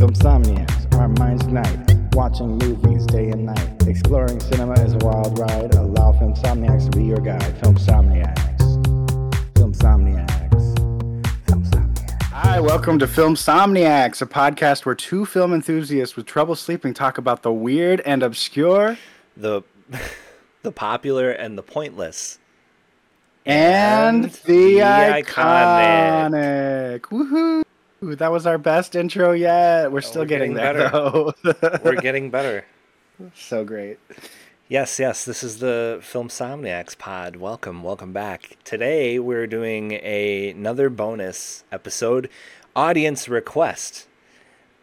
Filmsomniacs, our minds night, watching movies day and night. Exploring cinema is a wild ride. Allow Filmsomniacs to be your guide. Filmsomniacs. Filmsomniacs. Filmsomniacs. Hi, welcome to Filmsomniacs, a podcast where two film enthusiasts with trouble sleeping talk about the weird and obscure the the popular and the pointless. and, And the, the iconic. Woohoo! That was our best intro yet. We're still we're getting, getting there though. We're getting better. so great. Yes, yes, this is the Filmsomniacs pod. Welcome, welcome back. Today we're doing a, another bonus episode, audience request.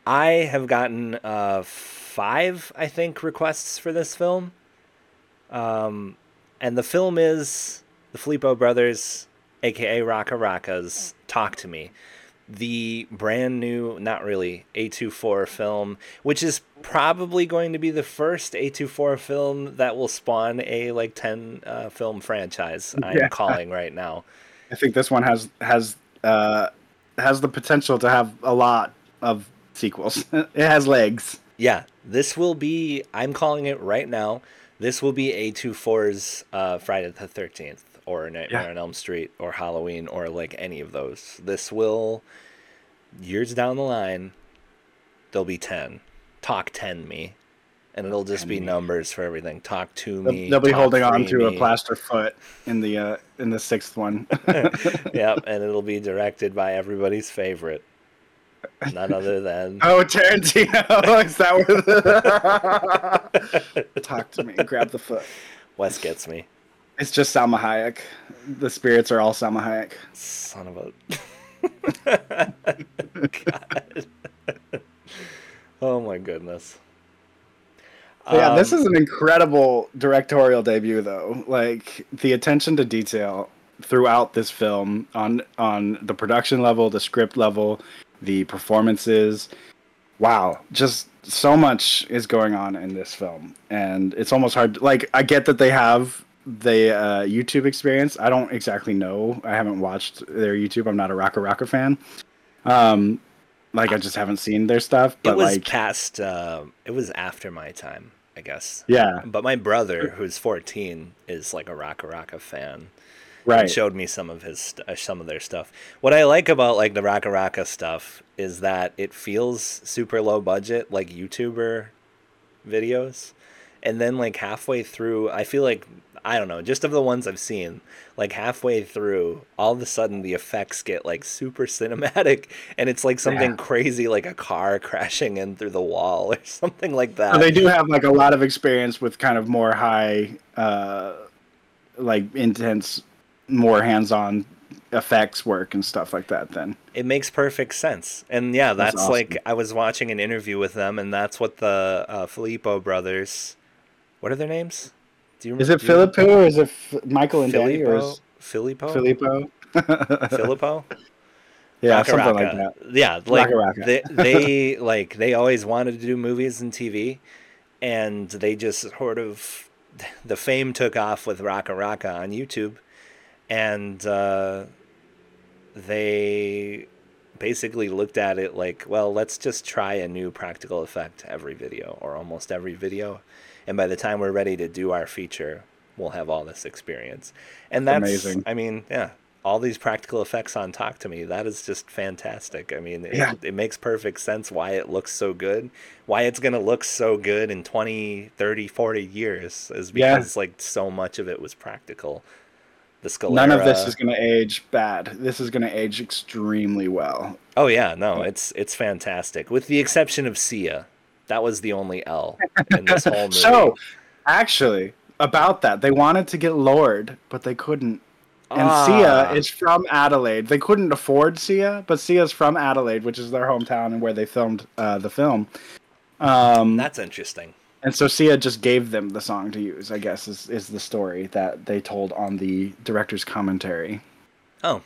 I have gotten uh, five, I think, requests for this film. Um, and the film is the Phillippou Brothers, aka Rakka Rakka's Talk to Me. The brand new, not really, A24 film, which is probably going to be the first A24 film that will spawn a like 10 uh, film franchise. I'm Yeah. calling right now. I think this one has has uh, has the potential to have a lot of sequels. it has legs. Yeah, this will be, I'm calling it right now. This will be A24's uh, Friday the 13th or Nightmare Yeah. on Elm Street or Halloween or like any of those. This will, years down the line, there'll be 10. Talk 10 me. And it'll just be me. numbers for everything. Talk to They'll, me. they'll be holding on to a plaster foot in the uh, in the sixth one. yep, and it'll be directed by everybody's favorite. None other than oh, Tarantino! Is that where the... Talk to me. Grab the foot. Wes gets me. It's just Salma Hayek. The spirits are all Salma Hayek. Son of a. Oh my goodness. yeah, this Um, is an incredible directorial debut, though. Like the attention to detail throughout this film on on the production level, the script level, the performances. Wow, just so much is going on in this film, and it's almost hard. Like I get that they have the uh, YouTube experience. I don't exactly know. I haven't watched their YouTube. I'm not a Rakka Rakka fan. Um, like I just haven't seen their stuff. But it was like, past. Uh, it was after my time, I guess. yeah, But my brother, who's 14, is like a Rakka Rakka fan. right. and showed me some of his uh, some of their stuff. What I like about like the Rakka Rakka stuff is that it feels super low budget, like YouTuber videos, and then like halfway through, I feel like I don't know, just of the ones I've seen, like halfway through, all of a sudden the effects get like super cinematic, and it's like something Yeah. crazy, like a car crashing in through the wall or something like that. So they do have like a lot of experience with kind of more high, uh, like intense, more hands-on effects work and stuff like that. Then It makes perfect sense. And yeah, That's that's, awesome. like I was watching an interview with them, and that's what the uh, Phillippou brothers. What are their names? Do you is it you- Filippo or is it F- Michael and Danny or is Filippo? Filippo? Filippo? yeah, Rakka something Rakka. like that. Yeah, like Rakka. they, they like they always wanted to do movies and TV, and they just sort of the fame took off with Rakka Rakka on YouTube, and uh, they basically looked at it like, well, let's just try a new practical effect every video or almost every video, and by the time we're ready to do our feature, we'll have all this experience, and that's Amazing. I mean, yeah. All these practical effects on Talk to Me, that is just fantastic. I mean, it, Yeah. it makes perfect sense why it looks so good, why it's going to look so good in 20, 30, 40 years is Yeah. because like so much of it was practical. The Scalera. None of this is going to age bad. This is going to age extremely well. Oh yeah, no, it's it's fantastic. With the exception of Sia. That was the only L in this whole movie. So, actually, about that, they wanted to get Lorde, but they couldn't. And Sia Ah. is from Adelaide. They couldn't afford Sia, but Sia's from Adelaide, which is their hometown and where they filmed uh, the film. Um, That's interesting. and so Sia just gave them the song to use. I guess is is the story that they told on the director's commentary. Oh.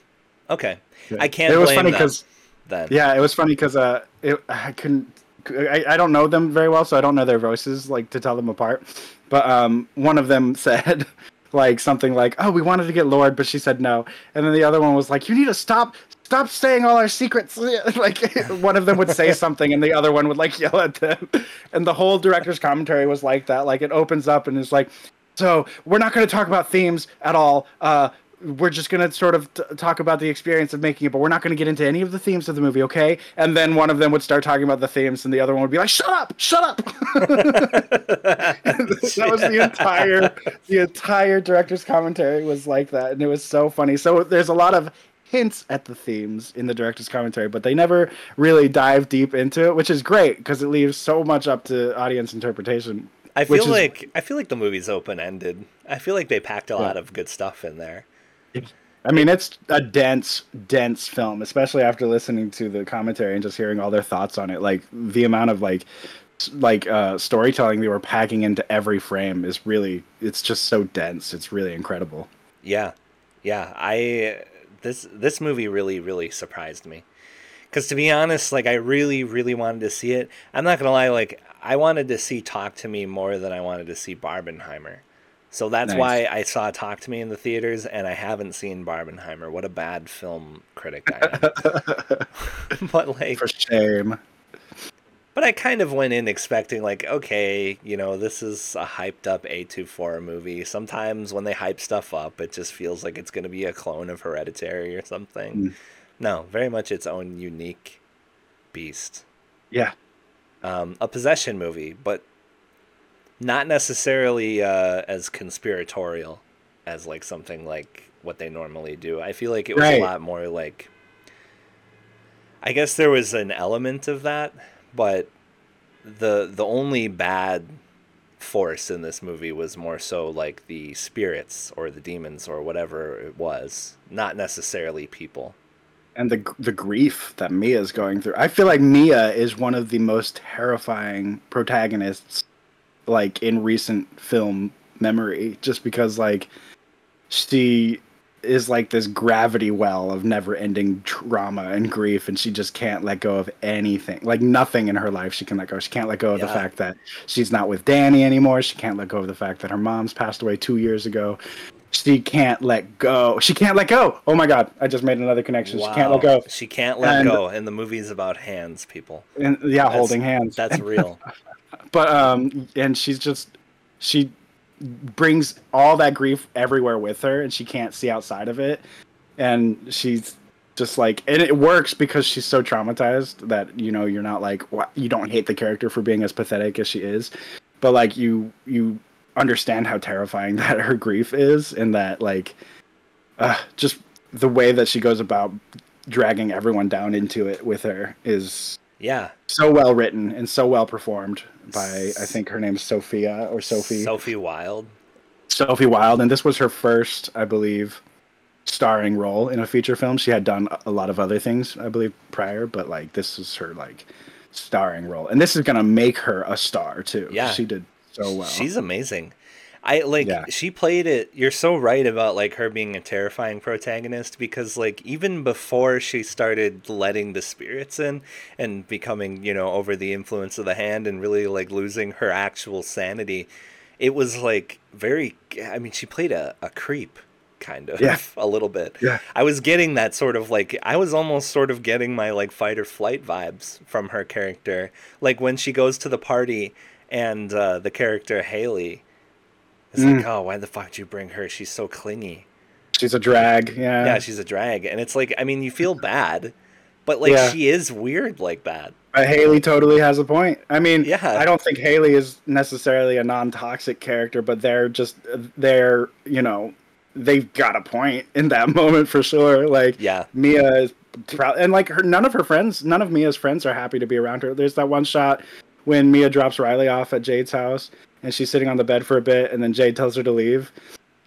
Okay. I can't It was funny because then. yeah, it was funny because uh, it, I couldn't. I, I don't know them very well, so I don't know their voices like to tell them apart. But um, one of them said like something like, "Oh, we wanted to get Lorde, but she said no," and then the other one was like, "You need to stop stop saying all our secrets. like one of them would say something and the other one would like yell at them. And the whole director's commentary was like that. Like it opens up and it's like, so we're not going to talk about themes at all. Uh, we're just going to sort of t- talk about the experience of making it, but we're not going to get into any of the themes of the movie, okay? And then one of them would start talking about the themes, and the other one would be like, "Shut up! Shut up!" that was the entire the entire director's commentary was like that, and it was so funny. So there's a lot of hints at the themes in the director's commentary, but they never really dive deep into it, which is great because it leaves so much up to audience interpretation. I feel like I feel like the movie's open ended. I feel like they packed a yeah. lot of good stuff in there. I mean, it's a dense, dense film, especially after listening to the commentary and just hearing all their thoughts on it. Like the amount of like, like uh, storytelling they were packing into every frame is really, it's just so dense. It's really incredible. Yeah, yeah. I this this movie really, really surprised me. Because to be honest, like I really, really wanted to see it. I'm not gonna lie, like I wanted to see Talk to Me more than I wanted to see Barbenheimer. So that's nice. why I saw Talk to Me in the theaters, and I haven't seen Barbenheimer. What a bad film critic I am. but like, for shame. But I kind of went in expecting like, okay, you know, this is a hyped up A24 movie. Sometimes when they hype stuff up, it just feels like it's going to be a clone of Hereditary or something. Mm. No, very much its own unique beast. Yeah. Um, a possession movie, but not necessarily uh, as conspiratorial as like something like what they normally do. I feel like it was right. a lot more like I guess there was an element of that, but the the only bad force in this movie was more so like the spirits or the demons or whatever it was, not necessarily people. And the the grief that Mia is going through. I feel like Mia is one of the most terrifying protagonists like in recent film memory just because like she is like this gravity well of never ending trauma and grief and she just can't let go of anything like nothing in her life she can let go she can't let go of yeah. the fact that she's not with danny anymore. She can't let go of the fact that her mom's passed away two years ago she can't let go. She can't let go. Oh my god. I just made another connection. Wow. she can't let go. She can't let and, go. And the movie's about hands people. And yeah that's, holding hands. that's real. But um, and she's just she brings all that grief everywhere with her, and she can't see outside of it, and she's just like and it works because she's so traumatized that you know you're not like you don't hate the character for being as pathetic as she is. But like you you understand how terrifying that her grief is and that like uh, just the way that she goes about dragging everyone down into it with her is yeah so well written and so well performed by I think her name's Sophia or Sophie. Sophie Wilde. Sophie Wilde, and this was her first, I believe, starring role in a feature film. She had done a lot of other things, I believe, prior, but like this is her like starring role, and this is gonna make her a star too. Yeah, she did so well. She's amazing. I like yeah. she played it. You're so right about like her being a terrifying protagonist because like even before she started letting the spirits in and becoming, you know, over the influence of the hand and really like losing her actual sanity, it was like very I mean, she played a, a creep kind of yeah. a little bit. Yeah. I was getting that sort of like I was almost sort of getting my like fight or flight vibes from her character. Like when she goes to the party and uh, the character Haley it's mm. like, oh, why the fuck did you bring her? She's so clingy. She's a drag. Yeah. Yeah, she's a drag, and it's like, I mean, you feel bad, but like yeah. she is weird like that. But Haley totally has a point. I mean, yeah. I don't think Haley is necessarily a non-toxic character, but they're just they're you know they've got a point in that moment for sure. Like, yeah, Mia is proud, and like her, none of her friends, none of Mia's friends are happy to be around her. There's that one shot when Mia drops Riley off at Jade's house, and she's sitting on the bed for a bit, and then Jade tells her to leave.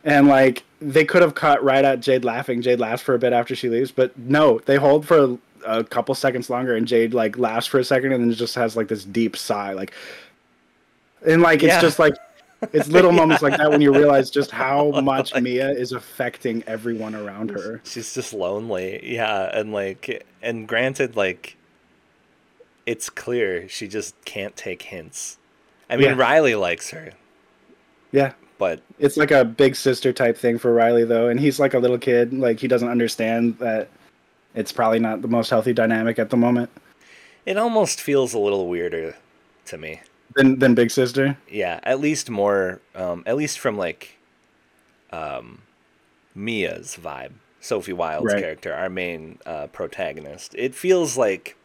And like they could have cut right at Jade laughing. Jade laughs for a bit after she leaves, but no, they hold for a, a couple seconds longer, and Jade like laughs for a second, and then just has like this deep sigh, like, and like it's yeah. just like it's little moments like that when you realize just how much like, Mia is affecting everyone around her. She's just lonely, yeah, and like, and granted, like, it's clear she just can't take hints I mean, yeah. Riley likes her. Yeah. But it's like a big sister type thing for Riley though, and he's like a little kid, like he doesn't understand that it's probably not the most healthy dynamic at the moment It almost feels a little weirder to me. than than Big Sister. Yeah, at least more, um, at least from like um, Mia's vibe, Sophie Wilde's Right. character, our main uh, protagonist. It feels like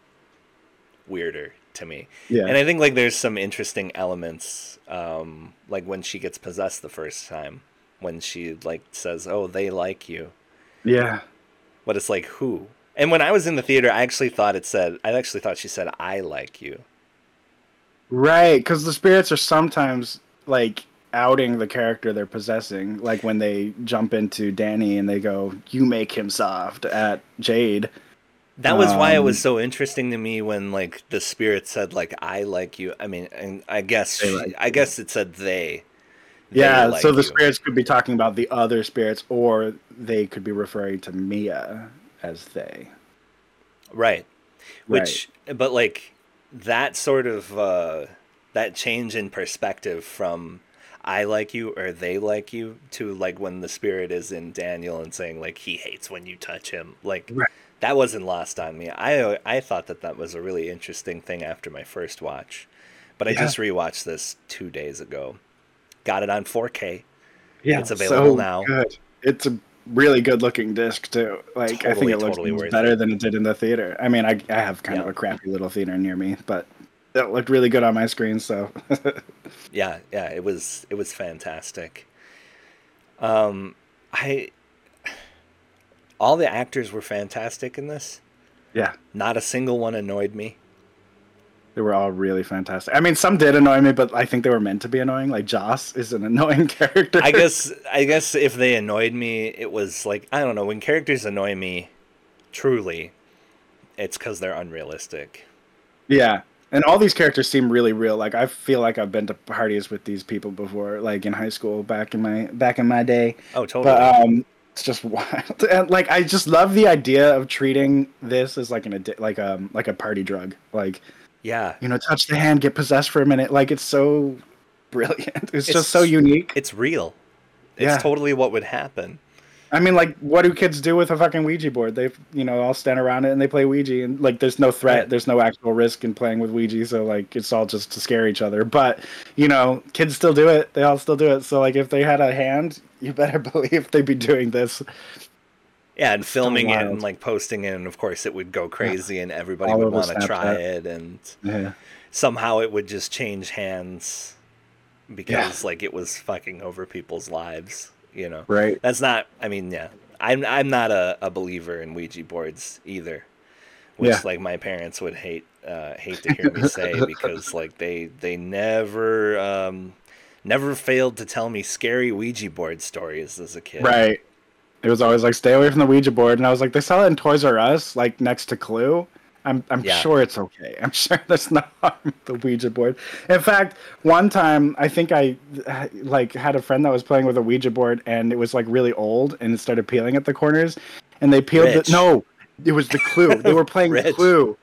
weirder to me. Yeah. And I think like there's some interesting elements, um, like when she gets possessed the first time, when she like says, "Oh, they like you," Yeah. but it's like who? And when I was in the theater, I actually thought it said, I actually thought she said, "I like you." Right, because the spirits are sometimes like outing the character they're possessing, like when they jump into Danny and they go, "You make him soft" at Jade. That was why it was Um, so interesting to me when like the spirit said like I like you. I mean, and I guess like I guess it said they. They Yeah, like so the you. spirits could be talking about the other spirits, or they could be referring to Mia as they. Right. Which but like that sort of uh that change in perspective from I like you or they like you to like when the spirit is in Daniel and saying like he hates when you touch him. Like Right. That wasn't lost on me. I I thought that that was a really interesting thing after my first watch. But I Yeah. just rewatched this 2 days ago. Got it on 4K. Yeah, It's available so now. Good. It's a really good looking disc too. Like I think it looks totally worth better it. than it did in the theater. I mean, I I have kind of a crappy little theater near me, but it looked really good on my screen. So Yeah, yeah, it was it was fantastic. Um I all the actors were fantastic in this. yeah, Not a single one annoyed me. they were all really fantastic. I mean, some did annoy me, but I think they were meant to be annoying. Like Joss is an annoying character. I guess I guess if they annoyed me, it was like I don't know, when characters annoy me truly, it's cuz they're unrealistic. Yeah. And all these characters seem really real. Like I feel like I've been to parties with these people before, like in high school back in my back in my day. Oh, totally. But um it's just wild. And like I just love the idea of treating this as like an like um like a party drug. Like, yeah. you know, touch the hand, get possessed for a minute. Like it's so brilliant. It's, It's- just so unique. It's real. It's Yeah. totally what would happen. I mean, like, what do kids do with a fucking Ouija board? They, you know, all stand around it and they play Ouija, and like, there's no threat, Right. there's no actual risk in playing with Ouija, so like, it's all just to scare each other. But you know, kids still do it. They all still do it. So like, if they had a hand, you better believe they'd be doing this. Yeah, and filming it and like posting it, and of course it would go crazy, and everybody All would want to try it, and Yeah. somehow it would just change hands because like it was fucking over people's lives, you know. Right. That's not. I mean, yeah, I'm I'm not a, a believer in Ouija boards either, which Yeah. like my parents would hate uh, hate to hear me say because like they they never um, never failed to tell me scary Ouija board stories as a kid. Right. It was always like, stay away from the Ouija board, and I was like, they sell it in Toys R Us, like next to Clue. I'm I'm Yeah. sure it's okay. I'm sure there's no harm the Ouija board. In fact, one time I think I like had a friend that was playing with a Ouija board, and it was like really old, and it started peeling at the corners, and they peeled Rich. the no, it was the Clue. They were playing Rich. Clue,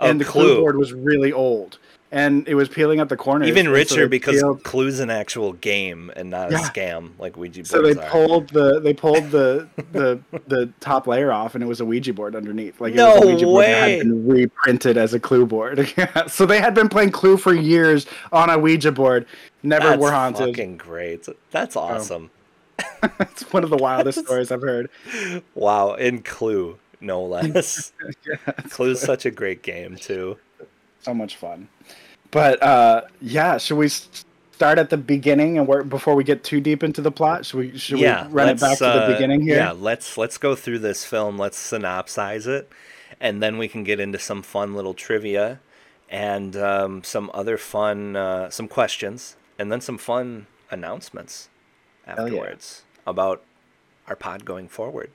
Oh, and the Clue. Clue board was really old, and it was peeling at the corners. Even and so richer because peeled- Clue's an actual game and not a scam like Ouija boards So they are. pulled the they pulled the the the top layer off, and it was a Ouija board underneath. Like it No was a Ouija board that way. had been reprinted as a Clue board. So they had been playing Clue for years on a Ouija board. Never That's were haunted. That's fucking great. That's oh. awesome. it's one of the wildest stories I've heard. Wow, in Clue, no less. Clue's such a great game too. So much fun. But uh, yeah, should we start at the beginning and work before we get too deep into the plot? Should we should yeah, we run it back to the uh, beginning here? Yeah, let's let's go through this film. Let's synopsize it, and then we can get into some fun little trivia, and um, some other fun uh, some questions, and then some fun announcements yeah. afterwards about our pod going forward.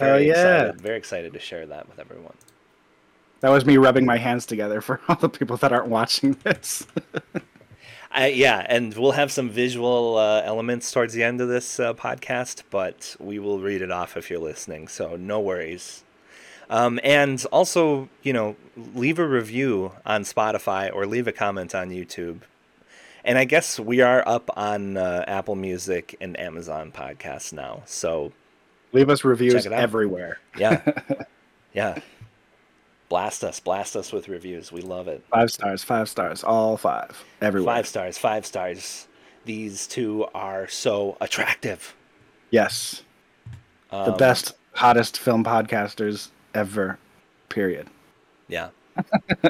Hell yeah. excited, very excited to share that with everyone. That was me rubbing my hands together for all the people that aren't watching this. I, yeah, and we'll have some visual uh, elements towards the end of this uh, podcast, but we will read it off if you're listening, so no worries. Um, and also, you know, leave a review on Spotify or leave a comment on YouTube. And I guess we are up on uh, Apple Music and Amazon podcasts now. So, Leave us reviews Check it out. everywhere. yeah. Yeah. Blast us, blast us with reviews. We love it. Five stars, five stars, all five, everywhere. Five stars, five stars. These two are so attractive. Yes, the Um, best, hottest film podcasters ever. Period. Yeah.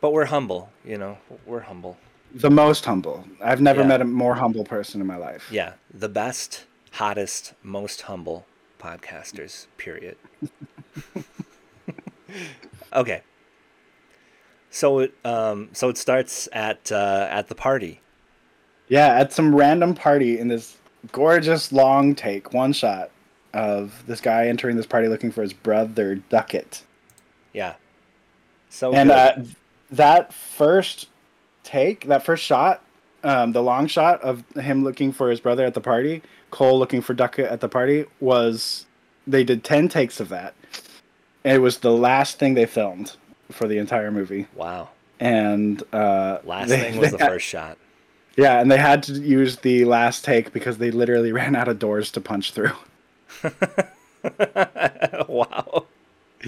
but we're humble, you know. We're humble. The most humble. I've never Yeah. met a more humble person in my life. Yeah, the best, hottest, most humble podcasters. Period. okay. So it um so it starts at uh, at the party. Yeah, at some random party in this gorgeous long take, one shot of this guy entering this party looking for his brother Duckett. Yeah. So and uh, that first take, that first shot, um, the long shot of him looking for his brother at the party, Cole looking for Duckett at the party, was they did ten takes of that. It was the last thing they filmed for the entire movie, wow. and uh, Last they- thing was the had- first shot. Yeah, and they had to use the last take because they literally ran out of doors to punch through. wow.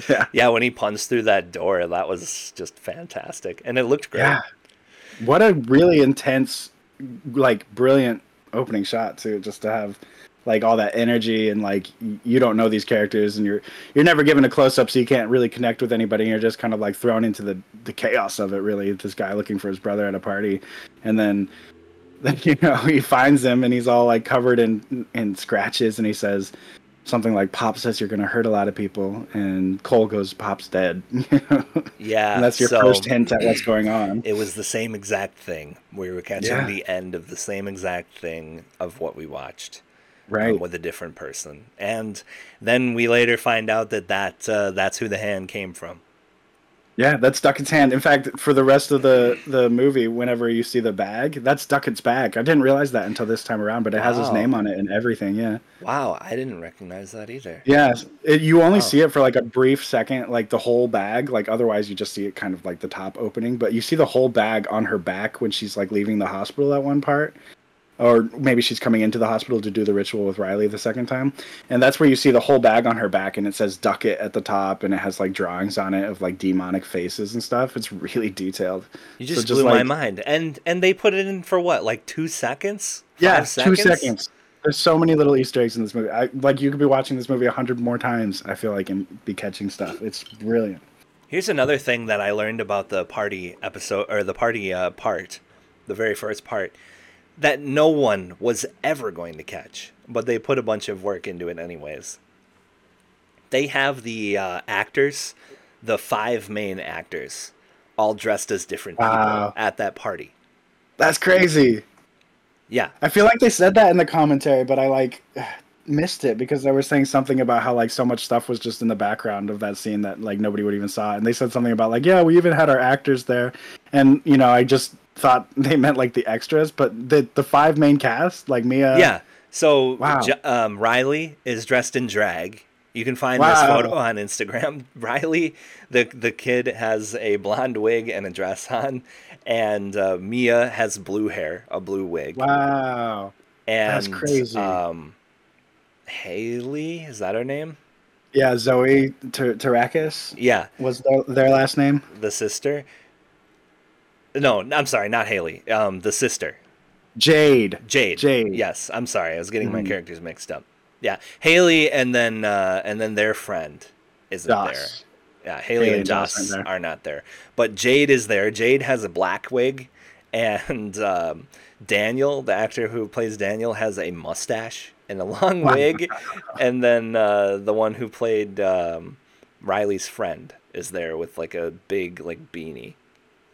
Yeah. Yeah, when he punched through that door, that was just fantastic. And it looked great. Yeah. What a really intense, like brilliant opening shot too. Just to have like all that energy and like you don't know these characters and you're you're never given a close up, so you can't really connect with anybody. And you're just kind of like thrown into the the chaos of it. Really, this guy looking for his brother at a party, and then then you know he finds him and he's all like covered in in scratches, and he says. Something like Pop says you're gonna hurt a lot of people, and Cole goes, "Pop's dead." Yeah. and that's your so first hint at what's going on. It was the same exact thing. We were catching Yeah. the end of the same exact thing of what we watched. Um, Right. with a different person. And then we later find out that, that uh, that's who the hand came from. Yeah, that's Duckett's hand. In fact, for the rest of the the movie, whenever you see the bag, that's Duckett's bag. I didn't realize that until this time around, but it has his name on it and everything. Yeah, Wow, I didn't recognize that either. yeah. It, you only Wow. see it for like a brief second, like the whole bag. Like otherwise, you just see it kind of like the top opening. But you see the whole bag on her back when she's like leaving the hospital at one part, or maybe she's coming into the hospital to do the ritual with Riley the second time, and that's where you see the whole bag on her back, and it says Duckett at the top, and it has like drawings on it of like demonic faces and stuff. It's really detailed. You So just, just blew my mind. And and they put it in for what, like two seconds? Yeah, Five two seconds. There's so many little Easter eggs in this movie. I, like you could be watching this movie a hundred more times. I feel like and be catching stuff. It's brilliant. Here's another thing that I learned about the party episode or the party uh, part, the very first part, that no one was ever going to catch, but they put a bunch of work into it anyways. They have the uh, actors, the five main actors, all dressed as different people at that party. That's crazy. Yeah, I feel like they said that in the commentary, but I like missed it because they were saying something about how like so much stuff was just in the background of that scene that like nobody would even saw. it. And they said something about like, yeah, we even had our actors there, and you know, I just thought they meant like the extras, but the the five main cast, like Mia, yeah. So Wow. J- um, Riley is dressed in drag. You can find this photo on Instagram. Riley, the the kid, has a blonde wig and a dress on, and uh, Mia has blue hair, a blue wig. wow, and that's crazy. Um, Haley, is that her name? yeah, Zoe Ter- Terakes Yeah, was their, their last name. the sister. No, I'm sorry, not Haley. Um, the sister. Jade. Jade. Jade. Yes, I'm sorry. I was getting my Mhm. characters mixed up. Yeah, Haley, and then uh, and then their friend isn't there. Yeah, Haley, Haley and Joss Joss aren't there. are not there, but Jade is there. Jade has a black wig, and um, Daniel, the actor who plays Daniel, has a mustache and a long wig, and then uh, the one who played um, Riley's friend is there with like a big like beanie.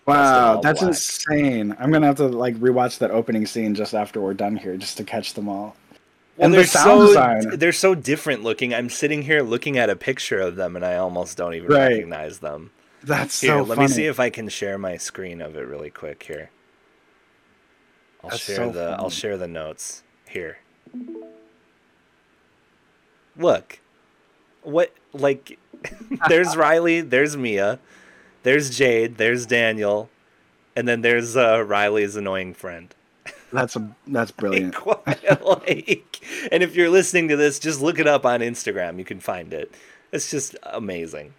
Wow, that's black. insane. I'm gonna have to like rewatch that opening scene just after we're done here, just to catch them all. Well, and they're the sound so design. they're so different looking. I'm sitting here looking at a picture of them, and I almost don't even Right. recognize them. That's Here, so let funny. me see if I can share my screen of it really quick here. I'll That's share so the I'll share the notes here. Look. What like there's Riley, there's Mia, there's Jade, there's Daniel, and then there's uh, Riley's annoying friend. That's a that's brilliant. Like, like, and if you're listening to this, just look it up on Instagram. You can find it. It's just amazing.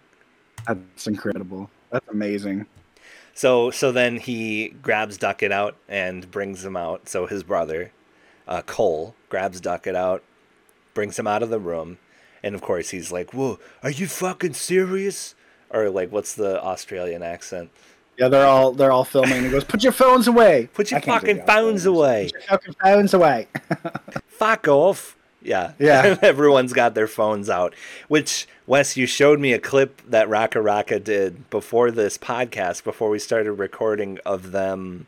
That's incredible. That's amazing. So so then he grabs Duckett out and brings him out. So his brother, uh, Cole, grabs Duckett out, brings him out of the room, and of course he's like, "Whoa, are you fucking serious?" Or like, what's the Australian accent? Yeah, they're all they're all filming. He goes, "Put your phones away. Put your fucking phones away. Put your fucking phones away." Fuck off. Yeah. Yeah. Everyone's got their phones out. Which Wes, you showed me a clip that Rakka Rakka did before this podcast, before we started recording of them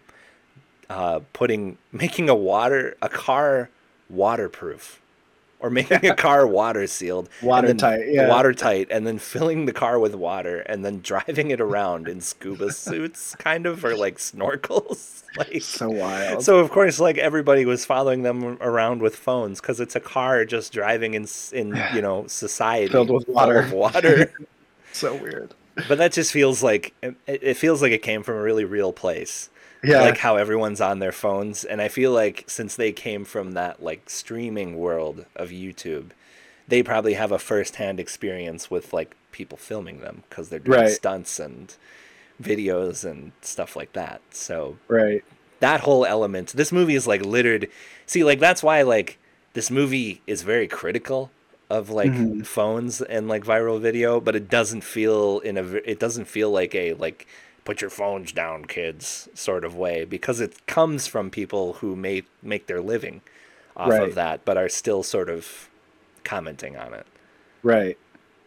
uh, putting making a water a car waterproof. Or making a car water sealed, Watertight, yeah. watertight, and then filling the car with water, and then driving it around in scuba suits, kind of, or like snorkels. Like, so wild. so of course, like everybody was following them around with phones because it's a car just driving in in you know society Filled with water. of water. so weird. but that just feels like it feels like it came from a really real place. Yeah. Like how everyone's on their phones, and I feel like since they came from that like streaming world of YouTube, they probably have a first-hand experience with like people filming them because they're doing Right. stunts and videos and stuff like that. So right. that whole element this movie is like littered see like that's why like this movie is very critical of like Mhm. phones and like viral video but it doesn't feel in a it doesn't feel like a like put your phones down kids sort of way because it comes from people who may make their living off Right. of that but are still sort of commenting on it Right.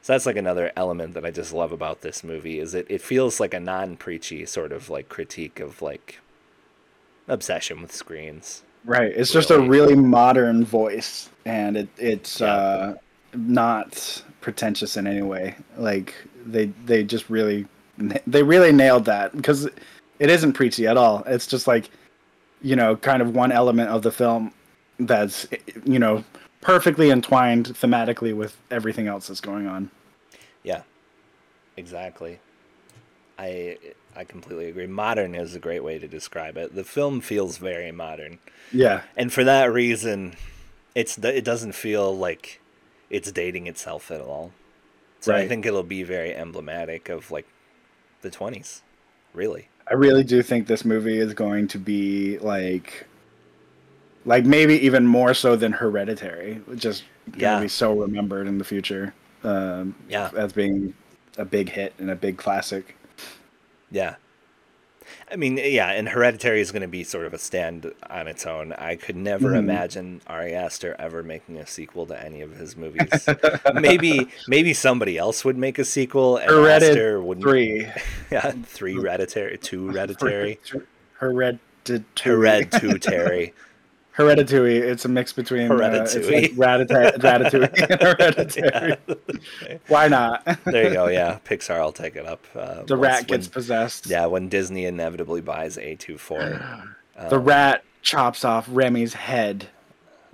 so that's like another element that I just love about this movie is it, it feels like a non-preachy sort of like critique of like obsession with screens. Right. It's just a Really. really modern voice, and it it's Yeah. uh, not pretentious in any way. Like they they just really they really nailed that because it isn't preachy at all. It's just like you know, kind of one element of the film that's you know perfectly entwined thematically with everything else that's going on. Yeah, exactly. I I completely agree. Modern is a great way to describe it. The film feels very modern, Yeah. and for that reason, it's it doesn't feel like it's dating itself at all. So I think it'll be very emblematic of like the twenties, really. I really do think this movie is going to be like like maybe even more so than Hereditary, just gonna Yeah. be so remembered in the future um, Yeah. as being a big hit and a big classic. Yeah. I mean, yeah, and Hereditary is going to be sort of a stand on its own. I could never Mhm. imagine Ari Aster ever making a sequel to any of his movies. maybe, maybe somebody else would make a sequel, and Aster wouldn't. Hereditary. Yeah, three Hereditary, two Hereditary, Hereditary. Hereditary. Hereditary. It's a mix between uh, it's like Ratatouille, Ratatouille and Hereditary. Yeah. Why not? There you go. Yeah, Pixar I'll take it up. Uh, The rat gets when- possessed. Yeah, when Disney inevitably buys A24. The Um, rat chops off Remy's head.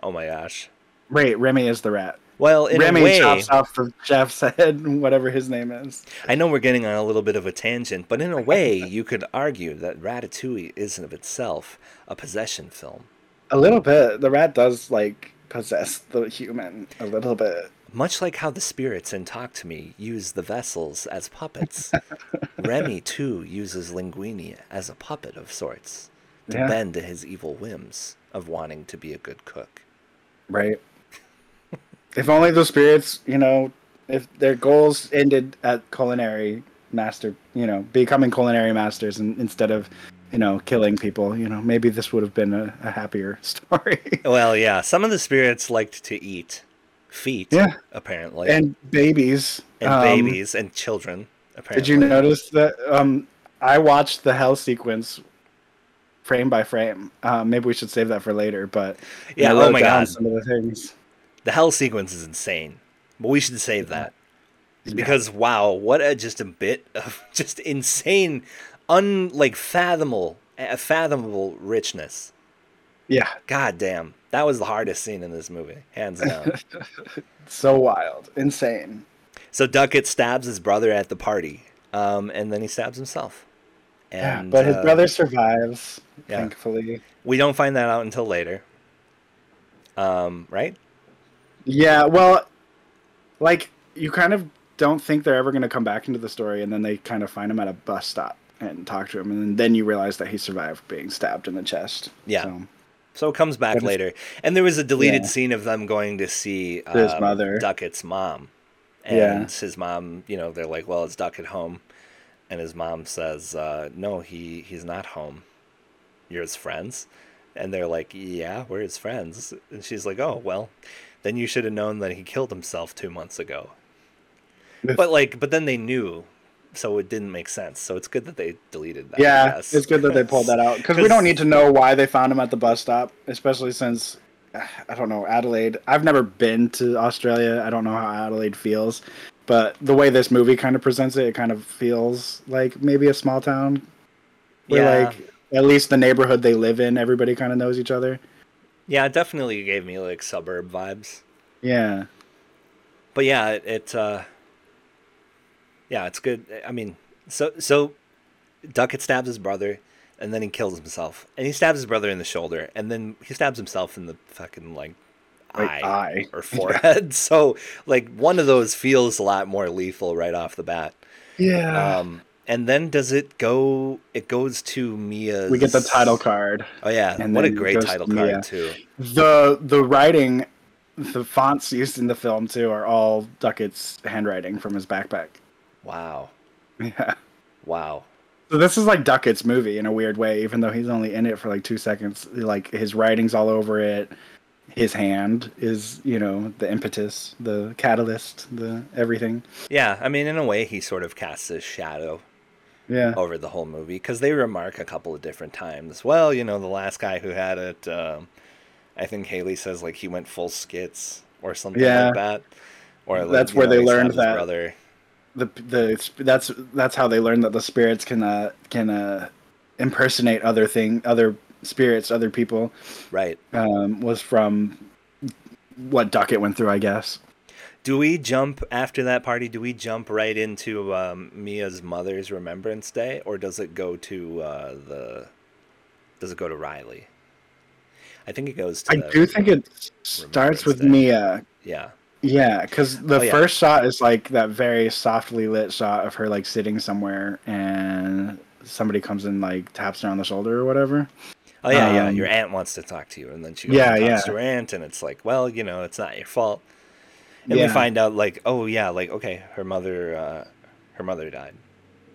Oh my gosh. Wait, Remy is the rat. Well, in Remy a way, chops off the chef's head, whatever his name is. I know we're getting on a little bit of a tangent, but in a way, you could argue that Ratatouille is of itself a possession film. A little bit. The rat does like possess the human a little bit. Much like how the spirits in Talk to Me use the vessels as puppets, Remy too uses Linguini as a puppet of sorts to Yeah. bend to his evil whims of wanting to be a good cook. Right. if only the spirits, you know, if their goals ended at culinary master, you know, becoming culinary masters and, instead of, you know, killing people, you know, maybe this would have been a, a happier story. Well, yeah, some of the spirits liked to eat feet, Yeah. apparently, and babies. and um, babies and children. Apparently. Did you notice that? Um, I watched the hell sequence frame by frame. Uh, maybe we should save that for later. But Yeah, oh my God. some of the things. The hell sequence is insane, but we should save that because wow, what a just a bit of just insane, un like fathomable, fathomable richness. Yeah, God damn, that was the hardest scene in this movie, hands down. so wild, insane. so Duckett stabs his brother at the party, um, and then he stabs himself. Yeah, but his uh, brother survives. yeah. Thankfully. We don't find that out until later. Um, right? Yeah, well, like you kind of don't think they're ever going to come back into the story, and then they kind of find him at a bus stop and talk to him, and then you realize that he survived being stabbed in the chest. Yeah. So, So it comes back later, and there was a deleted Yeah. scene of them going to see um, His mother. Duckett's mom, and Yeah. his mom. You know, they're like, "Well, is Duckett home?" And his mom says, uh, "No, he he's not home. You're his friends." And they're like, "Yeah, we're his friends." And she's like, "Oh, well, then you should have known that he killed himself two months ago." But like, but then they knew, so it didn't make sense. So it's good that they deleted that. Yeah, it's good that they pulled that out because we don't need to know why they found him at the bus stop, especially since I don't know Adelaide. I've never been to Australia. I don't know how Adelaide feels, but the way this movie kind of presents it, it kind of feels like maybe a small town where Yeah. like at least the neighborhood they live in, everybody kind of knows each other. Yeah, it definitely gave me like suburb vibes. Yeah, But yeah, it, it uh yeah, it's good. I mean, so so Duckett stabs his brother and then he kills himself. And he stabs his brother in the shoulder and then he stabs himself in the fucking like eye, eye. or forehead. so like one of those feels a lot more lethal right off the bat. yeah. Um and then does it go it goes to Mia's we get the title card. Oh yeah, and what a great title to card too. the The writing, the fonts used in the film too, are all Duckett's handwriting from his backpack. Wow. Yeah. Wow. So this is like Duckett's movie in a weird way, even though he's only in it for like two seconds. Like his writing's all over it. His hand is, you know, the impetus, the catalyst, the everything. Yeah, I mean in a way he sort of casts his shadow Yeah. over the whole movie because they remark a couple of different times. Well, you know, the last guy who had it, um, I think Haley says like he went full skits or something Yeah. like that. Or like, That's where know, they learned that- Brother. The the that's that's how they learned that the spirits can uh, can uh, impersonate other thing, other spirits, other people. Right. Um, was from what Duckett went through, I guess. Do we jump after that party? Do we jump right into um, Mia's mother's Remembrance Day, or does it go to uh, the? Does it go to Riley? I think it goes to. I the- do think it starts with Day. Mia Yeah. Yeah, because the Oh, yeah. first shot is like that very softly lit shot of her like sitting somewhere, and somebody comes and like taps her on the shoulder or whatever. Oh yeah, yeah. Um, Your aunt wants to talk to you, and then she Yeah, talks yeah. to her aunt, and it's like, well, you know, it's not your fault. And yeah, we find out, like, oh yeah, like okay, her mother, uh, her mother died.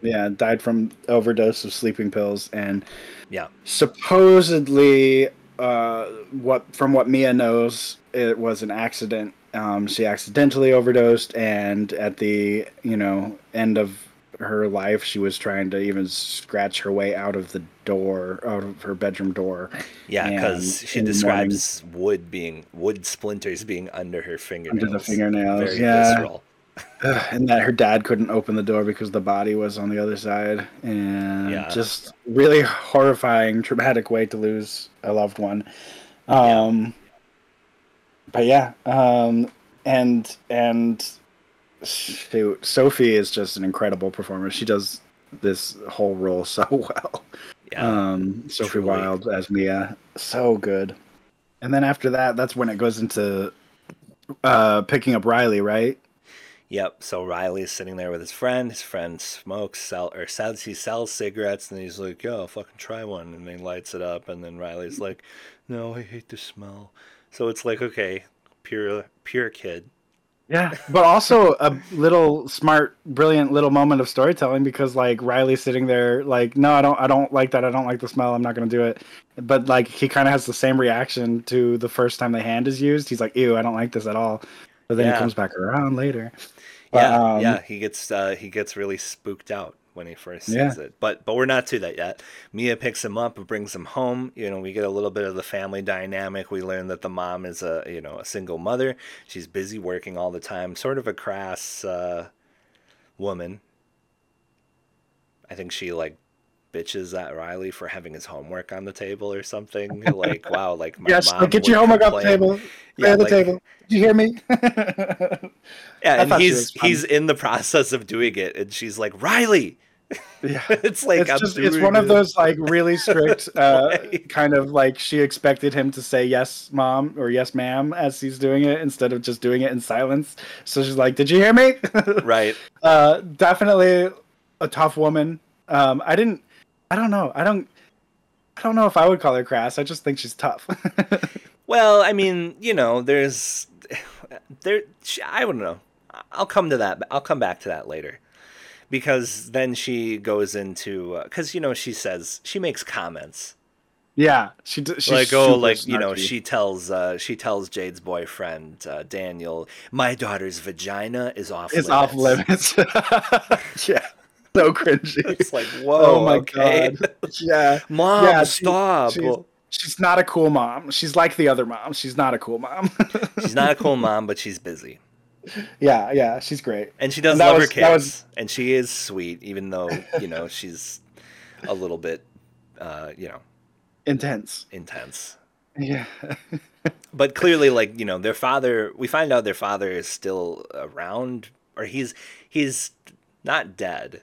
yeah, died from overdose of sleeping pills, and Yeah, supposedly, uh, what from what Mia knows, it was an accident. Um, she accidentally overdosed, and at the you know end of her life, she was trying to even scratch her way out of the door, out of her bedroom door. yeah, because she the morning- describes wood being wood splinters being under her fingernails. under the fingernails. Very yeah, visceral. And that her dad couldn't open the door because the body was on the other side, and Yeah. just really horrifying, traumatic way to lose a loved one. Um, but yeah, um, and and shoot, Sophie is just an incredible performer. She does this whole role so well. Yeah, Um, Sophie truly. Wilde as Mia, so good. And then after that, that's when it goes into uh, picking up Riley, right? Yep. So Riley's sitting there with his friend. His friend smokes, sell or says he sells cigarettes, and he's like, "Yo, fucking try one." And he lights it up, and then Riley's like, "No, I hate the smell." So it's like, okay, pure, pure kid. Yeah, but also a little smart, brilliant little moment of storytelling because like Riley's sitting there like, no, I don't, I don't like that. I don't like the smell. I'm not gonna do it. But like he kind of has the same reaction to the first time the hand is used. He's like, ew, I don't like this at all. But then Yeah. he comes back around later. But, Yeah, um, yeah. He gets uh, he gets really spooked out when he first Yeah. sees it. But but we're not to that yet. Mia picks him up and brings him home. You know, we get a little bit of the family dynamic. We learn that the mom is a you know a single mother. She's busy working all the time. Sort of a crass uh, woman. I think she like bitches at Riley for having his homework on the table or something. Like wow, like my Yes, mom like, get your homework off the table. Yeah, Yeah, the like- table. Did you hear me? Yeah, and he's he's in the process of doing it, and she's like, Riley, Yeah. it's like it's I'm just it's one of those like really strict uh kind of like she expected him to say yes mom or yes ma'am as he's doing it instead of just doing it in silence so she's like did you hear me right. uh definitely a tough woman um i didn't i don't know i don't i don't know if i would call her crass i just think she's tough Well, I mean, you know, there's there. I don't know. I'll come to that. I'll come back to that later, because then she goes into because you know she says she makes comments. Yeah she d- she's like oh like you know she tells uh she tells Jade's boyfriend uh, Daniel my daughter's vagina is off it's limits. off limits. yeah so cringy. It's like whoa oh my okay. God. Yeah. Mom Yeah, she- stop. she's- She's not a cool mom. She's like the other mom. She's not a cool mom. she's not a cool mom but she's busy yeah, yeah, she's great. And she does And love was- her kids, was- and she is sweet, even though you know she's a little bit, uh, you know, Intense. intense. Yeah. But clearly, like you know, their father. We find out their father is still around, or he's he's not dead,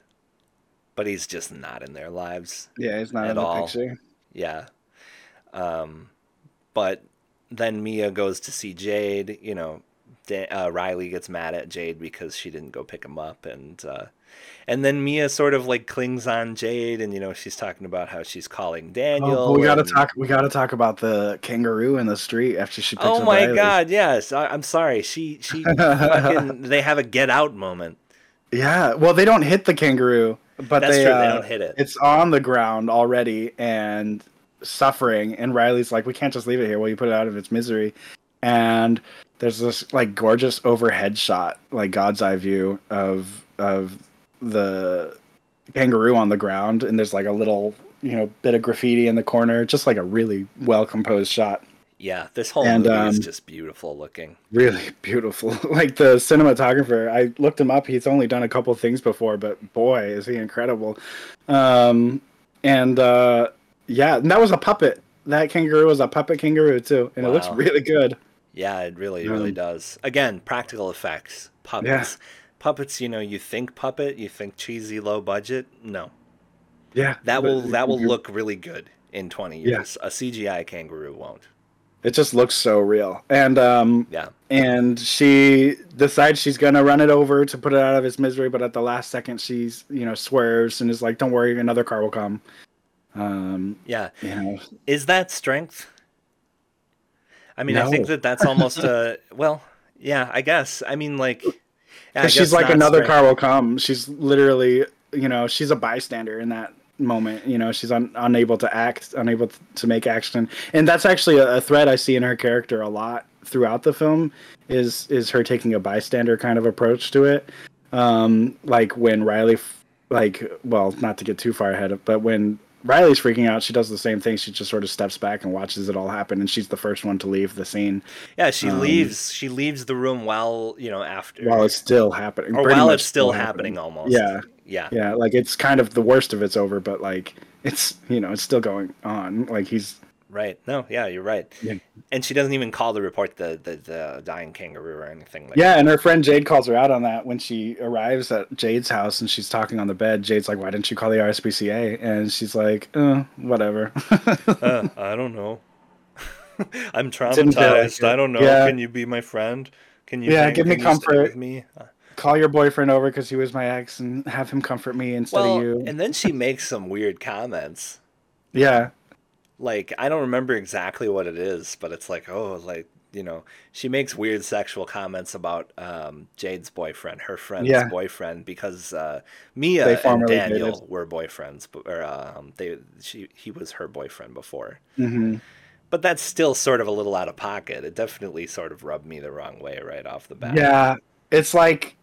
but he's just not in their lives. Yeah, he's not At in the all. picture. Yeah. Um, but then Mia goes to see Jade. You know, uh, Riley gets mad at Jade because she didn't go pick him up, and uh, and then Mia sort of like clings on Jade, and you know she's talking about how she's calling Daniel. Oh, we gotta talk. We gotta talk about the kangaroo in the street after she picks Oh my Riley. God! Yes, I, I'm sorry. She she fucking. They have a get out moment. Yeah. Well, they don't hit the kangaroo, but That's they, true. uh, they don't hit it. It's on the ground already and suffering. And Riley's like, "We can't just leave it here. Will you put it out of its misery?" And there's this like gorgeous overhead shot, like God's eye view of of the kangaroo on the ground, and there's like a little you know bit of graffiti in the corner, just like a really well composed shot. Yeah, this whole And, movie is um, just beautiful looking. Really beautiful. like the cinematographer, I looked him up. He's only done a couple things before, but boy, is he incredible. Um, and uh, yeah, and that was a puppet. That kangaroo was a puppet kangaroo too, and it looks really good. Yeah, it really, really Um, does. Again, practical effects, puppets. Puppets, you know, you think puppet, you think cheesy, low budget. No, Yeah, that will that will look really good in 20 Yeah. years. A CGI kangaroo won't. It just looks so real, and um, Yeah, and she decides she's gonna run it over to put it out of its misery, but at the last second, she's you know swerves and is like, "Don't worry, another car will come." Um, yeah. you know, Is that strength? I mean, I think that that's almost a well, yeah. I guess. I mean, like, yeah, I Because she's like another car will come. She's literally, you know, she's a bystander in that moment. You know, she's un- unable to act, unable to make action, and that's actually a, a thread I see in her character a lot throughout the film. Is is her taking a bystander kind of approach to it? Um, like when Riley, f- like, well, not to get too far ahead of, but when Riley's freaking out, she does the same thing. She just sort of steps back and watches it all happen, and she's the first one to leave the scene Yeah, she um, leaves. She leaves the room while you know after, while it's still happening, or while it's still happening, almost. Yeah. yeah. Yeah, like it's kind of the worst of it's over, but like it's you know it's still going on. Like he's Right. No, yeah, you're right. Yeah. And she doesn't even call to report the, the, the dying kangaroo or anything like that. yeah, that. and her friend Jade calls her out on that when she arrives at Jade's house and she's talking on the bed. Jade's like, "Why didn't you call the RSPCA?" And she's like, uh, "Whatever." Uh, I don't know. I'm like traumatized. I don't know. Yeah. Can you be my friend? Can you Yeah, give me can you stay comfort. with me? Uh, Call your boyfriend over because he was my ex and have him comfort me instead Well, of you. and then she makes some weird comments. yeah, Like I don't remember exactly what it is, but it's like, oh, like you know, she makes weird sexual comments about um, Jade's boyfriend, her friend's Yeah. boyfriend, because uh, Mia and Daniel were boyfriends, but or um, they she he was her boyfriend before. hmm But that's still sort of a little out of pocket. It definitely sort of rubbed me the wrong way right off the bat. yeah. It's like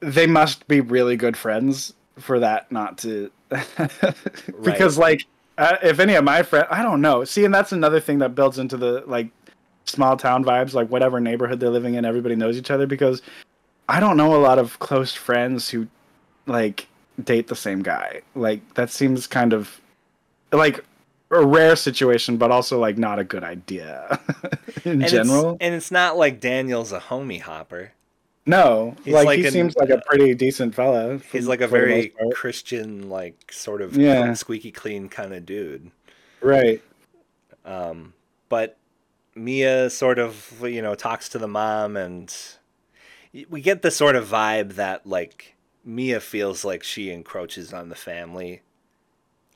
they must be really good friends for that not to because like uh, if any of my friends i don't know. See and that's another thing that builds into the like small town vibes like whatever neighborhood they're living in everybody knows each other because i don't know a lot of close friends who like date the same guy. Like that seems kind of like a rare situation but also like not a good idea in and general. It's, and it's not like Daniel's a homie hopper. No, He's like, like he an- seems like a pretty decent fella. for- He's like a very. Christian, like sort of Yeah. squeaky clean kind of dude. right. Um, but Mia sort of, you know, talks to the mom, and we get the sort of vibe that like Mia feels like she encroaches on the family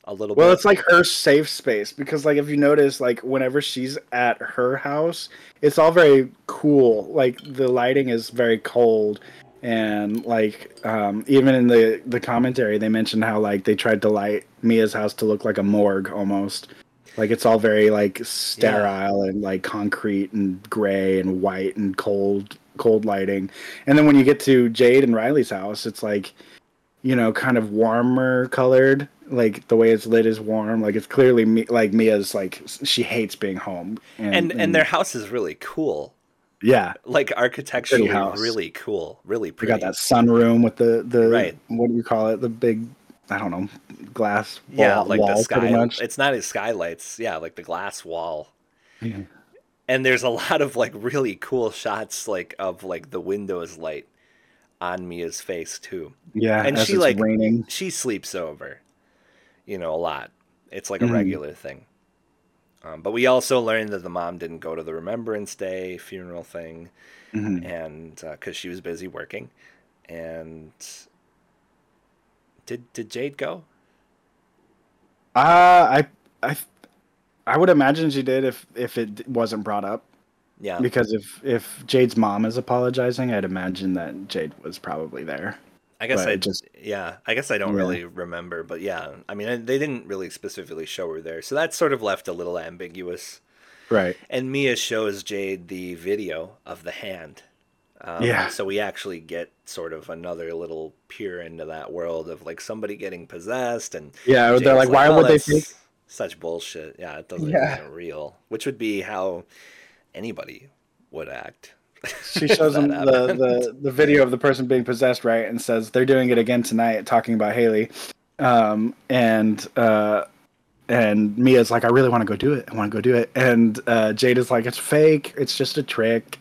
a little Well, bit. it's like her safe space because, like, if you notice, like, whenever she's at her house, it's all very cool. Like, the lighting is very cold, and like, um, even in the the commentary, they mentioned how like they tried to light Mia's house to look like a morgue almost. Like, it's all very like sterile and like concrete and gray and white and cold, cold lighting. And then when you get to Jade and Riley's house, it's like you know, kind of warmer colored. Like the way it's lit is warm. Like it's clearly me, like Mia's like she hates being home. and and their house is really cool, yeah, like architecturally really cool, really we pretty. got that sunroom with the the Right. what do you call it? The big I don't know glass wall, yeah, like wall the sky. It's not as skylights. Yeah, like the glass wall. Yeah. And there's a lot of like really cool shots, like of like the windows light on Mia's face too. Yeah, and she like raining. she sleeps over, you know, a lot. It's like a Mhm. regular thing. Um, but we also learned that the mom didn't go to the Remembrance Day funeral thing, Mhm. and because she was busy working, and did did Jade go? Uh, I I I would imagine she did if if it wasn't brought up. Yeah, Because if if Jade's mom is apologizing, I'd imagine that Jade was probably there. I guess I just- yeah, I guess I don't Yeah. really remember, but yeah, I mean they didn't really specifically show her there, so that's sort of left a little ambiguous. Right. And Mia shows Jade the video of the hand. Um, Yeah. So we actually get sort of another little peer into that world of like somebody getting possessed and Yeah, they're Jade's like, why "Oh, would they think? such bullshit? Yeah, it doesn't Yeah. real. Which would be how anybody would act. She shows him the, the the video of the person being possessed, right, and says they're doing it again tonight, talking about Haley, um, and uh, and Mia's like, I really want to go do it. I want to go do it, and uh, Jade is like, it's fake. It's just a trick.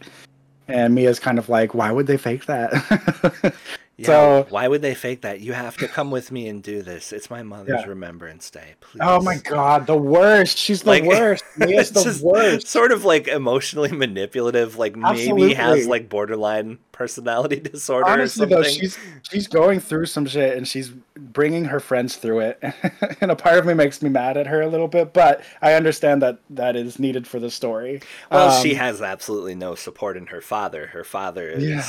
And Mia's kind of like, why would they fake that? Yeah, so- why would they fake that? You have to come with me and do this. It's my mother's Yeah. Remembrance Day. Please. oh my god, the worst. She's the Like, worst. Mia's the worst. sort of like emotionally manipulative like maybe has like borderline personality disorder Honestly, or something though, she's she's going through some shit and she's bringing her friends through it, and a part of me makes me mad at her a little bit, but I understand that that is needed for the story. well she Um, has absolutely no support in her father her father is Yeah.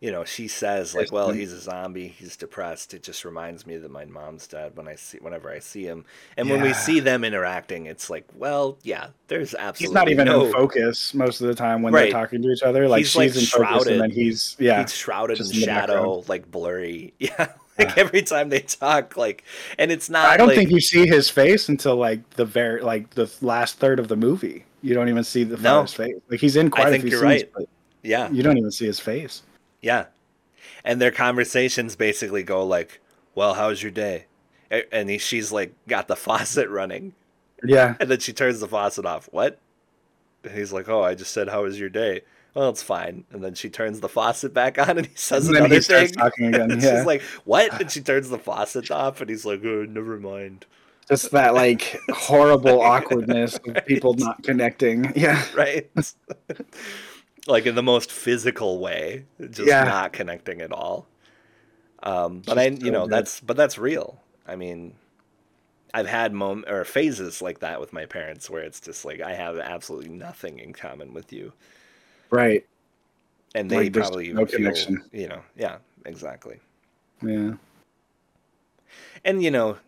You know she says like well he's a zombie he's depressed it just reminds me that my mom's dead when i see whenever i see him and when we see them interacting it's like well yeah there's absolutely he's not even no in focus most of the time when Right. they're talking to each other. Like He's, she's like, in focus, shrouded. and then he's yeah. he's shrouded in shadow, like blurry. Yeah, like every time they talk, like, and it's not. I don't like, think you see his face until like the very like the last third of the movie. You don't even see the No. face. Like he's in quite think a few you're scenes, right. but Yeah, you don't even see his face. Yeah, and their conversations basically go like, "Well, how's your day?" And he, she's like, got the faucet running, Yeah, and then she turns the faucet off. What? And he's like, "Oh, I just said, how was your day?" Well, it's fine. And then she turns the faucet back on, and he says and another thing. again. And Yeah, she's like, "What?" And she turns the faucet off, and he's like, "Oh, never mind." just that like horrible awkwardness of people not connecting. Yeah, right? Like in the most physical way, just Yeah. not connecting at all. Um, but Just I, you know, good. that's but that's real. I mean, I've had mom or phases like that with my parents where it's just like I have absolutely nothing in common with you, right. and they Like, probably no feel, connection. You know, yeah, exactly. Yeah, And you know,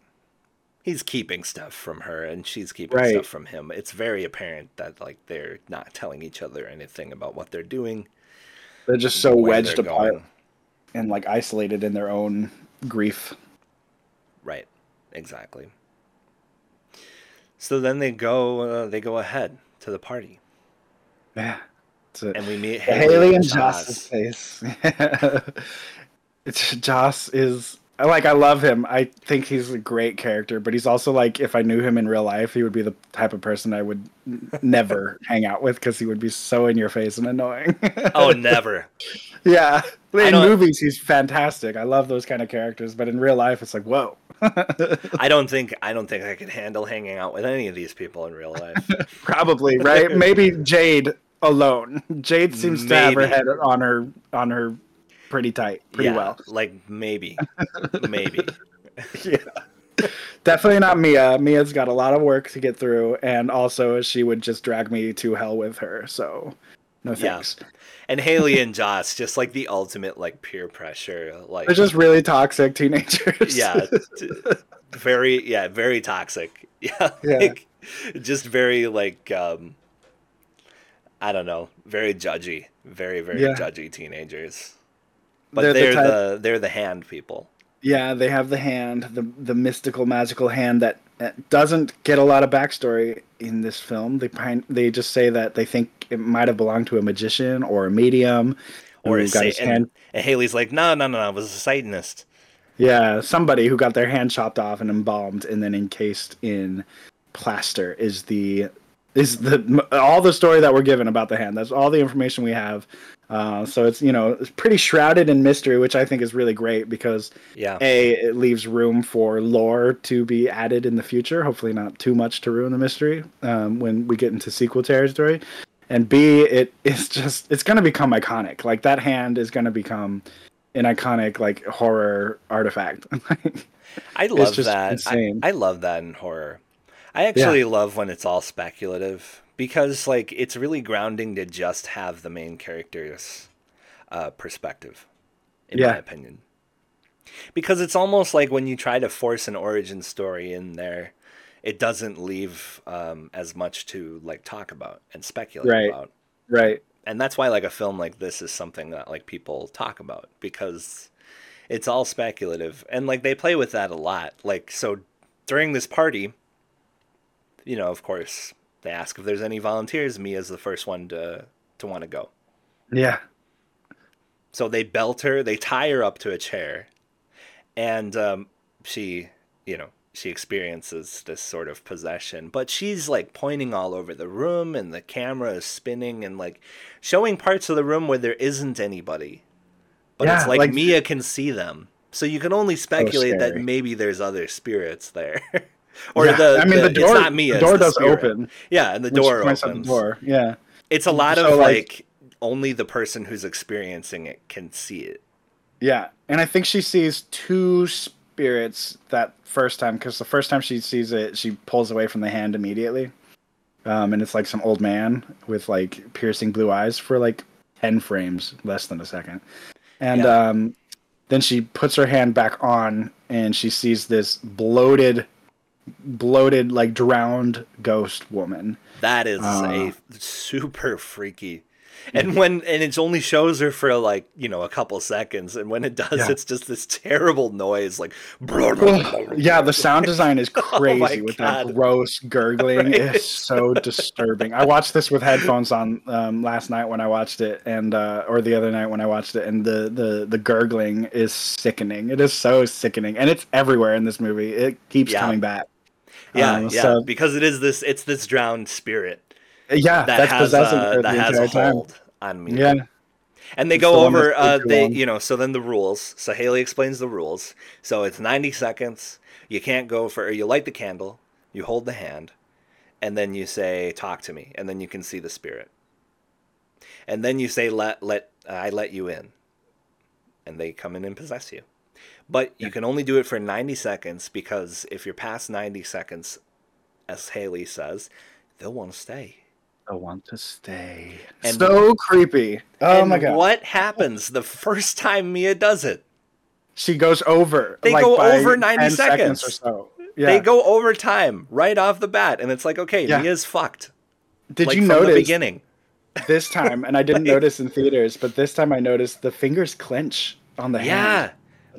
he's keeping stuff from her, and she's keeping Right. stuff from him. It's very apparent that like they're not telling each other anything about what they're doing. they're just so wedged apart going. and like isolated in their own grief. Right. Exactly. So then they go. Uh, they go ahead to the party, Yeah, a, and we meet Haley, Haley and Joss. Joss's face. it's Joss is like I love him. I think he's a great character, but he's also like if I knew him in real life, he would be the type of person I would never hang out with because he would be so in your face and annoying. Oh, never. yeah. In movies, he's fantastic. I love those kind of characters, but in real life, it's like whoa. I don't think I don't think I could handle hanging out with any of these people in real life. Probably right. Maybe Jade alone. Jade seems to have her head on her on her pretty tight, pretty yeah, well. like maybe, maybe. yeah. Definitely not Mia. Mia's got a lot of work to get through, and also she would just drag me to hell with her. So, no Yeah. thanks. And Haley and Joss, just like the ultimate like peer pressure, like They're just really toxic teenagers. yeah, t- very yeah, very toxic. Yeah, Yeah. like, just very like um, I don't know, very judgy, very very Yeah. judgy teenagers. But They're they're, the the, they're the hand people. yeah. They have the hand, the the mystical, magical hand that doesn't get a lot of backstory in this film. They they just say that they think it might have belonged to a magician or a medium, Or a got his Satan. hand And Haley's like, no, no, no, no, it was a Satanist. Yeah, somebody who got their hand chopped off and embalmed and then encased in plaster is the is the all the story that we're given about the hand. That's all the information we have. Uh, so it's you know it's pretty shrouded in mystery, which I think is really great because Yeah. a it leaves room for lore to be added in the future. Hopefully, not too much to ruin the mystery um, when we get into sequel territory. And B, it is just it's going to become iconic. Like that hand is going to become an iconic like horror artifact. I love that. I. I love that in horror. I actually love when it's all speculative because like it's really grounding to just have the main character's uh, perspective, in my opinion. Because it's almost like when you try to force an origin story in there, it doesn't leave um, as much to like talk about and speculate Right. about. right. and that's why like a film like this is something that like people talk about because it's all speculative and like they play with that a lot like so during this party you know of course they ask if there's any volunteers mia's the first one to to want to go. Yeah. so they belt her they tie her up to a chair and um, she you know she experiences this sort of possession but she's like pointing all over the room and the camera is spinning and like showing parts of the room where there isn't anybody but it's like, like- mia can see them. So you can only speculate that maybe there's other spirits there or Yeah, the I mean, the, it's door. not mia the door the does spirit. open. yeah and the door opens the door. Yeah. it's a lot So, of like- like only the person who's experiencing it can see it Yeah, and I think she sees two spirits that first time because the first time she sees it, she pulls away from the hand immediately, um, and it's like some old man with like piercing blue eyes for like ten frames, less than a second, and Yeah. um, then she puts her hand back on, and she sees this bloated, bloated like drowned ghost woman. That is Uh. a super freaky. And when and it only shows her for like, you know, a couple seconds and when it does Yeah. it's just this terrible noise like yeah, the sound design is crazy Oh with God. that gross gurgling. Right? It's so disturbing. I watched this with headphones on um, last night when I watched it, and uh, or the other night when I watched it, and the, the the gurgling is sickening. It is so sickening, and it's everywhere in this movie. It keeps Yeah. coming back. Yeah, Um, yeah, so- because it is this it's this drowned spirit Yeah, that that's has uh, that the has a entire time. hold on me. Yeah, And they It's go the over, uh, they you know, so then the rules. So Haley explains the rules. So it's 90 seconds. You can't go for you light the candle, you hold the hand, and then you say talk to me, and then you can see the spirit. And then you say let let I let you in. And they come in and possess you. But you can only do it for 90 seconds because if you're past 90 seconds as Haley says, they'll want to stay. I want to stay. And- so creepy. Oh my god. what happens the first time Mia does it? She goes over. They like, go over 90 10 seconds. or so. Yeah. They go over time right off the bat, and it's like, okay, Yeah. Mia's fucked. Did like you from notice the beginning? this time, and I didn't Like- notice in theaters, but this time I noticed the fingers clench on the hand. Yeah, tiny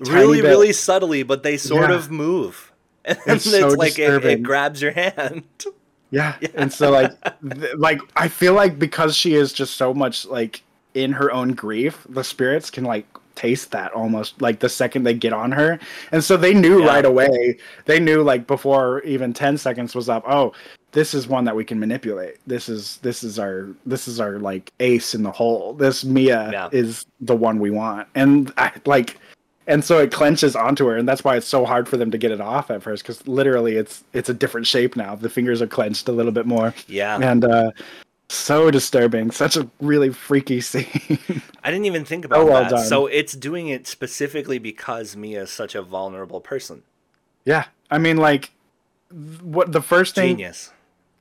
really, bit. really subtly, but they sort Yeah. of move, and It's it's, so like it, it grabs your hand. Yeah. And so like th- like I feel like because she is just so much like in her own grief, the spirits can like taste that almost like the second they get on her. And so they knew Yeah. right away. They knew like before even 10 seconds was up, oh, this is one that we can manipulate. This is this is our this is our like ace in the hole. This Mia Yeah. is the one we want. And I like and so it clenches onto her and that's why it's so hard for them to get it off at first cuz literally it's it's a different shape now. The fingers are clenched a little bit more Yeah. and uh so disturbing such a really freaky scene I didn't even think about well that. done. So it's doing it specifically because Mia is such a vulnerable person. yeah i mean like what the first thing Genius.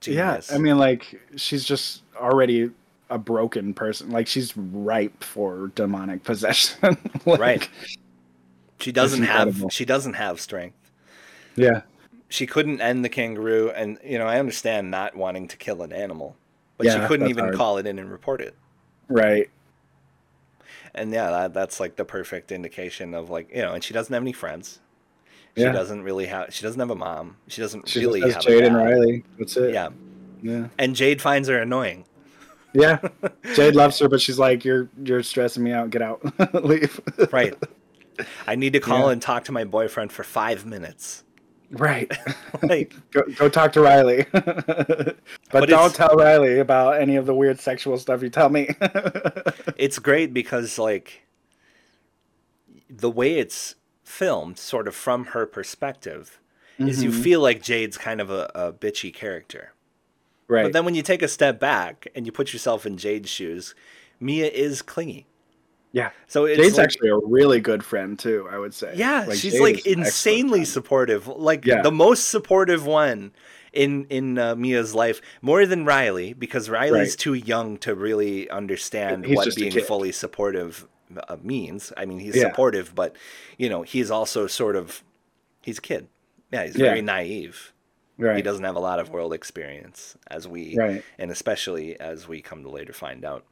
yeah i mean like she's just already a broken person like she's ripe for demonic possession Like, Right. She doesn't have incredible. she doesn't have strength. yeah She couldn't end the kangaroo and you know, I understand not wanting to kill an animal. But she couldn't even hard. call it in and report it. right And yeah, that, that's like the perfect indication of like, you know, and she doesn't have any friends. She Yeah. doesn't really have she doesn't have a mom. She doesn't she really have jade and riley that's it Yeah. yeah And Jade finds her annoying. yeah jade loves her but she's like you're you're stressing me out get out leave Right. I need to call Yeah. and talk to my boyfriend for five minutes. right Like, go, go talk to riley but, But don't tell riley about any of the weird sexual stuff you tell me it's great because like the way it's filmed, sort of from her perspective, is you Mhm. feel like Jade's kind of a, a bitchy character. right But then when you take a step back and you put yourself in Jade's shoes, Mia is clingy. Yeah So it's Jade's like- actually a really good friend too. I would say. Yeah, she's Jade like is an excellent insanely supportive. Like Yeah. the most supportive one in in uh, Mia's life, more than Riley, because Riley's Right. too young to really understand He's what being fully supportive uh, means. I mean, he's Yeah. supportive, but you know, he's also sort of he's a kid. Yeah, he's Yeah. very naive. Right. He doesn't have a lot of world experience, as we Right. and especially as we come to later find out.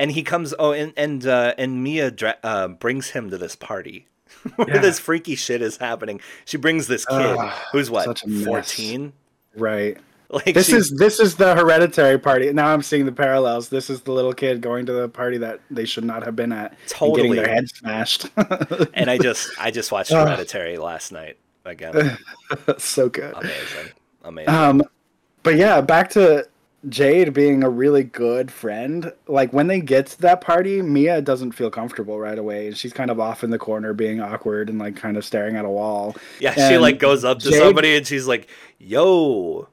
And he comes. Oh, and and uh, and Mia dra- uh, brings him to this party where Yeah. this freaky shit is happening. She brings this kid Ugh, who's what such a mess. fourteen. Right. Like This she- is this is the hereditary party. Now I'm seeing the parallels. This is the little kid going to the party that they should not have been at. and Totally. getting their head smashed. and I just I just watched Hereditary last night again. so good. Amazing, amazing. Um, but yeah, back to Jade being a really good friend. Like when they get to that party, Mia doesn't feel comfortable right away, and she's kind of off in the corner, being awkward and like kind of staring at a wall. yeah, she like goes up to Jade- somebody and she's like, "Yo."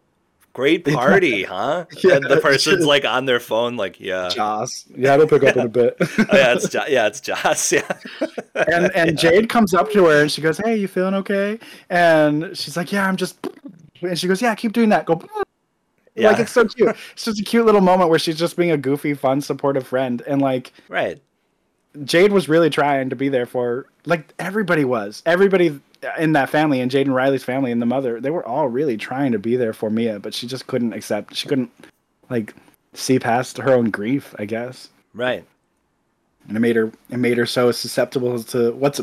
Great party, huh? Yeah, and the person's like on their phone, like, yeah, Joss, yeah, it'll pick up in a bit. oh, yeah, it's jo- yeah, it's Joss, yeah. and and Jade comes up to her and she goes, "Hey, you feeling okay?" And she's like, "Yeah, I'm just." And she goes, "Yeah, keep doing that. Go." Yeah. Like it's so cute. It's just a cute little moment where she's just being a goofy, fun, supportive friend, and like right. Jade was really trying to be there for like everybody was. Everybody in that family and Jade and Riley's family and the mother, they were all really trying to be there for Mia, but she just couldn't accept. She couldn't like see past her own grief, I guess. Right. And it made her it made her so susceptible to what's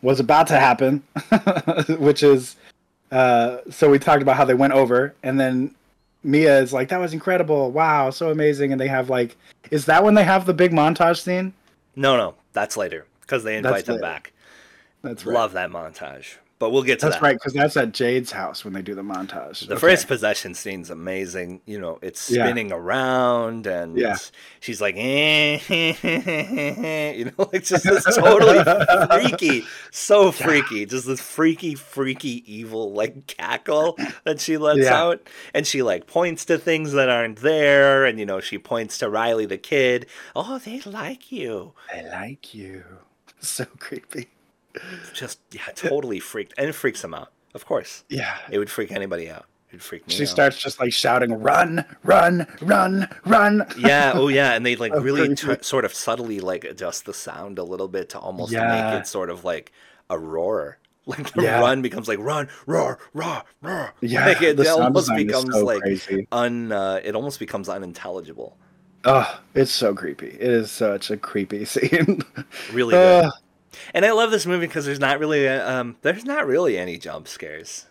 what's about to happen, which is uh so we talked about how they went over and then Mia is like that was incredible. Wow, so amazing and they have like is that when they have the big montage scene? No, no, that's later because they invite That's them later. back. That's right. Love that montage, but we'll get to That's that. right, because that's at Jade's house when they do the montage. The Okay. first possession scene's amazing. You know, it's Yeah. spinning around and Yeah. she's like, eh, you know, like just this totally freaky, so freaky, just this freaky, freaky, evil like cackle that she lets Yeah. out. And she like points to things that aren't there. And, you know, she points to Riley the kid. Oh, they like you. I like you. So creepy. Just, yeah, totally freaked. And it freaks him out. Of course. Yeah. It would freak anybody out. It'd freak me She out. starts just like shouting, "Run, run, run, run!" yeah oh yeah and they like really t- sort of subtly like adjust the sound a little bit to almost Yeah. make it sort of like a roar like the Yeah. run becomes like run roar roar roar Yeah, like it, the it sound almost becomes so like crazy. un uh, it almost becomes unintelligible Oh, it's so creepy. It is such a creepy scene. really good Uh, and i love this movie because there's not really uh, um there's not really any jump scares.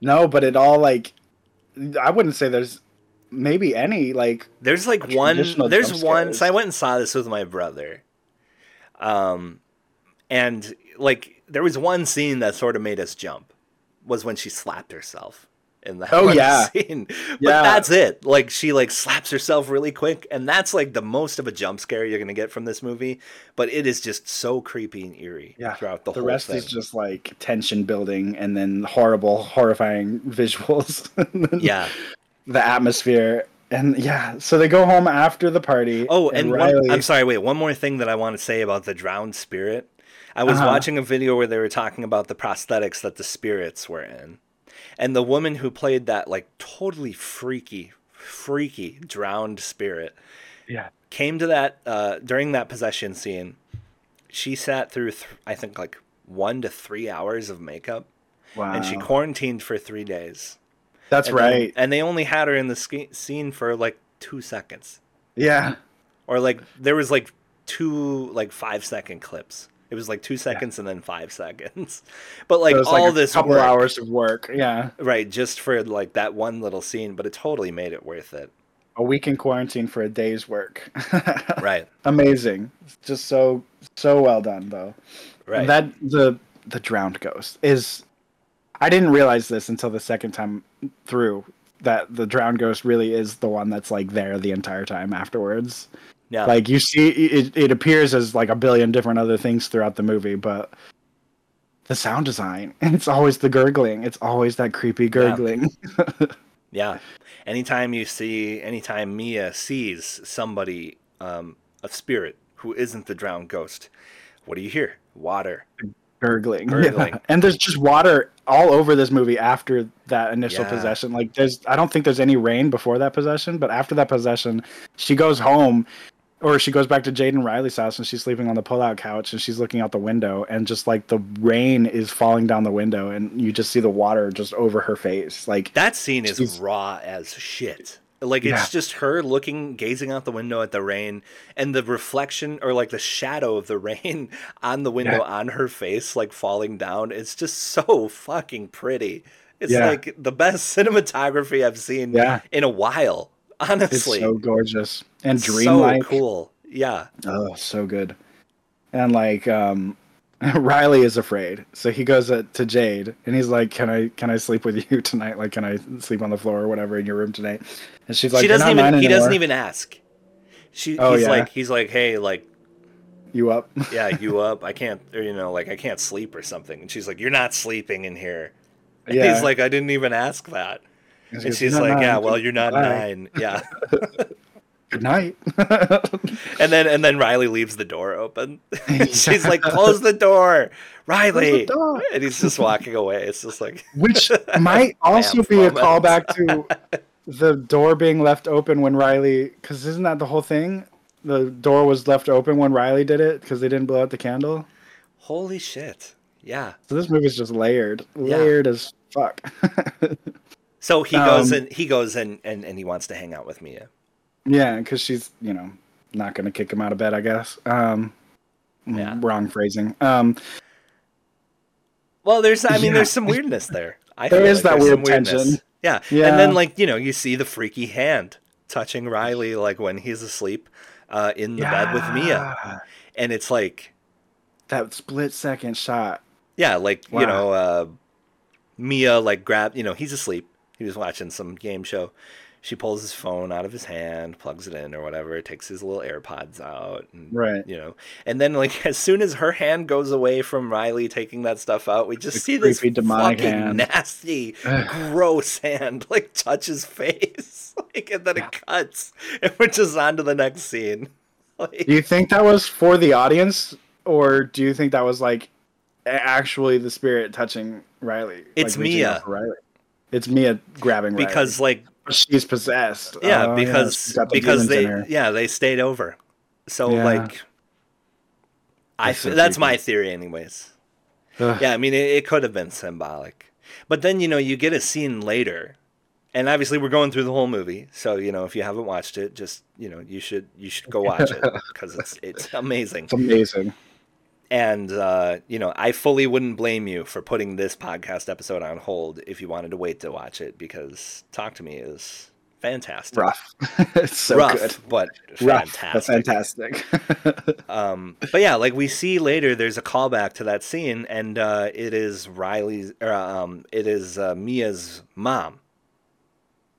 No, but it all like, I wouldn't say there's maybe any like. there's like one there's one so i went and saw this with my brother. Um, and like there was one scene that sort of made us jump was when she slapped herself in that Oh, one yeah. scene. But Yeah. that's it. Like she like slaps herself really quick, and that's like the most of a jump scare you're gonna get from this movie. But it is just so creepy and eerie Yeah. throughout the, whole thing. The whole rest thing. is just like tension building and then horrible, horrifying visuals. Yeah. The atmosphere. And yeah, so they go home after the party. Oh, and one, Riley, I'm sorry. Wait, one more thing that I want to say about the drowned spirit. I was Uh-huh. watching a video where they were talking about the prosthetics that the spirits were in, and the woman who played that like totally freaky, freaky drowned spirit Yeah. came to that uh, during that possession scene. She sat through, th- I think, like one to three hours of makeup, Wow. and she quarantined for three days. That's And right. and they only had her in the scene for like two seconds yeah. or like there was like two like five second clips. It was like two seconds and then five seconds. But like So all a this couple work, hours of work. Yeah. right? Just for like that one little scene, but it totally made it worth it. A week in quarantine for a day's work. Right, Amazing. Just so so well done though. right. That the the drowned ghost is I didn't realize this until the second time through that the drowned ghost really is the one that's like there the entire time afterwards. Yeah, Like you see it it appears as like a billion different other things throughout the movie, but the sound design, it's always the gurgling. It's always that creepy gurgling. yeah. Anytime you see, anytime Mia sees somebody, um, a spirit who isn't the drowned ghost, what do you hear? Water. gurgling. Gurgling. Yeah. And there's just water all over this movie after that initial Yeah. possession. Like there's I don't think there's any rain before that possession, but after that possession, she goes home or she goes back to Jade and Riley's house and she's sleeping on the pull-out couch and she's looking out the window and just like the rain is falling down the window and you just see the water just over her face. Like That scene is She's- raw as shit. Like it's Yeah. just her looking, gazing out the window at the rain, and the reflection or like the shadow of the rain on the window Yeah. on her face, like falling down. It's just so fucking pretty. It's Yeah. like the best cinematography I've seen in a while. it's Honestly, so gorgeous and dreamlike. so cool. Yeah, Oh, so good. And like um Riley is afraid. So he goes uh, to Jade and he's like, "Can I can I sleep with you tonight? Like can I sleep on the floor or whatever in your room tonight?" And she's like, she doesn't even. He doesn't even ask. She. Oh, he's yeah. like. He's like. Hey, like you up?" yeah, you up? I can't, or, you know, like I can't sleep or something. And she's like, you're not sleeping in here. And Yeah. he's like, I didn't even ask that. And goes, she's "You're not like, yeah, well, you're not Bye. nine. Yeah. Good night. And then and then Riley leaves the door open. She's like, close the door, Riley. door. And he's just walking away. It's just like, Which might also be a callback to the door being left open when Riley cuz isn't that the whole thing? The door was left open when Riley did it because they didn't blow out the candle. holy shit. Yeah. So this movie's just layered, layered as fuck. So he goes Um, and he goes and, and and he wants to hang out with Mia. yeah, because she's you know not gonna kick him out of bed, I guess. Um, Yeah. wrong phrasing. Um, Well, there's I mean Yeah. there's some weirdness there. I There feel like that weird weirdness. tension. Yeah. Yeah. And then like, you know, you see the freaky hand touching Riley like when he's asleep uh, in the bed with Mia. And it's like That split second shot. yeah, like, you know, uh, Mia like grab, you know, he's asleep. He was watching some game show. She pulls his phone out of his hand, plugs it in or whatever, takes his little AirPods out, and, Right. You know, and then like as soon as her hand goes away from Riley taking that stuff out, we just The see this fucking hand. nasty, gross hand like touch his face, like and then Yeah. it cuts, and we're just on to the next scene. Like, Do you think that was for the audience, or do you think that was like actually the spirit touching Riley? It's like, Mia. Riley. It's Mia grabbing Riley. because like she's possessed. yeah, Oh, because the because they yeah they stayed over, so Yeah. like. I That's so that's creepy. my theory, anyways. Ugh. Yeah, I mean, it, it could have been symbolic. But then, you know, you get a scene later. And obviously we're going through the whole movie. So, you know, if you haven't watched it, just, you know, you should you should go watch it because it's it's amazing. It's amazing. And uh, you know, I fully wouldn't blame you for putting this podcast episode on hold if you wanted to wait to watch it because Talk to Me is fantastic. Rough. it's so Rough, good. but Rough, fantastic. but fantastic. Um, but yeah, like we see later, there's a callback to that scene, and uh, it is Riley's, or, um, it is uh, Mia's mom,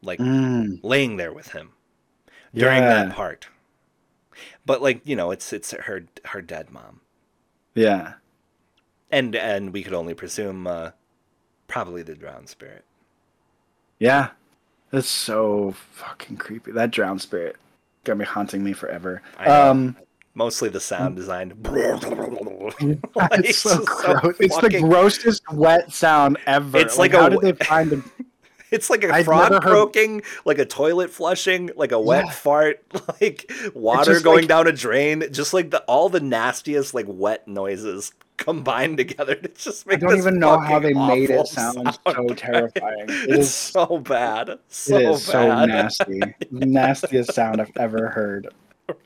like Mm, laying there with him during that part. But like you know, it's it's her her dead mom, yeah. and and we could only presume uh, probably the drowned spirit. Yeah. That's so fucking creepy. That drowned spirit gonna be haunting me forever. Um Mostly the sound design. it's so gross. it's the grossest wet sound ever. It's like a how did they find the It's like a I've frog heard- croaking, like a toilet flushing, like a wet Yeah. fart, like water going like- down a drain, just like the all the nastiest like wet noises combined together to just makes. I make don't even know how they made it sound so terrifying. It It's is so bad. So it is so bad. nasty. Nastiest sound I've ever heard.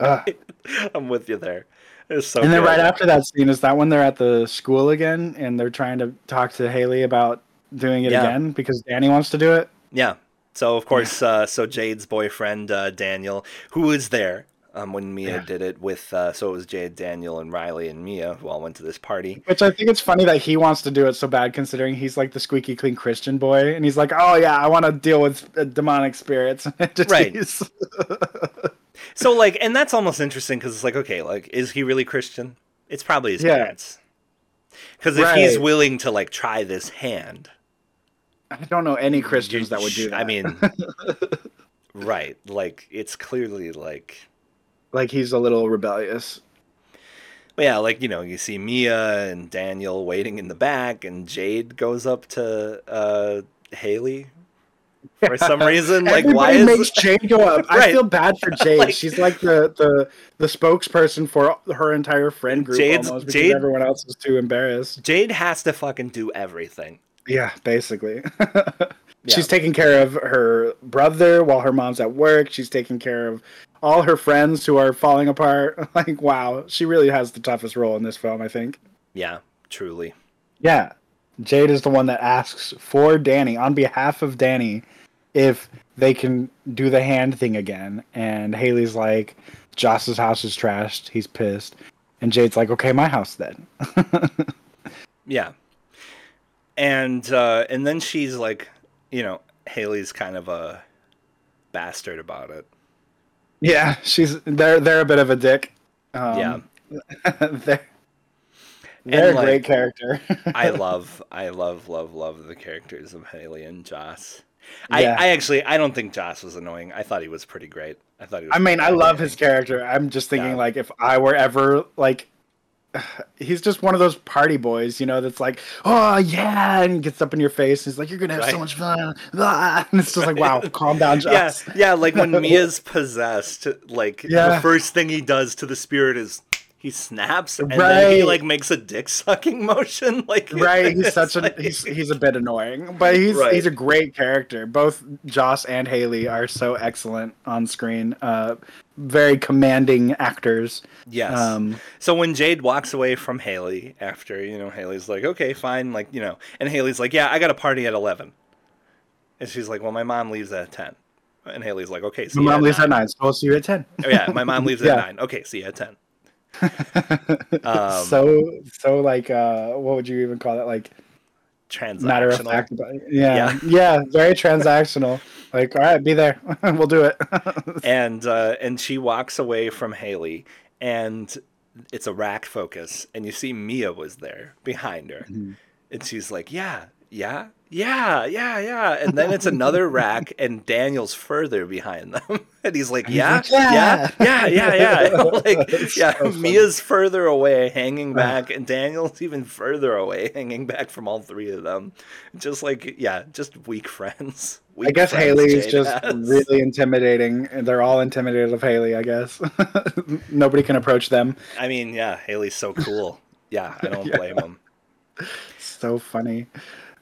Ugh. I'm with you there. It's so And then good. right after that scene is that when they're at the school again and they're trying to talk to Haley about doing it Yeah. again because Danny wants to do it. Yeah. So of course, uh, so Jade's boyfriend uh, Daniel, who was there um, when Mia Yeah. did it with, uh, so it was Jade, Daniel, and Riley and Mia who all went to this party. Which I think it's funny that he wants to do it so bad, considering he's like the squeaky clean Christian boy, and he's like, "Oh yeah, I want to deal with uh, demonic spirits." Just- Right. So like, and that's almost interesting because it's like, okay, like, is he really Christian? It's probably his Yeah. parents. Because if he's willing to like try this hand, I don't know any Christians that would do that. I mean, right? Like, it's clearly like like he's a little rebellious. But yeah, like you know, you see Mia and Daniel waiting in the back, and Jade goes up to uh, Haley for some reason. Like, why is makes Jade go up? I feel bad for Jade. Like- She's like the, the the spokesperson for her entire friend group Jade's- almost because Jade- everyone else is too embarrassed. Jade has to fucking do everything? Yeah, basically. Yeah. She's taking care of her brother while her mom's at work. She's taking care of all her friends who are falling apart. Like, wow, she really has the toughest role in this film, I think. Yeah, truly. Yeah. Jade is the one that asks for Danny on behalf of Danny if they can do the hand thing again. And Haley's like, Joss's house is trashed. He's pissed. And Jade's like, okay, my house then. Yeah, and uh, and then she's like, you know, Haley's kind of a bastard about it. yeah, she's they're they're a bit of a dick. Um, yeah, they're they're a like, great character. I love, I love, love, love the characters of Haley and Joss. Yeah. I, I actually, I don't think Joss was annoying. I thought he was pretty great. I thought he was. I mean, I love funny. his character. I'm just thinking, Yeah. like, if I were ever like, he's just one of those party boys, you know, that's like, oh yeah, and gets up in your face. And he's like, you're gonna have so much fun, Ah, and it's just like, wow, calm down, Yeah, Joss. yeah. Like when Mia's possessed, like the first thing he does to the spirit is he snaps and then he like makes a dick sucking motion. Like Right, he's such a he's he's a bit annoying, but he's Right. he's a great character. Both Joss and Haley are so excellent on screen. Uh, very commanding actors. yes. Um, So when Jade walks away from Haley after, you know, Haley's like, okay, fine, like, you know, and Haley's like, yeah, I got a party at 11. And she's like, well, my mom leaves at 10. And Haley's like, okay, see my mom leaves at 9. nine, so I'll see you at ten. Oh, yeah, my mom leaves Yeah. at 9. Okay, see you at 10. Um, so so like uh what would you even call it like Transactional. matter of fact it. Yeah, yeah very transactional like all right be there we'll do it and uh, and she walks away from Haley, and it's a rack focus, and you see Mia was there behind her, Mm-hmm. and she's like, "Yeah, yeah, yeah, yeah, yeah," and then it's another rack, and Daniel's further behind them, and he's like, "Yeah, yeah, yeah, "Yeah." yeah, yeah," like, yeah, so. Mia's further away, hanging uh. back, and Daniel's even further away, hanging back from all three of them, just like, yeah, just weak friends. i guess friends haley's just has. really intimidating and they're all intimidated of haley i guess nobody can approach them I mean, yeah, Haley's so cool. Yeah, I don't Yeah. blame him. so funny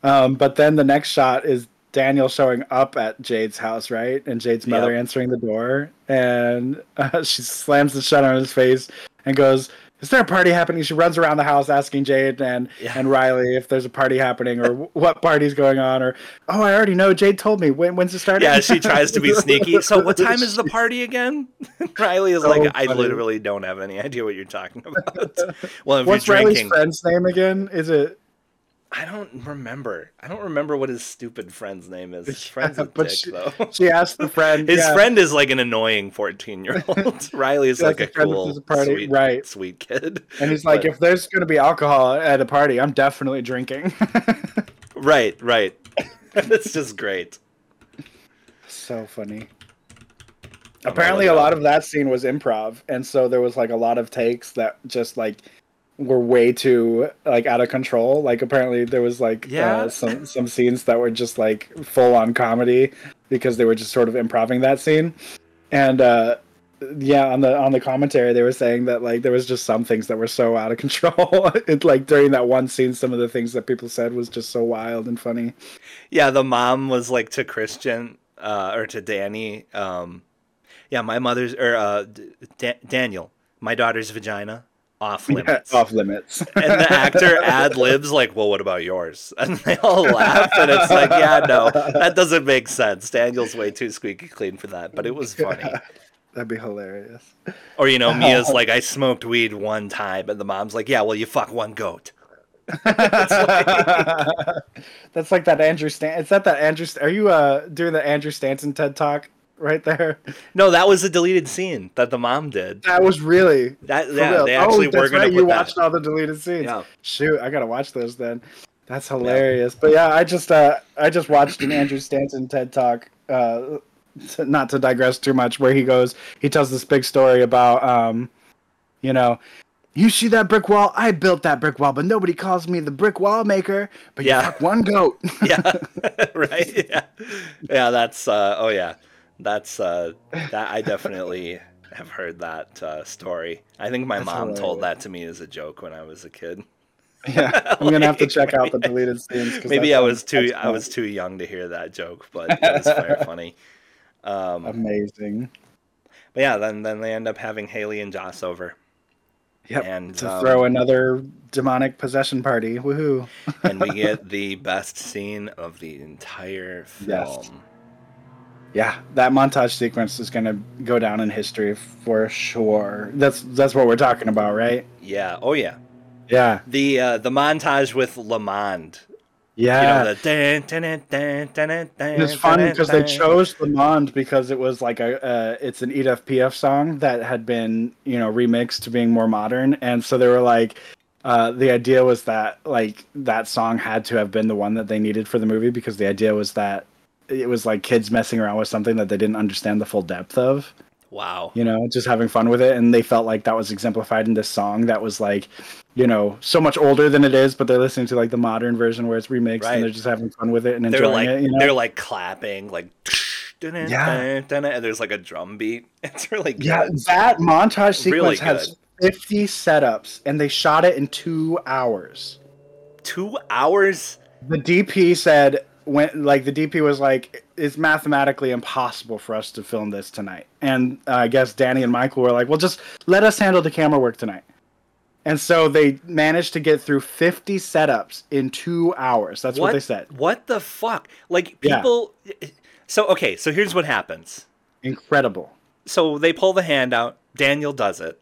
um but then the next shot is Daniel showing up at Jade's house, right? And Jade's mother Yep. answering the door, and uh, she slams the shut on his face and goes, is there a party happening? She runs around the house asking Jade and Yeah. and Riley if there's a party happening or what party's going on or oh I already know Jade told me when when's it starting. Yeah, she tries to be sneaky. So, what time is the party again? Riley is So like, I literally don't have any idea what you're talking about. Well, if What's you're Riley's drinking, friend's name again? Is it? I don't remember. I don't remember what his stupid friend's name is. His friend's a but dick, she- though. She asked the friend. His yeah. friend is like an annoying 14 year old. Riley is Yeah, like a cool, a party, sweet, right. sweet kid. and he's like, but- if there's going to be alcohol at a party, I'm definitely drinking. Right, right. it's just great. so funny. Oh I'm Apparently, a lot of that scene was improv, and so there was like a lot of takes that just like were way too like out of control. Like apparently there was like Yeah. uh, some some scenes that were just like full on comedy because they were just sort of improving that scene, and uh, yeah, on the on the commentary they were saying that like there was just some things that were so out of control. it, like during that one scene, some of the things that people said was just so wild and funny. Yeah, the mom was like to Christian uh, or to Danny. Um, yeah, my mother's or uh, D- Daniel, my daughter's vagina off limits. Off limits. and the actor ad libs like, "Well, what about yours?" And they all laugh, and it's like, "Yeah, no, that doesn't make sense. Daniel's way too squeaky clean for that." But it was funny. That'd be hilarious. Or you know, Mia's like, "I smoked weed one time," and the mom's like, "Yeah, well, you fuck one goat." That's like that Andrew Stan. Is that that Andrew? St- Are you uh doing the Andrew Stanton TED talk right there? No, that was a deleted scene that the mom did. That was really. That yeah, they actually oh, were gonna right. put You that. watched all the deleted scenes. Yeah. Shoot, I gotta watch those then. That's hilarious. But yeah, I just uh I just watched an Andrew Stanton TED talk. Uh, to- not to digress too much, where he goes, he tells this big story about um, you know. You see that brick wall? I built that brick wall, but nobody calls me the brick wall maker. But Yeah. you fuck one goat. yeah right yeah yeah that's uh oh yeah that's uh that i definitely have heard that uh story i think my That's mom told that to me as a joke when i was a kid Yeah, I'm gonna have to check out the deleted scenes. maybe i was too i was too young to hear that joke but it was very funny um amazing. but yeah then then they end up having haley and joss over Yep. and, to um, throw another demonic possession party. Woohoo! and we get the best scene of the entire Yes. Yeah, that montage sequence is gonna go down in history for sure. That's that's what we're talking about, right? yeah oh yeah Yeah, the uh the montage with Le Monde yeah. you know, the dun, dun, dun, dun, dun, dun, dun, And it's funny because they chose Le Monde because it was like a uh, it's an Piaf song that had been you know remixed to being more modern, and so they were like, uh, the idea was that like that song had to have been the one that they needed for the movie because the idea was that it was like kids messing around with something that they didn't understand the full depth of, Wow. you know, just having fun with it, and they felt like that was exemplified in this song that was like. You know, so much older than it is, but they're listening to like the modern version where it's remixed, Right. and they're just having fun with it and They're enjoying like it. You know? they're like clapping, like Yeah. and there's like a drum beat. It's really good. Yeah, that montage sequence Really has 50 setups and they shot it in two hours. Two hours. The DP said when like the DP was like it's mathematically impossible for us to film this tonight. And uh, I guess Danny and Michael were like, "Well, just let us handle the camera work tonight." And so they managed to get through 50 setups in 2 hours. That's what, they said. What the fuck? Like people. Yeah. people. So okay, so here's what happens. Incredible. So they pull the hand out. Daniel does it.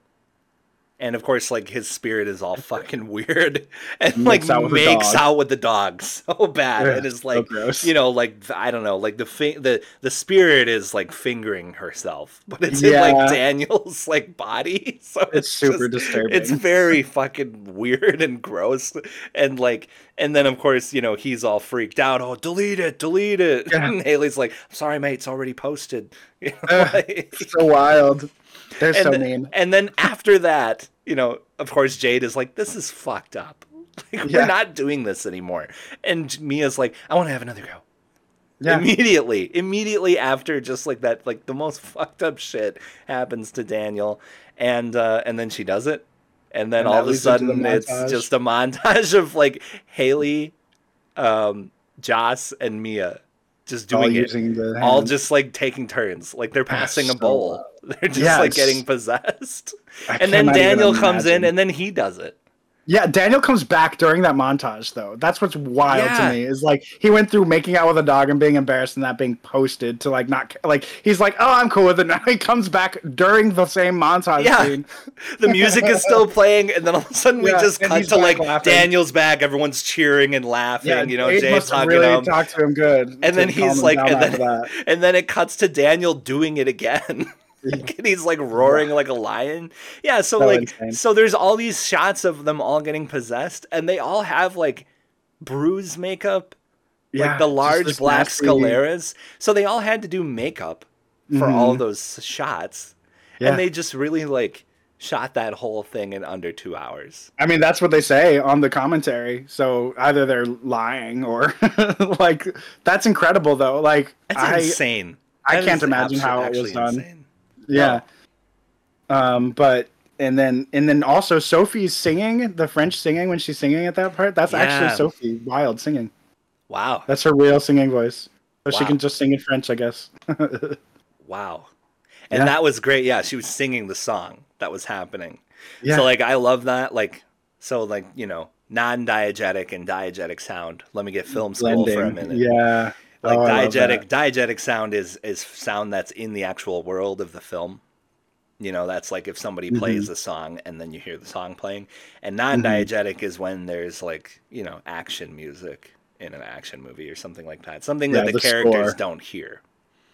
And of course, like his spirit is all fucking weird, and like Makes out with a makes out with the dog so bad. Ugh, and is like, gross. you know, like I don't know, like the fi- the the spirit is like fingering herself, but it's in like Daniel's like body, so it's, It's super just- disturbing. It's very fucking weird and gross, and like, and then of course, you know, he's all freaked out. Oh, delete it, delete it. Yeah. And Haley's like, sorry, mate, it's already posted." You know, Ugh, like- so wild. They're and so then, mean. And then after that, you know, of course, Jade is like, "This is fucked up. Like, Yeah. We're not doing this anymore." And Mia's like, "I want to have another go." Yeah. Immediately, immediately after, just like that, like the most fucked up shit happens to Daniel, and uh, and then she does it, and then And all of a leads into the sudden it's just a montage of like Haley, um, Joss, and Mia just All doing it. using the All just like taking turns, like they're passing a so bowl. They're just Yeah, like getting possessed. I And then Daniel comes in, and then he does it. Yeah, Daniel comes back during that montage though. That's what's wild Yeah. to me. Is like he went through making out with a dog and being embarrassed and that being posted to like not like he's like, oh, I'm cool with it. Now he comes back during the same montage Yeah. scene. The music is still playing, and then all of a sudden we Yeah, just cut to like laughing. Daniel's back. Everyone's cheering and laughing. Yeah, you know, Abe Jay's must talking really to him. talked to him good. and then he's like, and then, and then it cuts to Daniel doing it again. And he's like roaring like a lion. Yeah, so So like, insane. so there's all these shots of them all getting possessed, and they all have like bruise makeup, Yeah, like the large black scleras. So they all had to do makeup for all Mhm. those shots, Yeah. and they just really like shot that whole thing in under two hours. I mean, that's what they say on the commentary. So either they're lying or like that's incredible though. Like That's I insane. I That can't imagine how it was done. insane. Yeah. Um, but and then and then also Sophie's singing the French singing when she's singing at that part. That's Yeah. actually Sophie Wilde singing. Wow. That's her real singing voice. So she can just sing in French, I guess. Wow. And Yeah. that was great. Yeah, she was singing the song that was happening. yeah. So like I love that. Like so like, you know, non-diegetic and diegetic sound. Let me get film school for a minute. Yeah. Like Oh, diegetic diegetic sound is is sound that's in the actual world of the film. You know, that's like if somebody Mm-hmm. plays a song and then you hear the song playing. And non-diegetic is when there's like, you know, action music in an action movie or something like that. Something that the, the characters score. don't hear.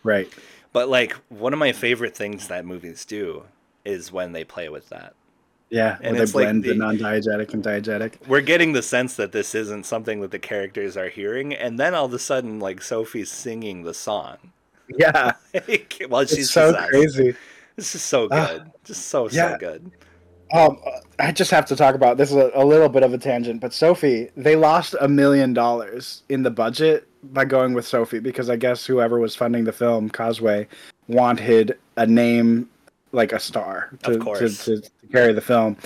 Right. But like one of my favorite things that movies do is when they play with that. Yeah. And they like blend the, the- non-diegetic and diegetic. We're getting the sense that this isn't something that the characters are hearing, and then all of a sudden, like Sophie's singing the song Yeah. well, she's so possessed. crazy. This is so Ah. good, just so Yeah. so good. Um, I just have to talk about this is a, a little bit of a tangent, but Sophie, they lost a million dollars in the budget by going with Sophie because I guess whoever was funding the film, Causeway, wanted a name like a star to, to, course. to, to carry the film.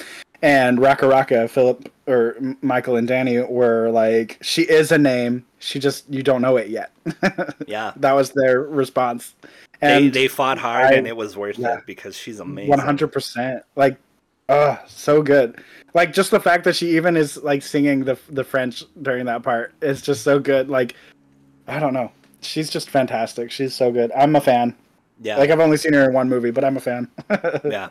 And Rakka Rakka, Philip or Michael and Danny were like, she is a name. She just you don't know it yet. Yeah, that was their response. they And they fought hard, I- and it was worth yeah. it because she's amazing. One hundred percent. Like, uh, so good. Like just the fact that she even is like singing the the French during that part is just so good. Like, I don't know. She's just fantastic. She's so good. I'm a fan. Yeah, Like I've only seen her in one movie, but I'm a fan. yeah.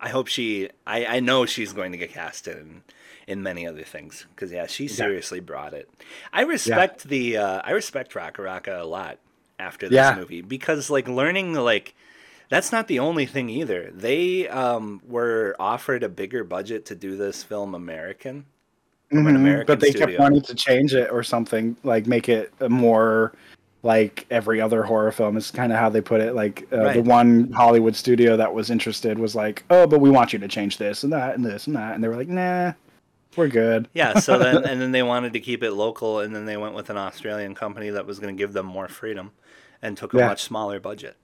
I hope she. I I know she's going to get cast in in many other things because yeah, she seriously brought it. I respect the. Uh, I respect Rakka Rakka a lot after this Yeah. movie because like learning like. That's not the only thing either. They um, were offered a bigger budget to do this film American. Mhm. American but they studio. kept wanting to change it or something, like make it more like every other horror film is kind of how they put it. Like uh, the one Hollywood studio that was interested was like, "Oh, but we want you to change this and that and this and that," and they were like, "Nah, we're good." Yeah, so then and then they wanted to keep it local, and then they went with an Australian company that was going to give them more freedom, and took a Yeah. much smaller budget.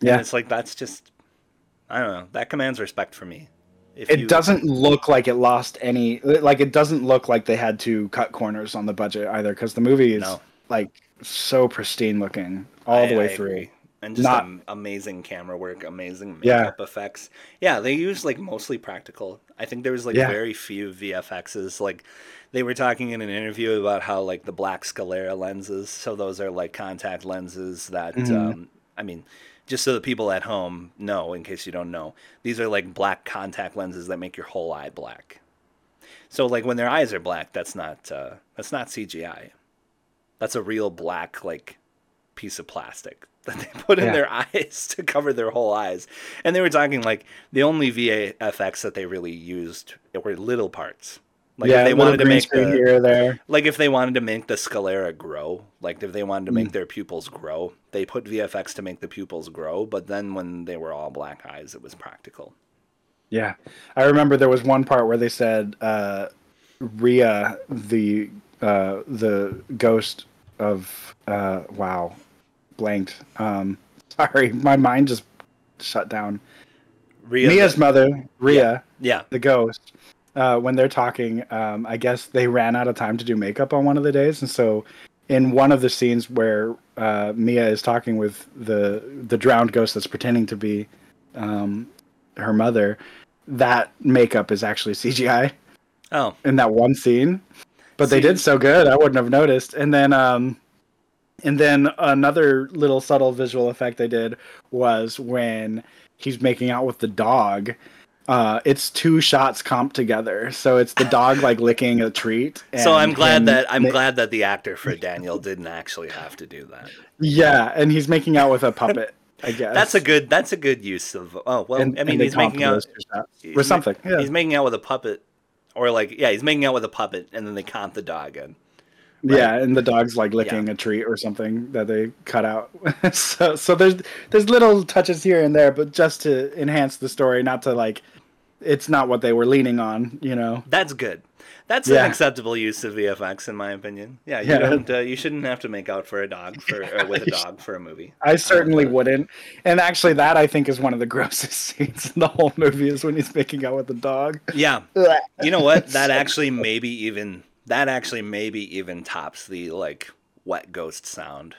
Yeah. It's like that's just, I don't know, that commands respect for me. If It you- doesn't look like it lost any. Like it doesn't look like they had to cut corners on the budget either, because the movie is No. like so pristine looking all the way I through. agree. And just Not- am- amazing camera work, amazing Yeah. makeup effects. Yeah, they use like mostly practical. I think there was like Yeah. very few VFXs. Like they were talking in an interview about how like the black sclera lenses. So those are like contact lenses that Mhm. um, I mean, just so the people at home know, in case you don't know, these are like black contact lenses that make your whole eye black. So like when their eyes are black, that's not uh, that's not CGI. That's a real black like piece of plastic that they put in Yeah. their eyes to cover their whole eyes. And they were talking like the only VFX that they really used were little parts. Like yeah, if they wanted to make the here or there. like if they wanted to make the sclera grow, like if they wanted to Mm. make their pupils grow, they put VFX to make the pupils grow, but then when they were all black eyes, it was practical. Yeah, I remember there was one part where they said uh, Rhea, the uh, the ghost of uh, wow, blanked. Um, sorry, my mind just shut down. Rhea, Mia's mother, Rhea, yeah, the ghost. Uh, when they're talking, um, I guess they ran out of time to do makeup on one of the days, and so in one of the scenes where uh, Mia is talking with the the drowned ghost that's pretending to be um, her mother, that makeup is actually CGI Oh, in that one scene. But they did so good, I wouldn't have noticed. And then um and then another little subtle visual effect they did was when he's making out with the dog. Uh, it's two shots comped together, so it's the dog like licking a treat. so I'm glad that I'm ma- glad that the actor for Daniel didn't actually have to do that. Yeah, and he's making out with a puppet. I guess That's a good that's a good use of oh well And- I mean he's making out those two shots he's with something. Yeah, he's making out with a puppet or like yeah he's making out with a puppet and then they count the dog in. Yeah, and the dog's like licking Yeah. a treat or something that they cut out. so so there's there's little touches here and there, but just to enhance the story, not to like it's not what they were leaning on, you know. That's good. That's Yeah. an acceptable use of VFX in my opinion. Yeah, you Yeah. don't uh, you shouldn't have to make out for a dog for or with a dog for a movie. I certainly wouldn't. And actually that I think is one of the grossest scenes in the whole movie is when he's making out with the dog. Yeah. You know what? That actually maybe even that actually maybe even tops the like wet ghost sound.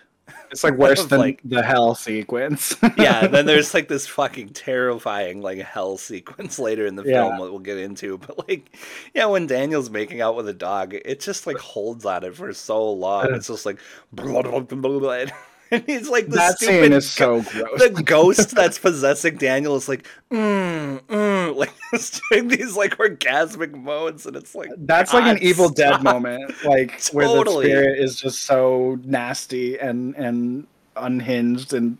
It's like worse than Like- the hell sequence. Yeah, and then there's like this fucking terrifying like hell sequence later in the Yeah. film that we'll get into. But like, yeah, when Daniel's making out with a dog, it just like holds on it for so long. It's just like, blah, blah, blah, blah, blah. And he's like the that stupid scene is so gross. the ghost that's possessing Daniel is like, mm, mm, like doing these like orgasmic moans, and it's like That's like an God, Evil Dead stop. moment, like where the spirit is just so nasty and and unhinged and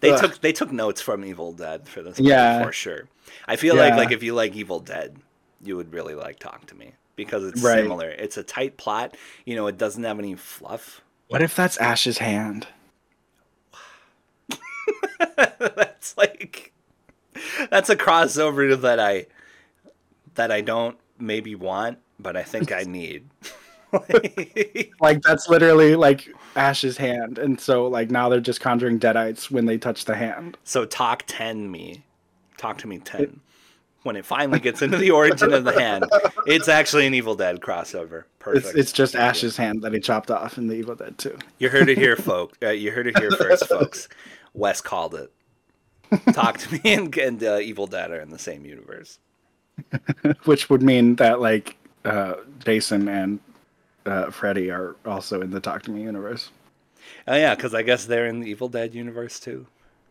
They Ugh. took they took notes from Evil Dead for this Yeah. for sure. I feel like like if you like Evil Dead, you would really like Talk to Me because it's Right. similar. It's a tight plot. You know, it doesn't have any fluff. what if that's Ash's hand? that's like that's a crossover that I that I don't maybe want, but I think I need. Like that's literally like Ash's hand, and so like now they're just conjuring deadites when they touch the hand. so talk 10 me. Talk to me 10. When it finally gets into the origin of the hand, it's actually an Evil Dead crossover. Perfect. It's it's just Ash's hand that he chopped off in the Evil Dead too. You heard it here, folks. Uh, you heard it here first, folks. Wes called it. Talk to me and, and uh, Evil Dead are in the same universe. Which would mean that like uh, Jason and uh, Freddy are also in the Talk to Me universe. Oh yeah, because I guess they're in the Evil Dead universe too.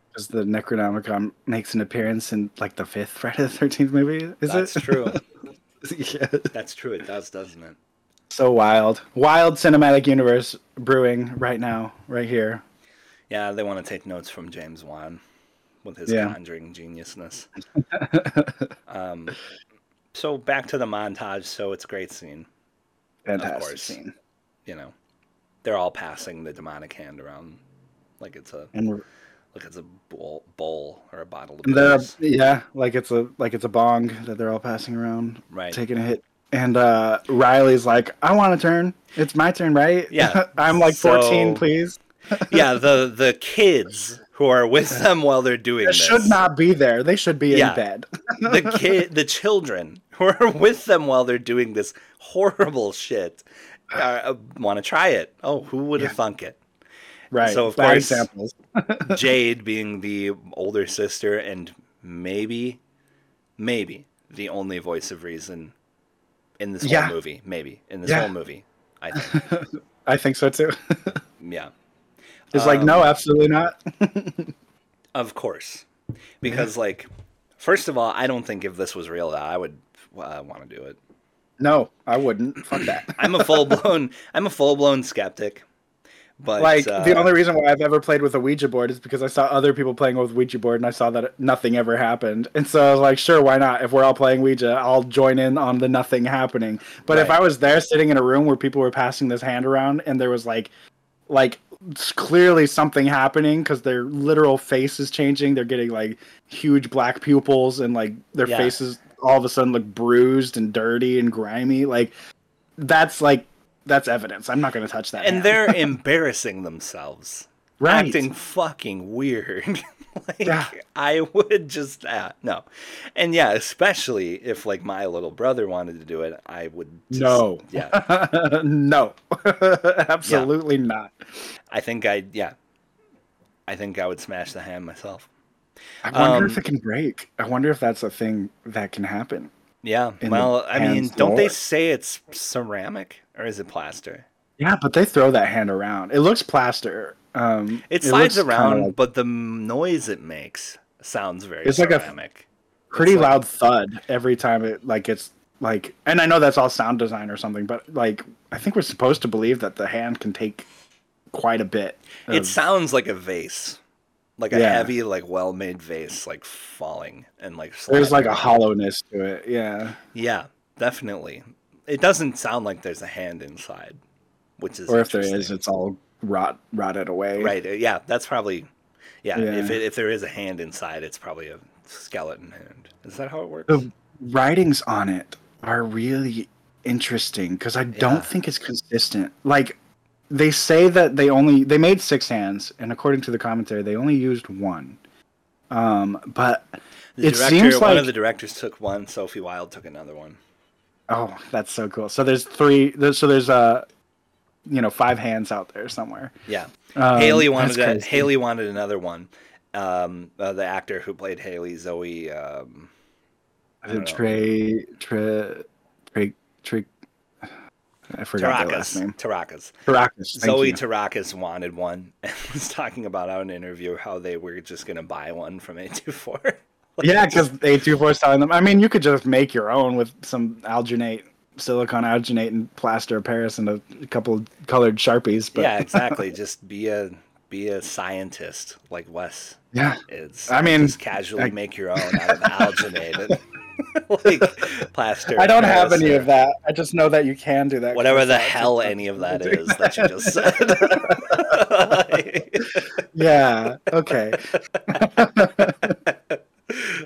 Because the Necronomicon makes an appearance in like the fifth Friday the Thirteenth movie. Is That's it? true. yeah. That's true. It does, doesn't it? So wild, wild cinematic universe brewing right now, right here. Yeah, they want to take notes from James Wan with his Yeah. conjuring geniusness. um, so back to the montage. So it's a great scene. Fantastic course. scene. You know, they're all passing the demonic hand around like it's a And like it's a bowl, bowl or a bottle of yeah, like it's a like it's a bong that they're all passing around, Right. taking a hit. And uh Riley's like, I want to turn. It's my turn, right? Yeah. I'm like 14, please. yeah, the the kids who are with them while they're doing this. Should not be there. They should be Yeah. in bed. the kid, the children who are with them while they're doing this horrible shit, uh, want to try it. Oh, who would have Yeah. thunk it? right. So, of Bad course- examples. Jade being the older sister and maybe, maybe the only voice of reason in this Yeah. whole movie. Maybe in this whole movie. I think. I think so too. Yeah. It's like, Um, no, absolutely not. Of course. Because, like, first of all, I don't think if this was real, that I would uh, want to do it. no, I wouldn't. Fuck that. I'm a full blown, I'm a full blown skeptic. But like uh, the only reason why I've ever played with a Ouija board is because I saw other people playing with Ouija board and I saw that nothing ever happened. And so I was like, sure, why not? If we're all playing Ouija, I'll join in on the nothing happening. But if I was there sitting in a room where people were passing this hand around and there was like like s- clearly something happening because their literal face is changing, they're getting like huge black pupils and like their Yeah. faces all of a sudden look bruised and dirty and grimy, like that's like that's evidence. I'm not going to touch that. and they're embarrassing themselves, Right. acting fucking weird. like Yeah. I would just uh, no, and yeah, especially if like my little brother wanted to do it, I would. Just, no. Yeah, no. Absolutely not. I think I yeah. I think I would smash the hand myself. I wonder if Um, it can break. I wonder if that's a thing that can happen. Yeah. Well, I mean, don't they say it's ceramic or is it plaster? Yeah, but they throw that hand around. It looks plaster. Um, It slides around, like but the noise it makes sounds very It's like a- ceramic. pretty like- loud thud every time it like it's like. And I know that's all sound design or something, but like I think we're supposed to believe that the hand can take quite a bit. it sounds like a vase, like a Yeah. heavy, like well-made vase, like falling and like. there's like a hollowness to it. Yeah. Yeah, definitely. It doesn't sound like there's a hand inside, which is Or if there is, it's all rot rotted away. right. uh, Yeah, that's probably. Yeah, if it, if there is a hand inside, it's probably a skeleton hand. Is that how it works? The writings on it are really interesting because I don't Yeah. think it's consistent. Like they say that they only they made six hands, and according to the commentary, they only used one. Um, but The it director, seems one like of the directors took one. Sophie Wilde took another one. oh, that's so cool. So there's three. There's, so there's uh, you know, five hands out there somewhere. Yeah, Um, Haley wanted a. Haley wanted another one. Um, uh, the actor who played Haley, Zoe. Um, I don't know. Trey Trey Trey Trey. I forgot their last name. Terakes. Caracas. Thank Zoe you. Terakes wanted one and was talking about out in an interview how they were just going to buy one from A24. Yeah, because A24 is telling them. I mean, you could just make your own with some alginate, silicon alginate, and plaster of Paris and a couple colored sharpies. But yeah, exactly. Just be a be a scientist like Wes yeah, it's I mean, just casually I- make your own out of alginated like plaster. I don't have any or of that. I just know that you can do that. Whatever the hell any of that is that you just said. Yeah. Okay.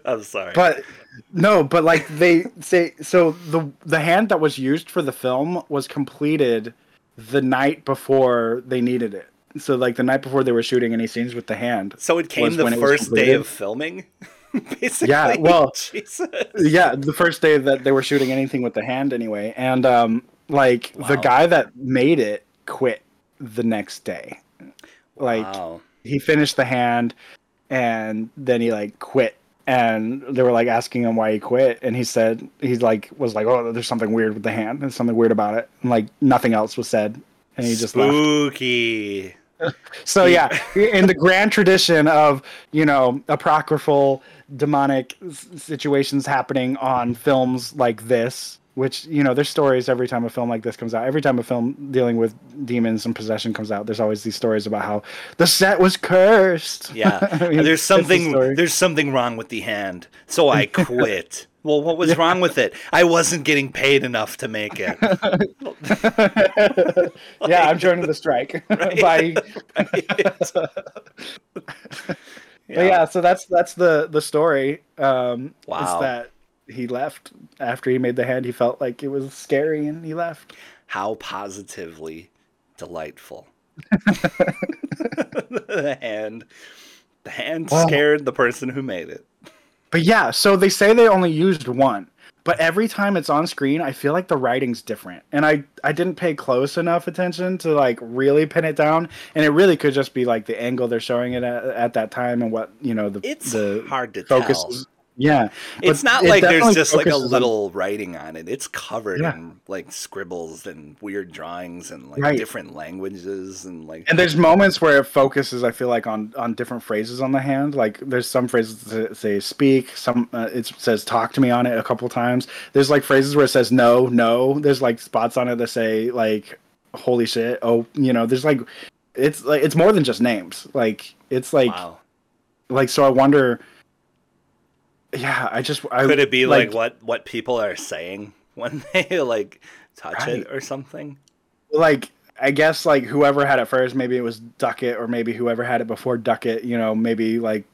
I'm sorry. But no, but like they say, so the the hand that was used for the film was completed the night before they needed it. So like the night before they were shooting any scenes with the hand. so it came the when it was first day of filming. Basically. Yeah, well, Jesus. yeah the first day that they were shooting anything with the hand anyway and um like the guy that made it quit the next day like wow. he finished the hand and then he like quit and they were like asking him why he quit. And he said he's like was like oh there's something weird with the hand. There's something weird about it. And like nothing else was said. And he just left. Spooky. so yeah, in the grand tradition of you know apocryphal demonic s- situations happening on films like this, which you know there's stories every time a film like this comes out. Every time a film dealing with demons and possession comes out, there's always these stories about how the set was cursed. Yeah. I mean, there's something there's something wrong with the hand. So I quit. well, what was wrong with it? I wasn't getting paid enough to make it. yeah, I'm joining the strike. Bye. But yeah, so that's that's the the story. Um, Wow. Is that he left after he made the hand. He felt like it was scary, and he left. How positively delightful. the hand the hand Wow. scared the person who made it. But yeah, so they say they only used one, but every time it's on screen, I feel like the writing's different, and I I didn't pay close enough attention to like really pin it down, and it really could just be like the angle they're showing it at, at that time and what you know the It's the hard to focus tell. is. Yeah, It's not it like there's just like a focuses on- little writing on it. It's covered Yeah. in like scribbles and weird drawings and like Right. different languages and like And there's moments where it focuses, I feel like, on on different phrases on the hand. Like there's some phrases that say "speak," some uh, it says "talk to me" on it a couple times. There's like phrases where it says "no, no." There's like spots on it that say like "holy shit," oh, you know. There's like it's like it's more than just names. Like it's like wow. like so. I wonder. Yeah, I just I Could it be like, what what people are saying when they like touch Right. it or something? like I guess like whoever had it first, maybe it was Duckett, or maybe whoever had it before Duckett. You know, maybe like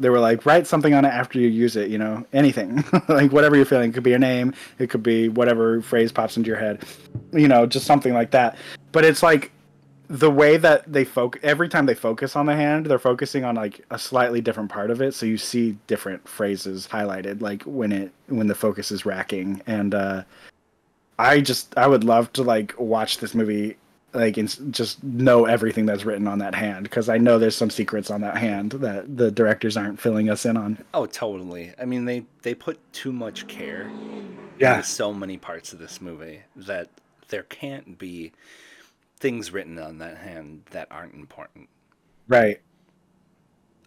they were like write something on it after you use it. You know, anything like whatever you're feeling. It could be your name. It could be whatever phrase pops into your head. You know, just something like that. But it's like the way that they focus every time they focus on the hand, they're focusing on like a slightly different part of it, so you see different phrases highlighted, like when it when the focus is racking. And uh, I just I would love to like watch this movie like and just know everything that's written on that hand because I know there's some secrets on that hand that the directors aren't filling us in on. Oh, totally. I mean, they they put too much care Yeah. into so many parts of this movie that there can't be things written on that hand that aren't important. Right.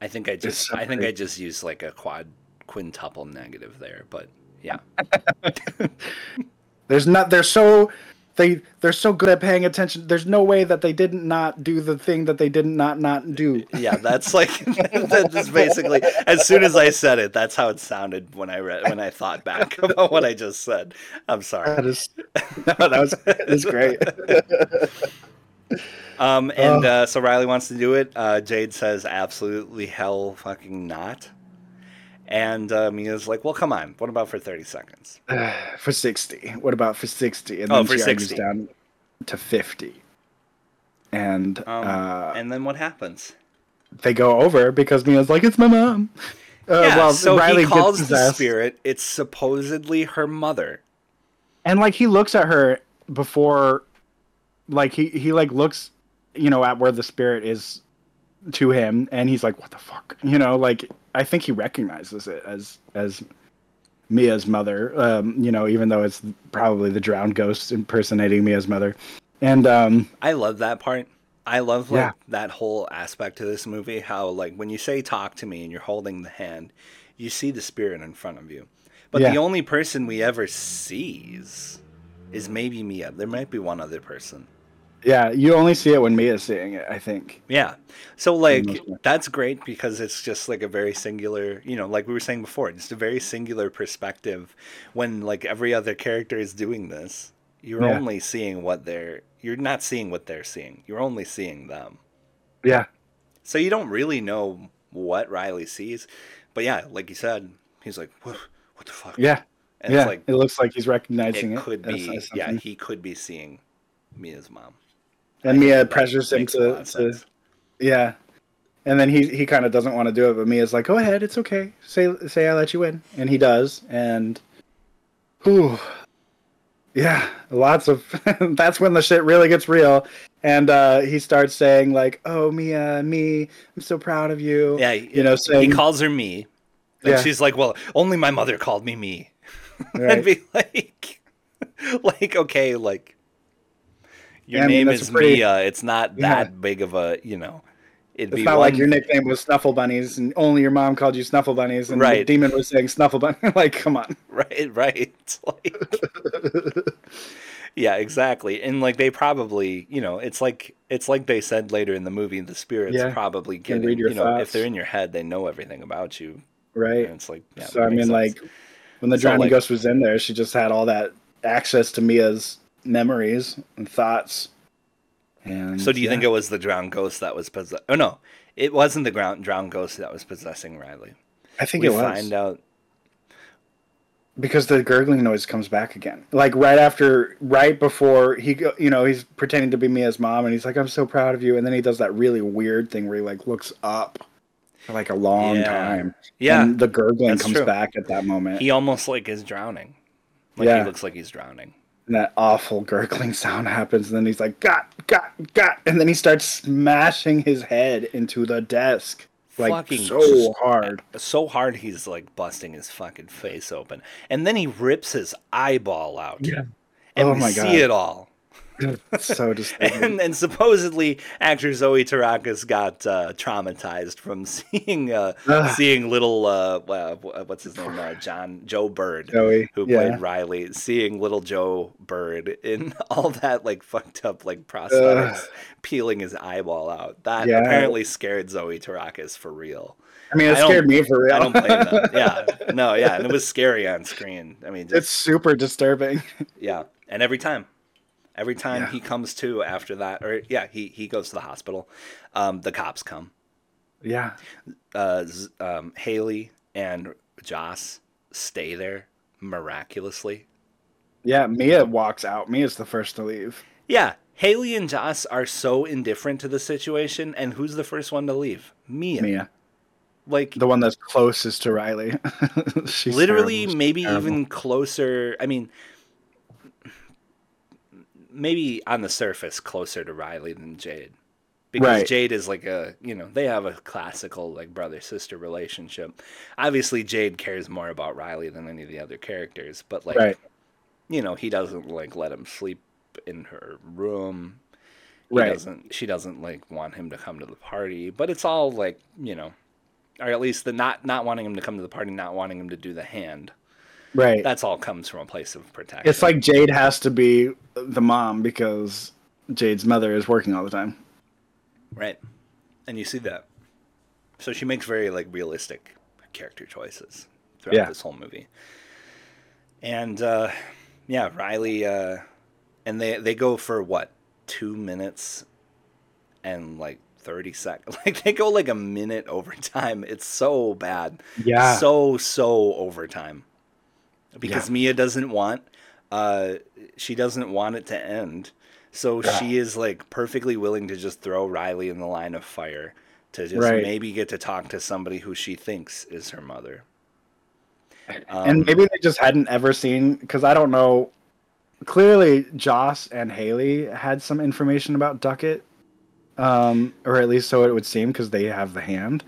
I think I just I think I just used like a quad quintuple negative there, but yeah. There's not. They're so. They they're so good at paying attention. There's no way that they didn't not do the thing that they didn't not not do. Yeah, that's like that's basically as soon as I said it, that's how it sounded when I read when I thought back about what I just said. I'm sorry. That is. No, that was was great. Um, and Oh. uh, so Riley wants to do it. Uh, Jade says absolutely hell fucking not. And uh, Mia's like, well, come on. What about for 30 seconds? for sixty. What about for sixty? And Oh, then for she 60. down to fifty. And Um, uh, and then what happens? they go over because Mia's like, "It's my mom." Uh, yeah, while so Riley he calls the spirit. It's supposedly her mother. and like he looks at her before like he he like looks you know at where the spirit is to him and he's like what the fuck you know like i think he recognizes it as as mia's mother um you know even though it's probably the drowned ghost impersonating mia's mother and um I love that part. I love like Yeah. that whole aspect to this movie. How like when you say "talk to me" and you're holding the hand, you see the spirit in front of you. But Yeah. the only person we ever sees is maybe Mia. There might be one other person. Yeah you only see it when mia's seeing it i think Yeah. So like that's great because it's just like a very singular, you know, like we were saying before, just a very singular perspective when like every other character is doing this. You're Yeah. only seeing what they're you're not seeing what they're seeing. You're only seeing them. yeah So you don't really know what Riley sees. But yeah, like you said, he's like, what, what the fuck? yeah And yeah it's like it looks like he's recognizing it it, could be yeah, he could be seeing Mia's mom. And mia pressures him to, to. Yeah. And then he he kind of doesn't want to do it, but Mia's like, "Go ahead, it's okay. Say say I let you in." And he does, and whew, yeah, lots of that's when the shit really gets real. And uh, he starts saying like, "Oh, Mia, me, I'm so proud of you." Yeah, you know, saying, he calls her me. And Yeah. she's like, Well, only my mother called me me. right. I'd be like like, okay, like your Yeah, I mean, name is pretty- Mia. It's not Yeah. that big of a you know it'd It's be not one like your nickname was Snuffle Bunnies, and only your mom called you Snuffle Bunnies, and the demon was saying Snuffle Bunny. like, come on. right right like yeah exactly and like they probably you know it's like it's like they said later in the movie the spirits Yeah. probably getting your you know if they're in your head they know everything about you Right. and it's like yeah, so I mean, sense. like when the So, drowning like- ghost was in there, she just had all that access to Mia's memories and thoughts. And so do you yeah. think it was the drowned ghost that was possess oh no it wasn't the ground drowned ghost that was possessing riley I think we it was find out because the gurgling noise comes back again, like right after, right before he, go, you know, he's pretending to be Mia's mom, and he's like, "I'm so proud of you," and then he does that really weird thing where he like looks up for like a long Yeah. time. yeah and the gurgling that's comes true. back at that moment. he almost like is drowning like Yeah. he looks like he's drowning and that awful gurgling sound happens, and then he's like, "Got, got, got," and then he starts smashing his head into the desk like Fucking so hard. so hard he's like busting his fucking face open and then he rips his eyeball out Yeah. and Oh we my see God. it all It's so disturbing. and and supposedly actor Zoe Terakes got uh, traumatized from seeing uh, seeing little uh, wha- wha- what's his name uh, John Joe Bird Joey, who yeah. played Riley seeing little Joe Bird in all that like fucked up like prosthetics peeling his eyeball out that Yeah. apparently scared Zoe Terakes for real. I mean, it I scared me for real. I don't blame them. Yeah, no, yeah, and it was scary on screen. I mean, just, it's super disturbing. yeah, and every time, every time Yeah. he comes to after that, or yeah, he he goes to the hospital. Um, the cops come. yeah, Uh, um, Haley and Joss stay there miraculously. yeah. Mia walks out. Mia's the first to leave. Yeah, Haley and Joss are so indifferent to the situation, and who's the first one to leave? Mia. Mia, Like the one that's closest to Riley. She's literally, terrible. Maybe terrible. even closer. I mean, maybe on the surface closer to Riley than Jade. Because Right. Jade is like a, you know, they have a classical like brother sister relationship. Obviously, Jade cares more about Riley than any of the other characters, but like, right, you know, he doesn't like let him sleep in her room. He right. doesn't she doesn't like want him to come to the party, but it's all like, you know, or at least the not not wanting him to come to the party, not wanting him to do the hand. Right. That's all comes from a place of protection. It's like Jade has to be the mom because Jade's mother is working all the time. right. And you see that. So she makes very like realistic character choices throughout Yeah. this whole movie. And uh yeah, Riley uh and they they go for what? 2 minutes and like 30 seconds. Like they go like a minute overtime. It's so bad. Yeah. so so overtime because Yeah. Mia doesn't want uh she doesn't want it to end so Yeah. she is like perfectly willing to just throw Riley in the line of fire to just Right. maybe get to talk to somebody who she thinks is her mother and Um, maybe they just hadn't ever seen because I don't know. Clearly, Joss and Haley had some information about Duckett, um, or at least so it would seem because they have the hand.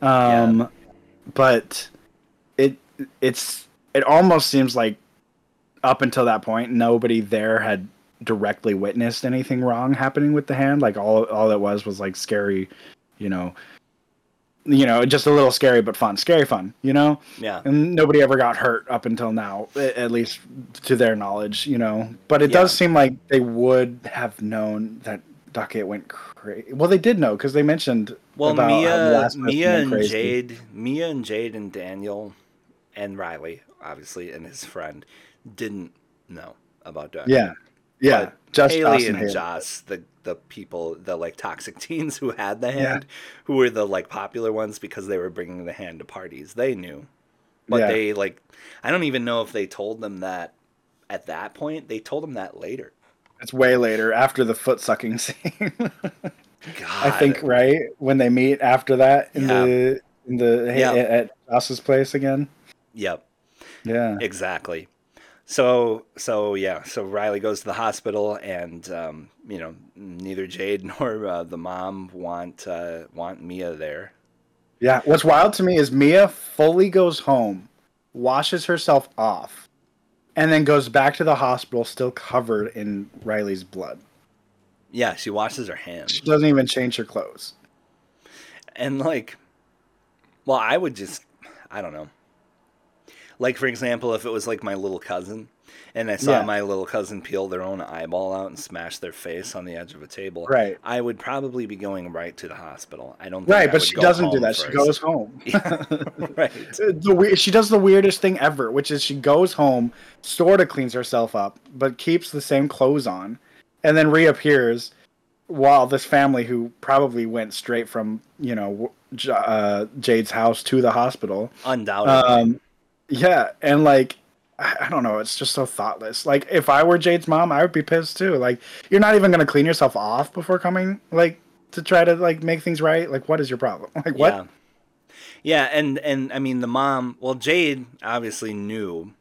Um, But it it's it almost seems like up until that point, nobody there had directly witnessed anything wrong happening with the hand. Like all all it was was like scary, you know. You know, just a little scary but fun. Scary fun, you know? yeah and nobody ever got hurt up until now at least to their knowledge you know but it Yeah. does seem like they would have known that duckett went crazy well they did know because they mentioned well about Mia uh, Mia and crazy. Jade Mia and Jade and Daniel and Riley obviously and his friend didn't know about Duck yeah yeah But just Haley Joss and Haley. Joss, the the people, the like toxic teens who had the Yeah. hand, who were the like popular ones because they were bringing the hand to parties. They knew, but Yeah. they like, I don't even know if they told them that at that point. They told them that later. it's way later after the foot sucking scene God, i think right when they meet after that in Yeah. the in the Yeah. at joss's place again Yep, yeah exactly. So so yeah, so Riley goes to the hospital, and um, you know neither Jade nor uh, the mom want uh, want Mia there. Yeah, what's wild to me is Mia fully goes home, washes herself off, and then goes back to the hospital still covered in Riley's blood. Yeah, she washes her hands. She doesn't even change her clothes. and like well i would just i don't know like for example if it was like my little cousin and i saw Yeah. my little cousin peel their own eyeball out and smash their face on the edge of a table Right. i would probably be going right to the hospital i don't think Right, I but she doesn't do that. She goes home. right the we- she does the weirdest thing ever, which is she goes home, sort of cleans herself up, but keeps the same clothes on, and then reappears while this family who probably went straight from you know uh, Jade's house to the hospital undoubtedly Um, yeah, and like I don't know, it's just so thoughtless. Like if I were Jade's mom, I would be pissed too. Like you're not even gonna clean yourself off before coming, like to try to like make things right. Like what is your problem? Like what? Yeah. Yeah, and and I mean the mom. Well, Jade obviously knew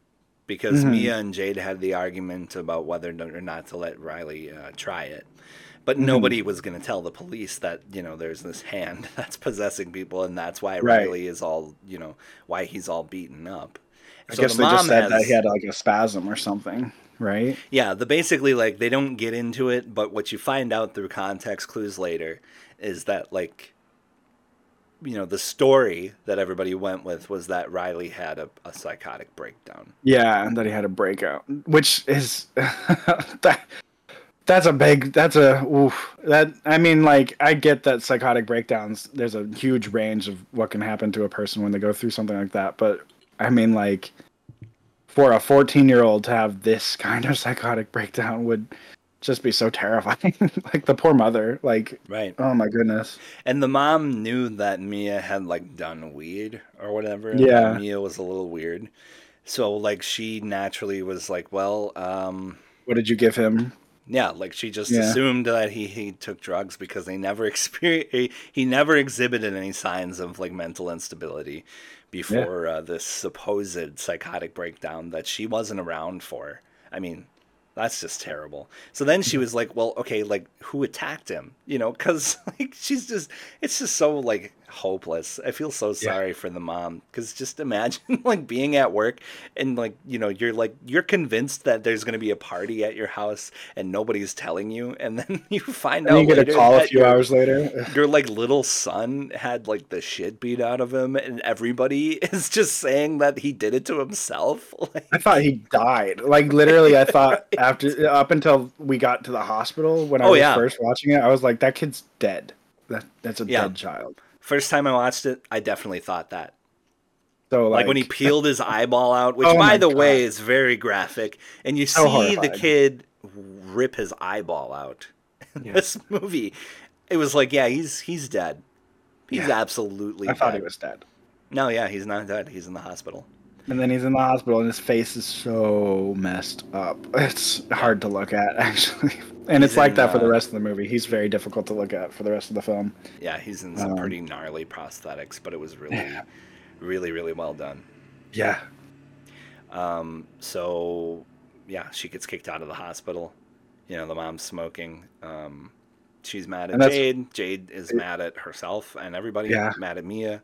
because Mhm. Mia and Jade had the argument about whether or not to let Riley uh, try it. But Mhm. nobody was going to tell the police that you know there's this hand that's possessing people, and that's why Right. Riley is all you know why he's all beaten up. I So guess the they just said that he had like a spasm or something, right? Yeah, the basically like they don't get into it, but what you find out through context clues later is that like you know, the story that everybody went with was that Riley had a, a psychotic breakdown. Yeah, and that he had a breakout, which is that. That's a big. That's a oof. That I mean, like I get that psychotic breakdowns. There's a huge range of what can happen to a person when they go through something like that. But I mean, like for a 14 year old to have this kind of psychotic breakdown would just be so terrifying. like the poor mother. Like Right. oh my goodness. And the mom knew that Mia had like done weed or whatever. Yeah. Mia was a little weird. So like she naturally was like, well, um What did you give him? Yeah, like she just Yeah. assumed that he, he took drugs because they never experience he, he never exhibited any signs of like mental instability before uh, this supposed psychotic breakdown that she wasn't around for. I mean, that's just terrible. So then she was like, "Well, okay, like who attacked him?" You know, because like she's just it's just so like hopeless. I feel so sorry for the mom because just imagine like being at work and like you know you're like you're convinced that there's going to be a party at your house and nobody's telling you, and then you find And out you get a call a few hours later. your like little son had like the shit beat out of him and everybody is just saying that he did it to himself like I thought he died. Like literally, I thought after up until we got to the hospital when I Oh, was yeah. first watching it, I was like, that kid's dead. That that's a Yeah. dead child. First time i watched it i definitely thought that So like, like, when he peeled his eyeball out which Oh by the way is very graphic and you So see the kid rip his eyeball out in Yeah. this movie it was like yeah he's he's dead he's Yeah. absolutely I thought he was dead. no yeah he's not dead he's in the hospital And then he's in the hospital, and his face is so messed up. It's hard to look at, actually. And it's He's like in, that for the uh, rest of the movie. He's very difficult to look at for the rest of the film. yeah he's in some Um, pretty gnarly prosthetics but it was really Yeah. really really well done Yeah. Um, so yeah, she gets kicked out of the hospital. You know, the mom's smoking. Um, she's mad at Jade. Jade is mad at herself and everybody. Yeah. Mad at Mia.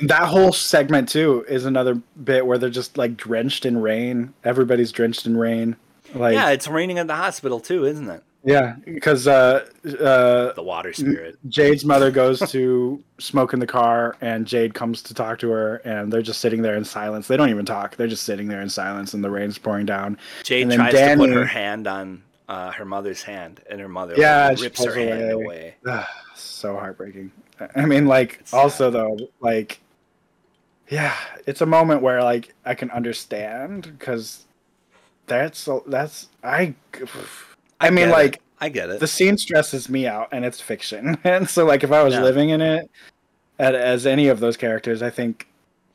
That whole segment too is another bit where they're just like drenched in rain. Everybody's drenched in rain. Like yeah, it's raining at the hospital too, isn't it? Yeah, because uh, uh, The water spirit. Jade's mother goes to smoke in the car, and Jade comes to talk to her, and they're just sitting there in silence. They don't even talk; they're just sitting there in silence, and the rain's pouring down. Jade tries to put her hand on uh, her mother's hand, and her mother Yeah, like, rips her pulls hand away. away. Ugh, so heartbreaking. I mean, like, It's also sad. though, like, yeah, it's a moment where like I can understand because that's that's I. I mean, get it. like I get it. the scene stresses me out, and it's fiction, and so like if I was Yeah. living in it at, as any of those characters, I think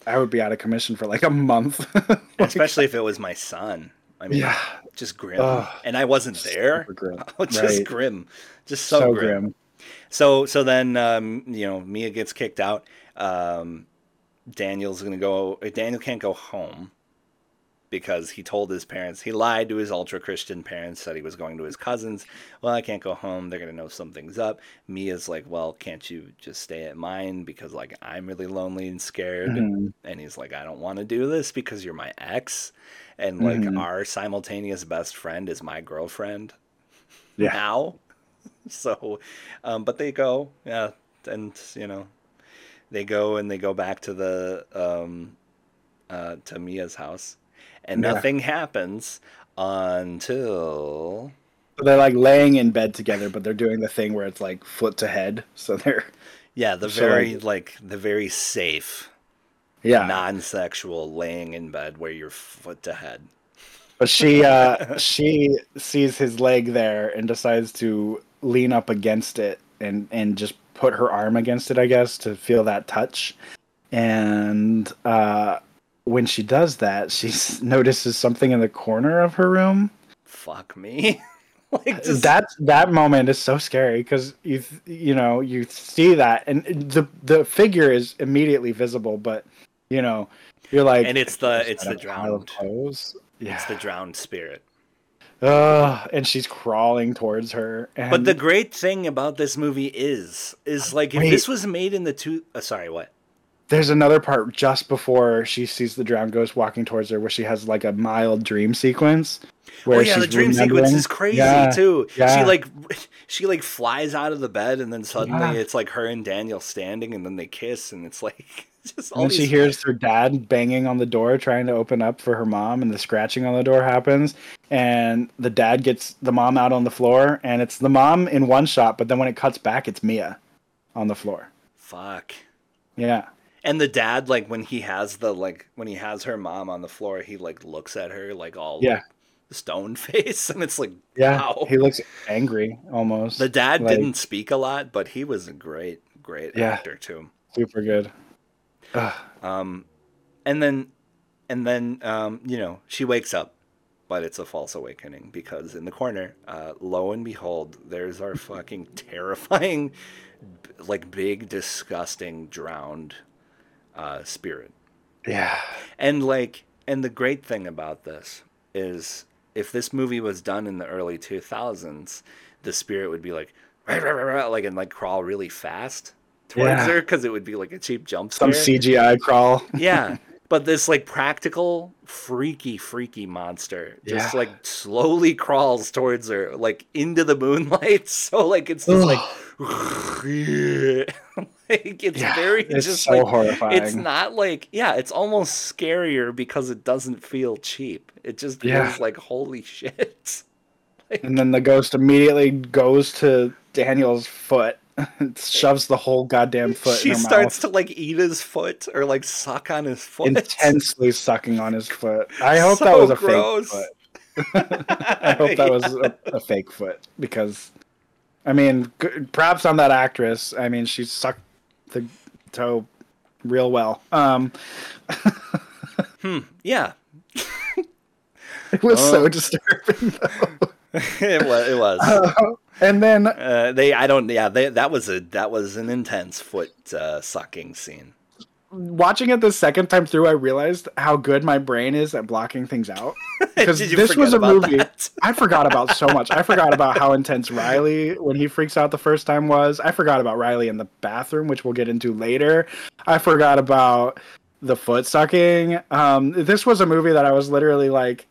I would be out of commission for like a month. Especially if it was my son. I mean, yeah, just grim. And I wasn't there. grim. Oh, just Right. grim. Just so, so, grim. grim. So so then um, you know Mia gets kicked out. Um, Daniel's gonna go. Daniel can't go home because he told his parents he lied to his ultra Christian parents said he was going to his cousins. Well, I can't go home. They're gonna know something's up. Mia's like, well, can't you just stay at mine because like I'm really lonely and scared. Mhm. And he's like, I don't want to do this because you're my ex, and like Mhm. our simultaneous best friend is my girlfriend Yeah. now. So, um, but they go, yeah, and you know, they go and they go back to the um, uh, to Mia's house, and Yeah. nothing happens until So they're like laying in bed together, but they're doing the thing where it's like foot to head. So they're yeah, the So, very like- like the very safe, yeah. non-sexual laying in bed where you're foot to head. But she uh she sees his leg there and decides to lean up against it and and just put her arm against it, I guess, to feel that touch. And uh when she does that, she notices something in the corner of her room. Fuck me. like just, that that moment is so scary because you th- you know you see that and the the figure is immediately visible, but you know you're like And it's the- it's the a pile of drowned. Yeah. it's the drowned spirit. Ugh, and she's crawling towards her. And But the great thing about this movie is, is like if Wait. this was made in the two. Uh, sorry, what? There's another part just before she sees the drowned ghost walking towards her, where she has like a mild dream sequence. Oh, where oh yeah, the dream sequence is crazy Yeah, too. She like, she like flies out of the bed, and then suddenly Yeah. it's like her and Daniel standing, and then they kiss, and it's like just all And she hears her dad banging on the door, trying to open up for her mom, and the scratching on the door happens. And the dad gets the mom out on the floor, and it's the mom in one shot, but then when it cuts back, it's Mia on the floor. Fuck. Yeah. And the dad, like when he has the like when he has her mom on the floor, he like looks at her like all Yeah. stone face, and it's like Yeah. wow. He looks angry almost. The dad Like- didn't speak a lot, but he was a great, great Yeah. actor too. super good. Ugh. Um, and then, and then, um, you know, she wakes up but it's a false awakening because in the corner, uh, lo and behold, there's our fucking terrifying, like big, disgusting, drowned uh, spirit. Yeah. And like, and the great thing about this is, if this movie was done in the early 2000s, the spirit would be like, "Rah, rah, rah, rah," like and like crawl really fast towards Yeah. her because it would be like a cheap jump Some. CGI crawl. Yeah. But this like practical, freaky, freaky monster just Yeah. like slowly crawls towards her, like into the moonlight. So like it's just like, like it's Yeah, very it's just so like horrifying. it's not like yeah, it's almost scarier because it doesn't feel cheap. It just feels Yeah. like holy shit. And then the ghost immediately goes to Daniel's foot, It eh, shoves the whole goddamn foot she in her starts mouth, to like eat his foot or like suck on his foot. intensely sucking on his foot. I hope that was a gross. fake foot. I hope that was a, a fake foot because, I mean, g- props on that actress. I mean, she sucked the toe real well. Um, yeah. it was Oh. so disturbing though. it was it was. and then Uh, they, I don't, yeah, they, that was a, that was an intense foot uh, sucking scene. Watching it the second time through, I realized how good my brain is at blocking things out. Because this was a movie that? I forgot about so much. I forgot about how intense Riley when he freaks out the first time was. I forgot about Riley in the bathroom, which we'll get into later. I forgot about the foot sucking. Um, this was a movie that I was literally like,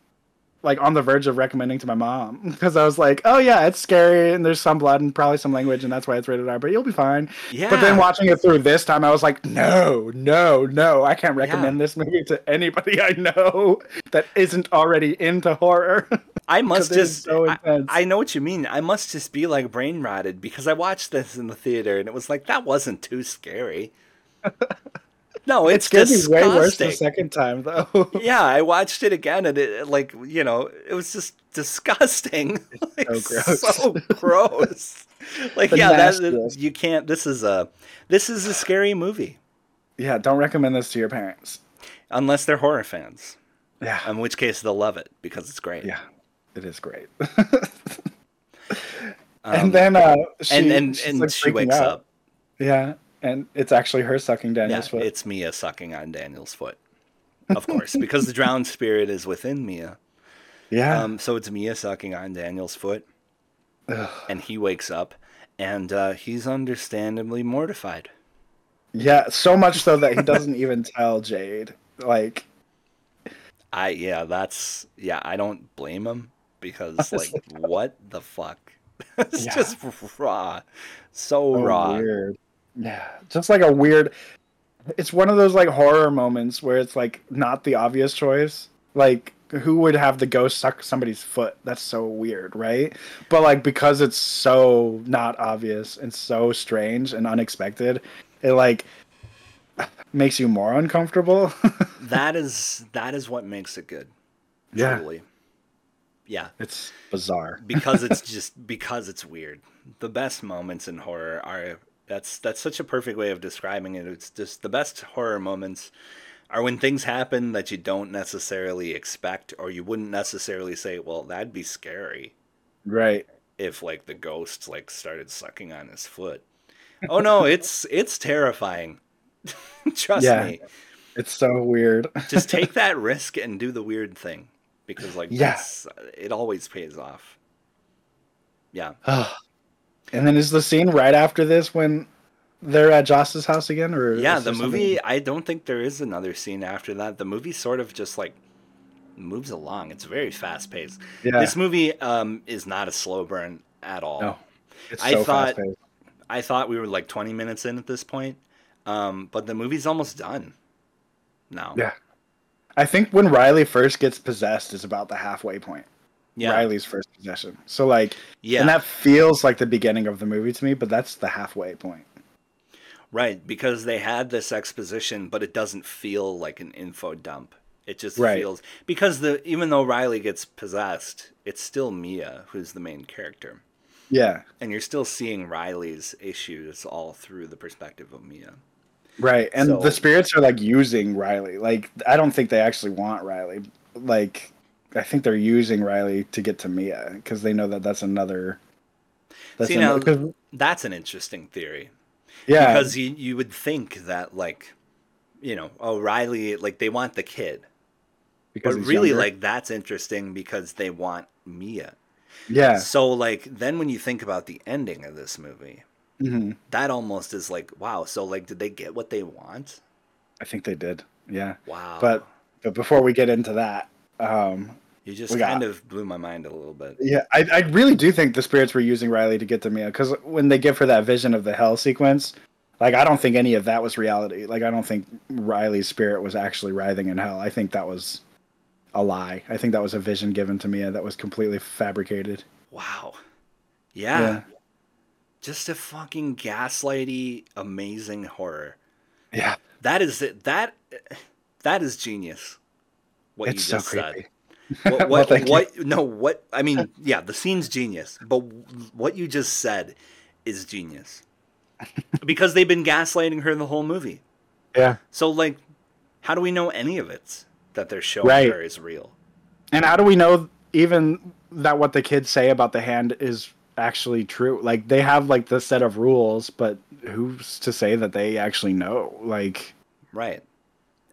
like on the verge of recommending to my mom because I was like, "Oh yeah, it's scary and there's some blood and probably some language and that's why it's rated R, but you'll be fine." Yeah. But then watching it through this time, I was like, "No, no, no! I can't recommend this movie to anybody I know that isn't already into horror." I must 'cause it is just, so I. I know what you mean. I must just be like brain rotted because I watched this in the theater and it was like, that wasn't too scary. No, it it's me disgusting. way worse the second time, though. yeah, I watched it again and it, like, you know, it was just disgusting. like, so gross. so gross. like, The yeah, that, you can't, this is a, this is a scary movie. yeah, don't recommend this to your parents. Unless they're horror fans, Yeah, in which case they'll love it because it's great. yeah, it is great. Um, and then, uh, she, and and, and like, she wakes out. up. Yeah, and it's actually her sucking Yeah, Daniel's foot. it's Mia sucking on Daniel's foot. Of course, because the drowned spirit is within Mia. yeah, Um, so it's Mia sucking on Daniel's foot, Ugh. and he wakes up, and uh, he's understandably mortified. yeah. So much so that he doesn't even tell Jade. Like, I yeah, that's yeah. I don't blame him because like what the fuck? it's Yeah. just raw, so so raw. weird. Yeah, just like a weird. It's one of those like horror moments where it's like not the obvious choice. Like, who would have the ghost suck somebody's foot? That's so weird, right? But like because it's so not obvious and so strange and unexpected, it like makes you more uncomfortable. That is that is what makes it good. Yeah. Truly. Yeah. it's bizarre. because it's just because it's weird. The best moments in horror are that's that's such a perfect way of describing it. It's just the best horror moments are when things happen that you don't necessarily expect or you wouldn't necessarily say, "Well, that'd be scary Right. if like the ghost like started sucking on his foot." Oh no, it's it's terrifying. Trust Yeah. me. It's so weird. Just take that risk and do the weird thing because like Yeah. Uh, it always pays off. Yeah. And then is the scene right after this when they're at Joss's house again, or Yeah, the there something- movie. I don't think there is another scene after that. The movie sort of just like moves along. It's very fast paced. Yeah. This movie um, is not a slow burn at all. No, it's I so thought- fast-paced. I thought we were like 20 minutes in at this point, um, but the movie's almost done. Now. Yeah. I think when Riley first gets possessed is about the halfway point. Yeah. Riley's first possession. So like, Yeah. and that feels like the beginning of the movie to me, but that's the halfway point. Right, because they had this exposition, but it doesn't feel like an info dump. It just Right. feels because the even though Riley gets possessed, it's still Mia who's the main character. Yeah. and you're still seeing Riley's issues all through the perspective of Mia. Right. And So- the spirits are like using Riley. Like I don't think they actually want Riley. Like I think they're using Riley to get to Mia because they know that that's another. That's See, another, now, that's an interesting theory. Yeah, because you you would think that like, you know, oh Riley, like they want the kid, because but really, younger. like that's interesting because they want Mia. Yeah. So like then when you think about the ending of this movie, mm-hmm. that almost is like wow. So like, did they get what they want? I think they did. Yeah. Wow. But but before we get into that, um, you just kind got, of blew my mind a little bit. Yeah, I, I really do think the spirits were using Riley to get to Mia because when they give her that vision of the hell sequence, like I don't think any of that was reality. Like I don't think Riley's spirit was actually writhing in hell. I think that was a lie. I think that was a vision given to Mia that was completely fabricated. Wow. Yeah. yeah. Just a fucking gaslighty, amazing horror. Yeah. That is it. That that is genius. What it's you just so said. What, what, well, what no, what I mean, yeah, the scene's genius, but what you just said is genius. because they've been gaslighting her the whole movie. Yeah. So like how do we know any of it that they're showing right. her is real? And how do we know even that what the kids say about the hand is actually true? Like they have like the set of rules, but who's to say that they actually know? Like Right.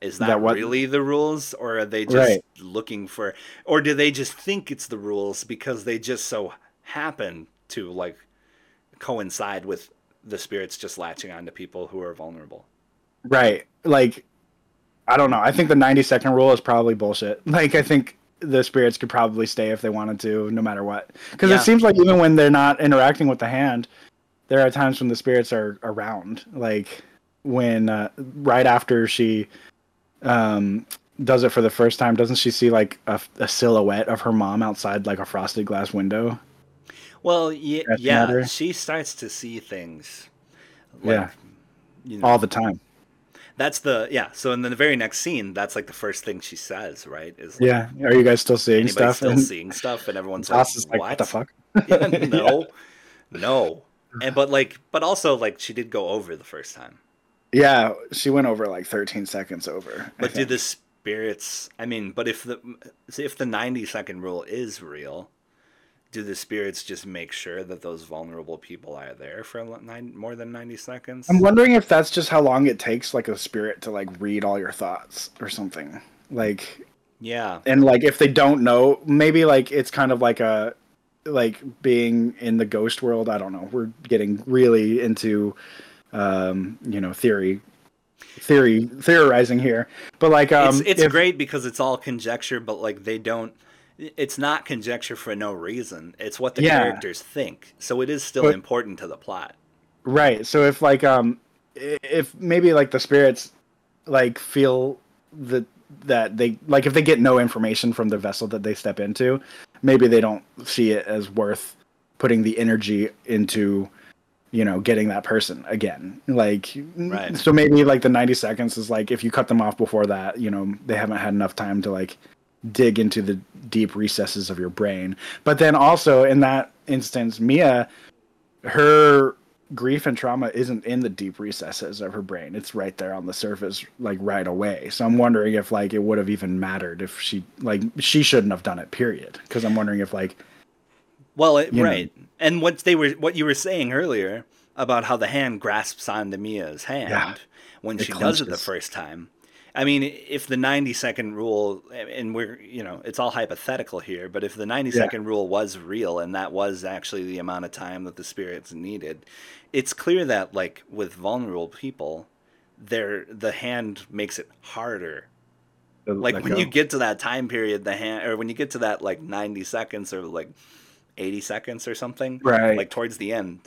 Is that, that what, really the rules, or are they just right. looking for, or do they just think it's the rules because they just so happen to like coincide with the spirits just latching on to people who are vulnerable? Right. Like, I don't know. I think the 90 second rule is probably bullshit. Like, I think the spirits could probably stay if they wanted to, no matter what. Because yeah. it seems like even when they're not interacting with the hand, there are times when the spirits are around. Like, when uh, right after she um, does it for the first time, doesn't she see like a, a, silhouette of her mom outside like a frosted glass window? Well, yeah, yeah, she starts to see things. Like, yeah, you know, all the time. That's the yeah. So in the very next scene, that's like the first thing she says, right? Is like, yeah. Are you guys still seeing stuff? Still and seeing stuff, and everyone's like, like, "What the fuck?" yeah, no, yeah. no. And but like, but also like, she did go over the first time. Yeah, she went over like 13 seconds over. But do the spirits? I mean, but if the if the 90 second rule is real, do the spirits just make sure that those vulnerable people are there for nine, more than 90 seconds? I'm wondering if that's just how long it takes like a spirit to like read all your thoughts or something. Like yeah. And like if they don't know, maybe like it's kind of like a like being in the ghost world, I don't know. We're getting really into um, you know, theory theory theorizing here. But like um It's, it's if, great because it's all conjecture, but like they don't it's not conjecture for no reason. It's what the yeah. characters think. So it is still but, important to the plot. Right. So if like um if maybe like the spirits like feel that that they like if they get no information from the vessel that they step into, maybe they don't see it as worth putting the energy into you know getting that person again. Like right. so maybe like the 90 seconds is like if you cut them off before that you know they haven't had enough time to like dig into the deep recesses of your brain. But then also in that instance mia her grief and trauma isn't in the deep recesses of her brain. It's right there on the surface like right away. So i'm wondering if like it would have even mattered if she like she shouldn't have done it period. Because i'm wondering if like well, it, right. Know. And what they were, what you were saying earlier about how the hand grasps onto Mia's hand yeah, when she clenches. does it the first time. I mean, if the 90 second rule, and we're, you know, it's all hypothetical here, but if the 90 yeah. second rule was real and that was actually the amount of time that the spirits needed, it's clear that, like, with vulnerable people, their the hand makes it harder. Like, when go. you get to that time period, the hand, or when you get to that, like, 90 seconds or, like, 80 seconds or something right like towards the end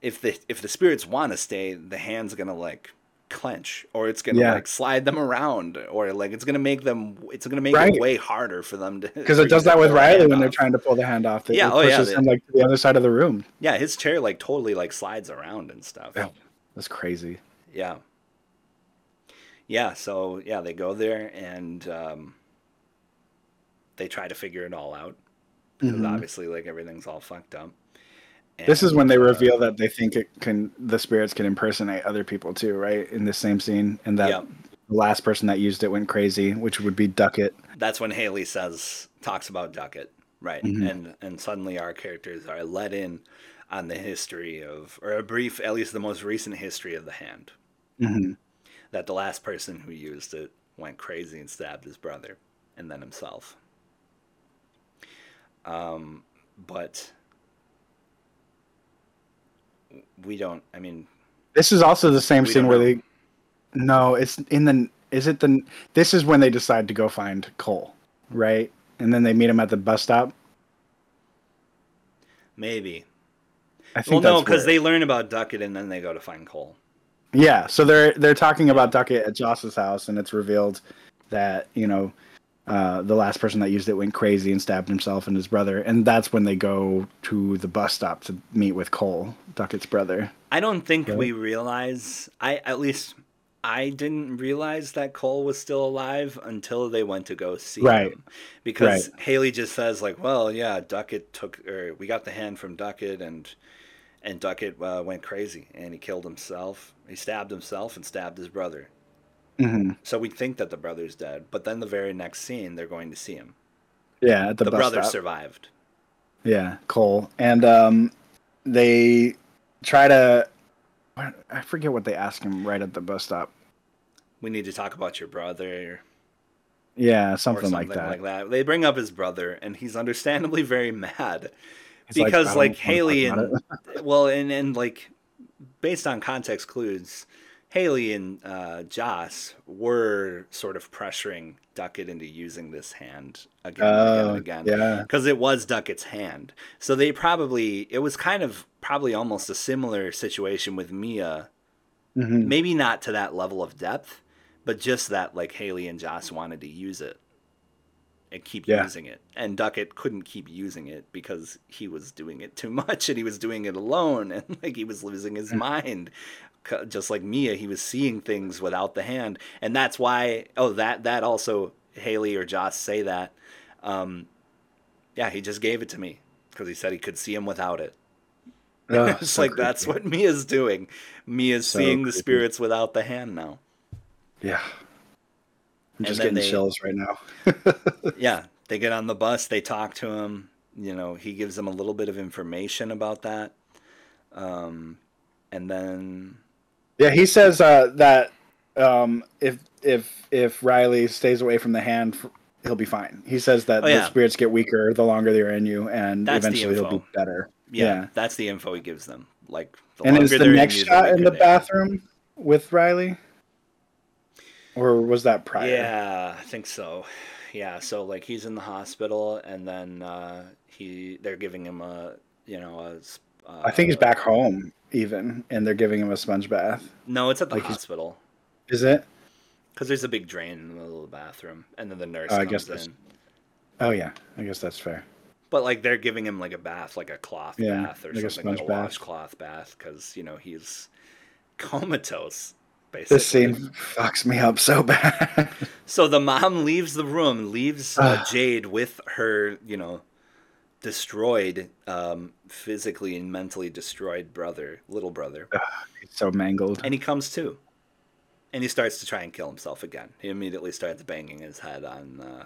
if the if the spirits want to stay the hand's gonna like clench or it's gonna yeah. like slide them around or like it's gonna make them it's gonna make right. it way harder for them to because it does that with Riley when off. they're trying to pull the hand off. Yeah, it oh pushes yeah, him like to the other side of the room. Yeah, his chair like totally like slides around and stuff. Yeah, that's crazy. Yeah, yeah. So yeah, they go there and um, they try to figure it all out because mm-hmm. obviously like everything's all fucked up. And, this is when they uh, reveal that they think it can the spirits can impersonate other people too, right? In the same scene, and that the last person that used it went crazy, which would be Duckett. That's when Haley says talks about Duckett, right? Mhm. And and suddenly our characters are let in on the history of, or a brief, at least the most recent history of the hand. hmm That the last person who used it went crazy and stabbed his brother and then himself. Um, but we don't. I mean, This is also the same scene where know. they. No, it's in the. Is it the? This is when they decide to go find Cole, right? And then they meet him at the bus stop. maybe. I Well, think. no, because they learn about Duckett and then they go to find Cole. Yeah, so they're they're talking about Duckett at Joss's house, and it's revealed that you know uh, the last person that used it went crazy and stabbed himself and his brother, and that's when they go to the bus stop to meet with Cole, Duckett's brother. I don't think Right. we realize. I at least I didn't realize that Cole was still alive until they went to go see Right. him. Because Haley just says like, "Well, yeah, Duckett took, or we got the hand from Duckett, and and Duckett uh, went crazy and he killed himself. He stabbed himself and stabbed his brother. Hmm So we think that the brother's dead, but then the very next scene, they're going to see him. Yeah, the, The, brother stop. survived. Yeah, Cole, and um, they try to. I forget what they ask him right at the bus stop. We need to talk about your brother. Yeah, something, something like that. Like that. They bring up his brother, and he's understandably very mad He's because, "I like, don't Haley and well, and and like based on context clues, Haley and uh, Joss were sort of pressuring Duckett into using this hand again and again Oh, and again. yeah. because it was Duckett's hand. So they probably it was kind of probably almost a similar situation with Mia. Mhm. Maybe not to that level of depth, but just that like Haley and Joss wanted to use it and keep Yeah. using it. And Duckett couldn't keep using it because he was doing it too much and he was doing it alone and like he was losing his mind. Just like Mia, he was seeing things without the hand. And that's why oh that that also Haley or Joss say that um yeah, he just gave it to me because he said he could see him without it. Ugh, it's so like that's creepy. what Mia's doing. Mia's So seeing the spirits without the hand now. Yeah. I'm just getting they- chills right now. yeah, they get on the bus, they talk to him. You know, he gives them a little bit of information about that. Um, and then, Yeah, he says uh, that um, if if if Riley stays away from the hand, he'll be fine. He says that Oh, the spirits get weaker the longer they're in you, and That's eventually he'll be better. yeah, Yeah. that's the info he gives them. Like, the And is the next shot in the they are. bathroom with Riley, or was that prior? Yeah, I think so. Yeah, so like he's in the hospital, and then uh, he they're giving him a you know a. Uh, I think he's back home even, and they're giving him a sponge bath. No, it's at the like hospital Is it? because there's a big drain in the middle of the bathroom, and then the nurse Oh, I guess that's- in. Oh yeah, I guess that's fair. But like they're giving him like a bath, like a cloth Yeah, bath or like a something, like a sponge bath. washcloth bath, because you know he's comatose. Basically. This scene fucks me up so bad. So the mom leaves the room, leaves uh. Jade with her, you know, destroyed, um, physically and mentally destroyed brother, little brother, He's so mangled. and he comes to, and he starts to try and kill himself again. He immediately starts banging his head on. Uh,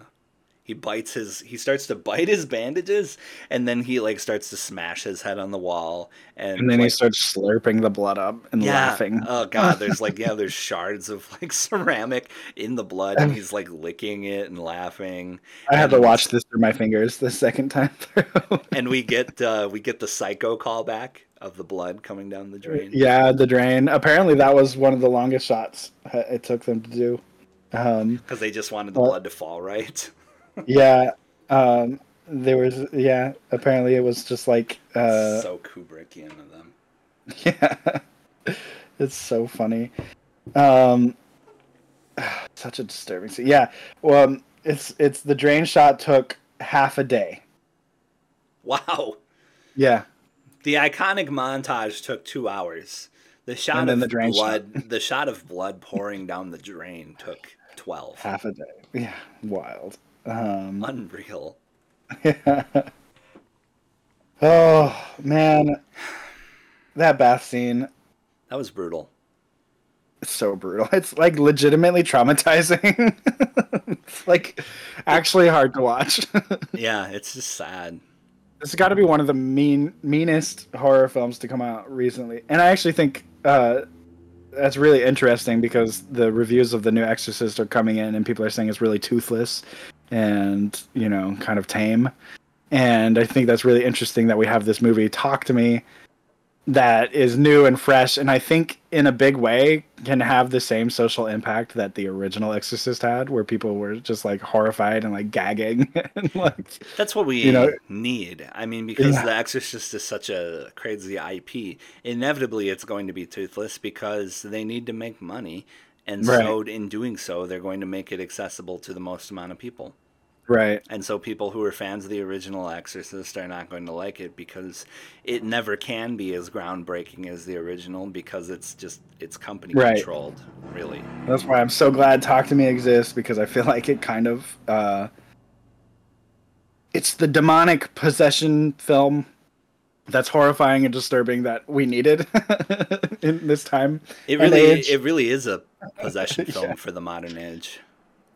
he bites his. He starts to bite his bandages, and then he like starts to smash his head on the wall, and, And then he starts slurping the blood up and yeah. laughing. Oh god, there's like yeah, there's shards of like ceramic in the blood, and he's like licking it and laughing. I had to watch this through my fingers the second time through. and we get uh, we get the psycho callback of the blood coming down the drain. yeah, the drain. Apparently, that was one of the longest shots uh, it took them to do. Um, because they just wanted the Well- blood to fall right. Yeah, um, there was. Yeah, apparently it was just like. Uh, so Kubrickian of them. Yeah, it's so funny. Um, such a disturbing scene. Yeah, well, um, it's it's the drain shot took half a day. Wow, Yeah, the iconic montage took two hours. The shot of the blood, the shot of blood pouring down the drain took twelve. half a day. Yeah, wild. Um, Unreal. oh man, that bath scene. That was brutal. it's so brutal. It's like legitimately traumatizing. it's like actually hard to watch. yeah, it's just sad. This has got to be one of the mean meanest horror films to come out recently, and I actually think uh, that's really interesting because the reviews of the new Exorcist are coming in, and people are saying it's really toothless and you know kind of tame. And I think that's really interesting that we have this movie Talk to Me that is new and fresh and i think in a big way can have the same social impact that the original exorcist had where people were just like horrified and like gagging and like that's what we you know, need i mean because yeah. the exorcist is such a crazy ip inevitably it's going to be toothless because they need to make money and right. so in doing so they're going to make it accessible to the most amount of people Right. And so people who are fans of the original Exorcist are not going to like it because it never can be as groundbreaking as the original because it's just it's company right. controlled, really. That's why I'm so glad Talk to Me exists because I feel like it kind of uh it's the demonic possession film that's horrifying and disturbing that we needed in this time. It really it really is a possession film yeah. for the modern age.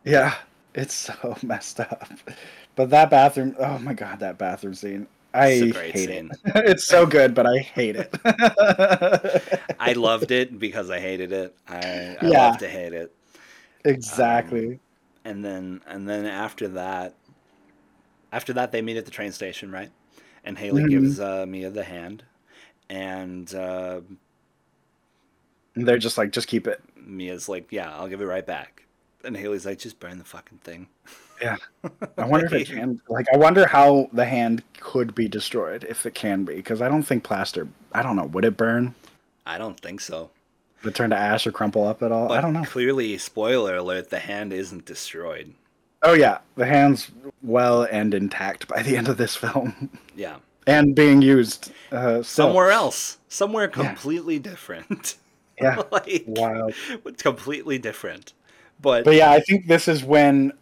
Yeah, it's so messed up. But that bathroom, oh my god, that bathroom scene. I hate scene. it. it's so good, but I hate it. I loved it because I hated it. I, I yeah. love to hate it. Exactly. Um, and then and then after that after that they meet at the train station, right? And Haley mm-hmm. gives uh, Mia the hand and uh, they're just like, just keep it. Mia's like, yeah, I'll give it right back and Haley's like, just burn the fucking thing. Yeah. I wonder if it can. Like, I wonder how the hand could be destroyed if it can be, because I don't think plaster. I don't know. Would it burn? I don't think so. Would it turn to ash or crumple up at all? But I don't know. Clearly, spoiler alert: the hand isn't destroyed. Oh yeah, the hand's well and intact by the end of this film. Yeah. And being used uh, somewhere else, somewhere completely yeah. different. Yeah. like, wild. Completely different. But but yeah, I think this is when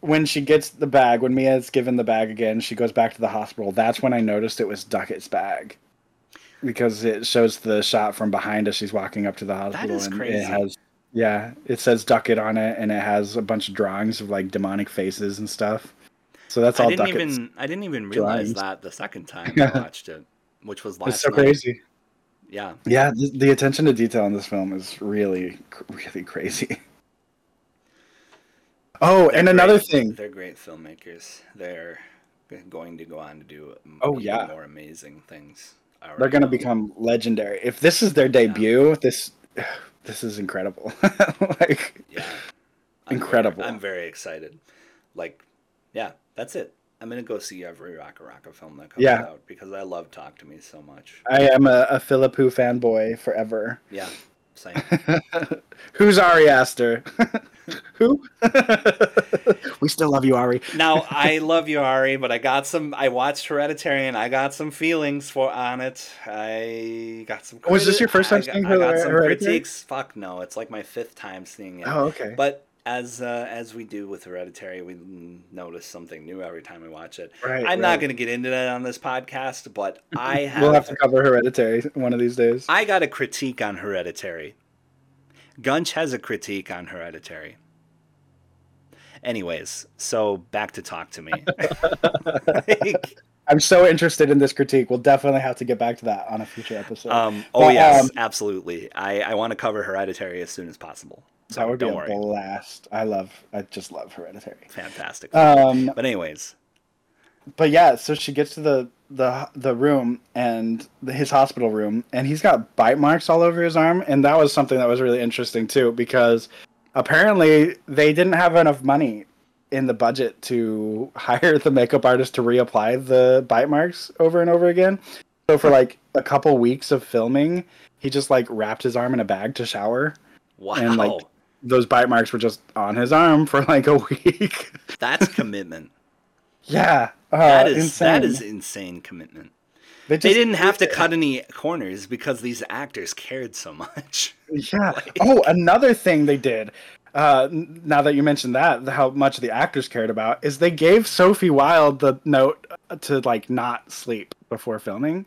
when she gets the bag, when Mia's given the bag again, she goes back to the hospital. That's when I noticed it was Duckett's bag. Because it shows the shot from behind as she's walking up to the hospital. That is and crazy. It has yeah, it says Duckett on it and it has a bunch of drawings of like demonic faces and stuff. So that's all I didn't Duckett's even I didn't even realize drawings. that the second time I watched it, which was last It's so night. crazy. Yeah. Yeah, the, the attention to detail in this film is really really crazy. Oh, they're and another thing. They're great filmmakers. They're going to go on to do oh yeah more amazing things. They're going to become legendary. If this is their debut, yeah. this this is incredible. like yeah. I'm incredible. Very, I'm very excited. Like yeah, that's it. I'm gonna go see every Rakka Rakka film that comes yeah. out because I love Talk to Me so much. I am a, a Philip fanboy forever. Yeah, same. Who's Ari Aster? Who? we still love you, Ari. now I love you, Ari, but I got some. I watched Hereditary, and I got some feelings for on it. I got some. Criti- was this your first time seeing I, I got some critiques. Fuck no, it's like my fifth time seeing it. Oh, okay. But as uh, as we do with Hereditary, we notice something new every time we watch it. Right, I'm right. not going to get into that on this podcast, but I have. we'll have to cover Hereditary one of these days. I got a critique on Hereditary. Gunch has a critique on Hereditary. Anyways, so back to talk to me. like, I'm so interested in this critique. We'll definitely have to get back to that on a future episode. Um, oh but, yes, um, absolutely. I, I want to cover Hereditary as soon as possible. So that would be a worry. blast. I love. I just love Hereditary. Fantastic. Um, but anyways, but yeah, so she gets to the the the room and the, his hospital room, and he's got bite marks all over his arm, and that was something that was really interesting too, because apparently they didn't have enough money in the budget to hire the makeup artist to reapply the bite marks over and over again. So for like a couple weeks of filming, he just like wrapped his arm in a bag to shower. Wow. And like those bite marks were just on his arm for like a week. That's commitment. yeah. Uh, that is insane. that is insane commitment. They, just, they didn't have to cut any corners because these actors cared so much. Yeah. like... Oh, another thing they did. Uh, now that you mentioned that, how much the actors cared about is they gave Sophie Wilde the note to like not sleep before filming.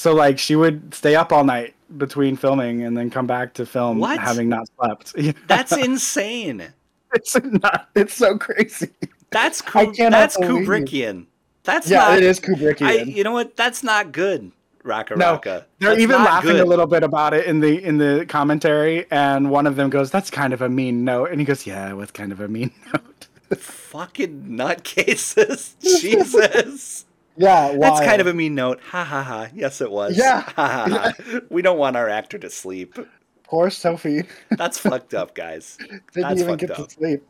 So like she would stay up all night between filming and then come back to film What? having not slept. That's insane. it's not. It's so crazy. That's that's Kubrickian. That's Yeah, not. it is Kubrickian. I, you know what? That's not good. Rakka No, Rakka. They're That's even laughing good. a little bit about it in the in the commentary, and one of them goes, "That's kind of a mean note," and he goes, "Yeah, it was kind of a mean note." Fucking nutcases. Jesus. Yeah, That's kind of a mean note. Ha ha ha. Yes, it was. Yeah. Ha ha ha. We don't want our actor to sleep. poor Sophie. That's fucked up, guys. Didn't That's even fucked get up. to sleep.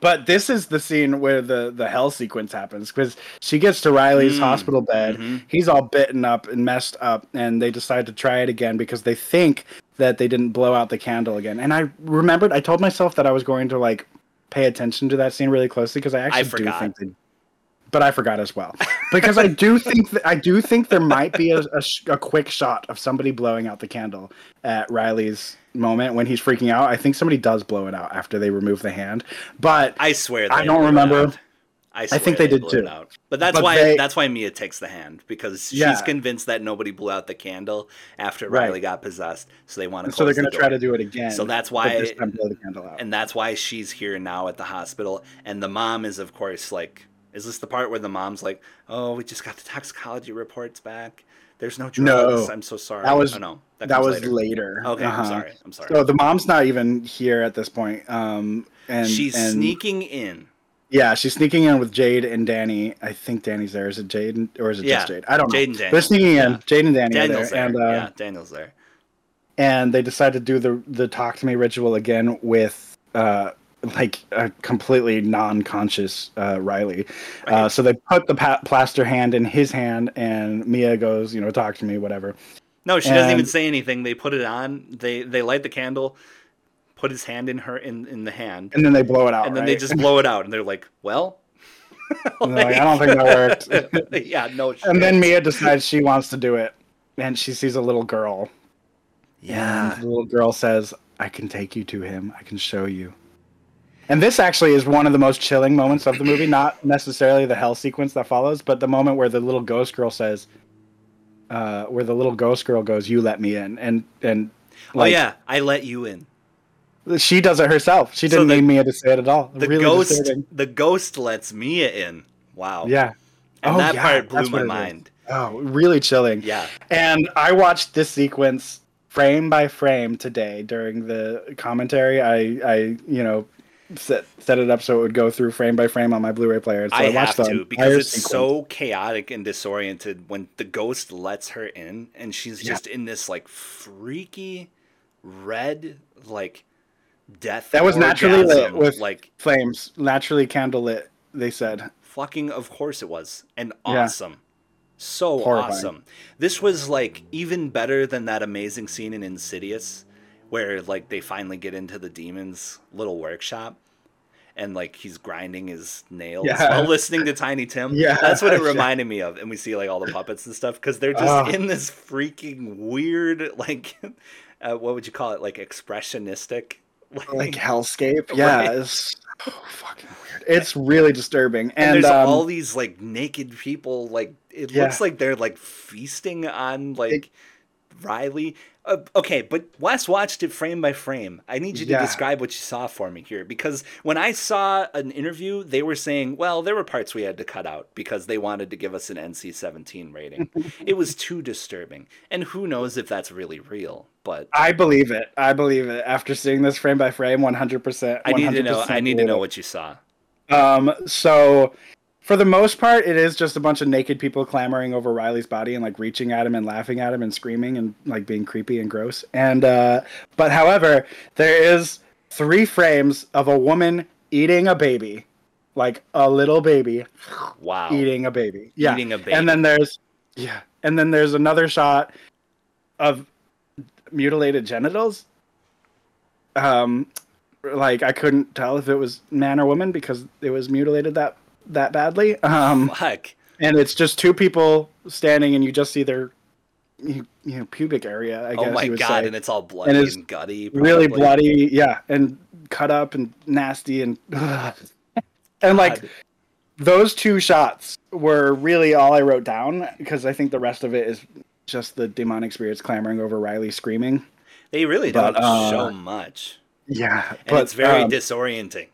But this is the scene where the the hell sequence happens because she gets to Riley's Mm, hospital bed. mhm. He's all bitten up and messed up, and they decide to try it again because they think that they didn't blow out the candle again. And I remembered, I told myself that I was going to like pay attention to that scene really closely because I actually do think they. But I forgot as well because I do think that I do think there might be a, a, a quick shot of somebody blowing out the candle at Riley's moment when he's freaking out. I think somebody does blow it out after they remove the hand, but I swear. That I don't remember. I, swear think they did blew too. it out. But that's But why they- that's why Mia takes the hand because she's Yeah. convinced that nobody blew out the candle after Right. Riley got possessed, so they want to. so they're going to try to do it again. So that's why- this time blow the candle out. and that's why she's here now at the hospital and the mom is of course like is this the part where the mom's like oh we just got the toxicology reports back there's no drugs No. i'm so sorry That was- oh, no that, comes was later. okay i'm Uh-huh. sorry i'm sorry So the mom's not even here at this point. Um, and she's and, sneaking in Yeah, she's sneaking in with Jade and Danny. I think Danny's there. Is it Jade or is it just Yeah, Jade? I don't know. Jade and Danny. They're sneaking in. Yeah. Jade and Danny are daniel's there, there, and uh, yeah daniel's there and they decide to do the the talk to me ritual again with uh like a completely non-conscious uh, Riley. Uh, so they put the pa- plaster hand in his hand, and Mia goes, you know, talk to me, whatever. no she doesn't even say anything they put it on they they light the candle put his hand in her in in the hand And then they blow it out. and then they just blow it out and they're like well And they're like, I don't think that worked. yeah no and then. Mia decides she wants to do it, and she sees a little girl. yeah And the little girl says, "I can take you to him. I can show you." And this actually is one of the most chilling moments of the movie. Not necessarily the hell sequence that follows, but the moment where the little ghost girl says, uh, "Where the little ghost girl goes, you let me in," and and oh yeah i let you in she does it herself. She didn't the- need Mia to say it at all. the really ghost disturbing. the ghost lets Mia in. Wow. Yeah. And Oh, that yeah, part blew my it is. mind. Oh, really chilling. Yeah. And I watched this sequence frame by frame today during the commentary. I, I, you know, set set it up so it would go through frame by frame on my Blu-ray player. So I, I, watched have to because it's sequence. so chaotic and disoriented when the ghost lets her in and she's Yeah. just in this like freaky red like death That was naturally lit with- like flames naturally candlelit. They said. fucking of course it was and Yeah. awesome so Horrifying. awesome this was like even better than that amazing scene in insidious where like they finally get into the demon's little workshop and like he's grinding his nails Yeah. while listening to tiny tim Yeah. that's what it reminded me of and we see like all the puppets and stuff because they're just Oh. in this freaking weird like uh, what would you call it like expressionistic Like hellscape. Yeah. Right. It's so fucking weird. It's really disturbing. and, And, there's um, all these like naked people like it Yeah. looks like they're like feasting on like riley uh, okay but wes watched it frame by frame i need you to Yeah. describe what you saw for me here because when i saw an interview they were saying well there were parts we had to cut out because they wanted to give us an nc-17 rating it was too disturbing and who knows if that's really real but I believe it. I believe it. After seeing this frame by frame, one hundred percent. i need to know i need to know what you saw Um, so for the most part, it is just a bunch of naked people clamoring over Riley's body and like reaching at him and laughing at him and screaming and like being creepy and gross. And uh, but however, there is three frames of a woman eating a baby, like a little baby wow eating a baby. Yeah, Eating a baby. And then there's yeah, and then there's another shot of mutilated genitals. Um, like I couldn't tell if it was man or woman because it was mutilated that that badly. Um, fuck and it's just two people standing, and you just see their you, you know pubic area. I guess oh my god say. and it's all bloody and, it's gutty really bloody, yeah, and cut up and nasty and and like God. those two shots were really all I wrote down because I think the rest of it is just the demonic spirits clamoring over Riley screaming. They really But, don't uh, show much, Yeah, and it's very um, disorienting.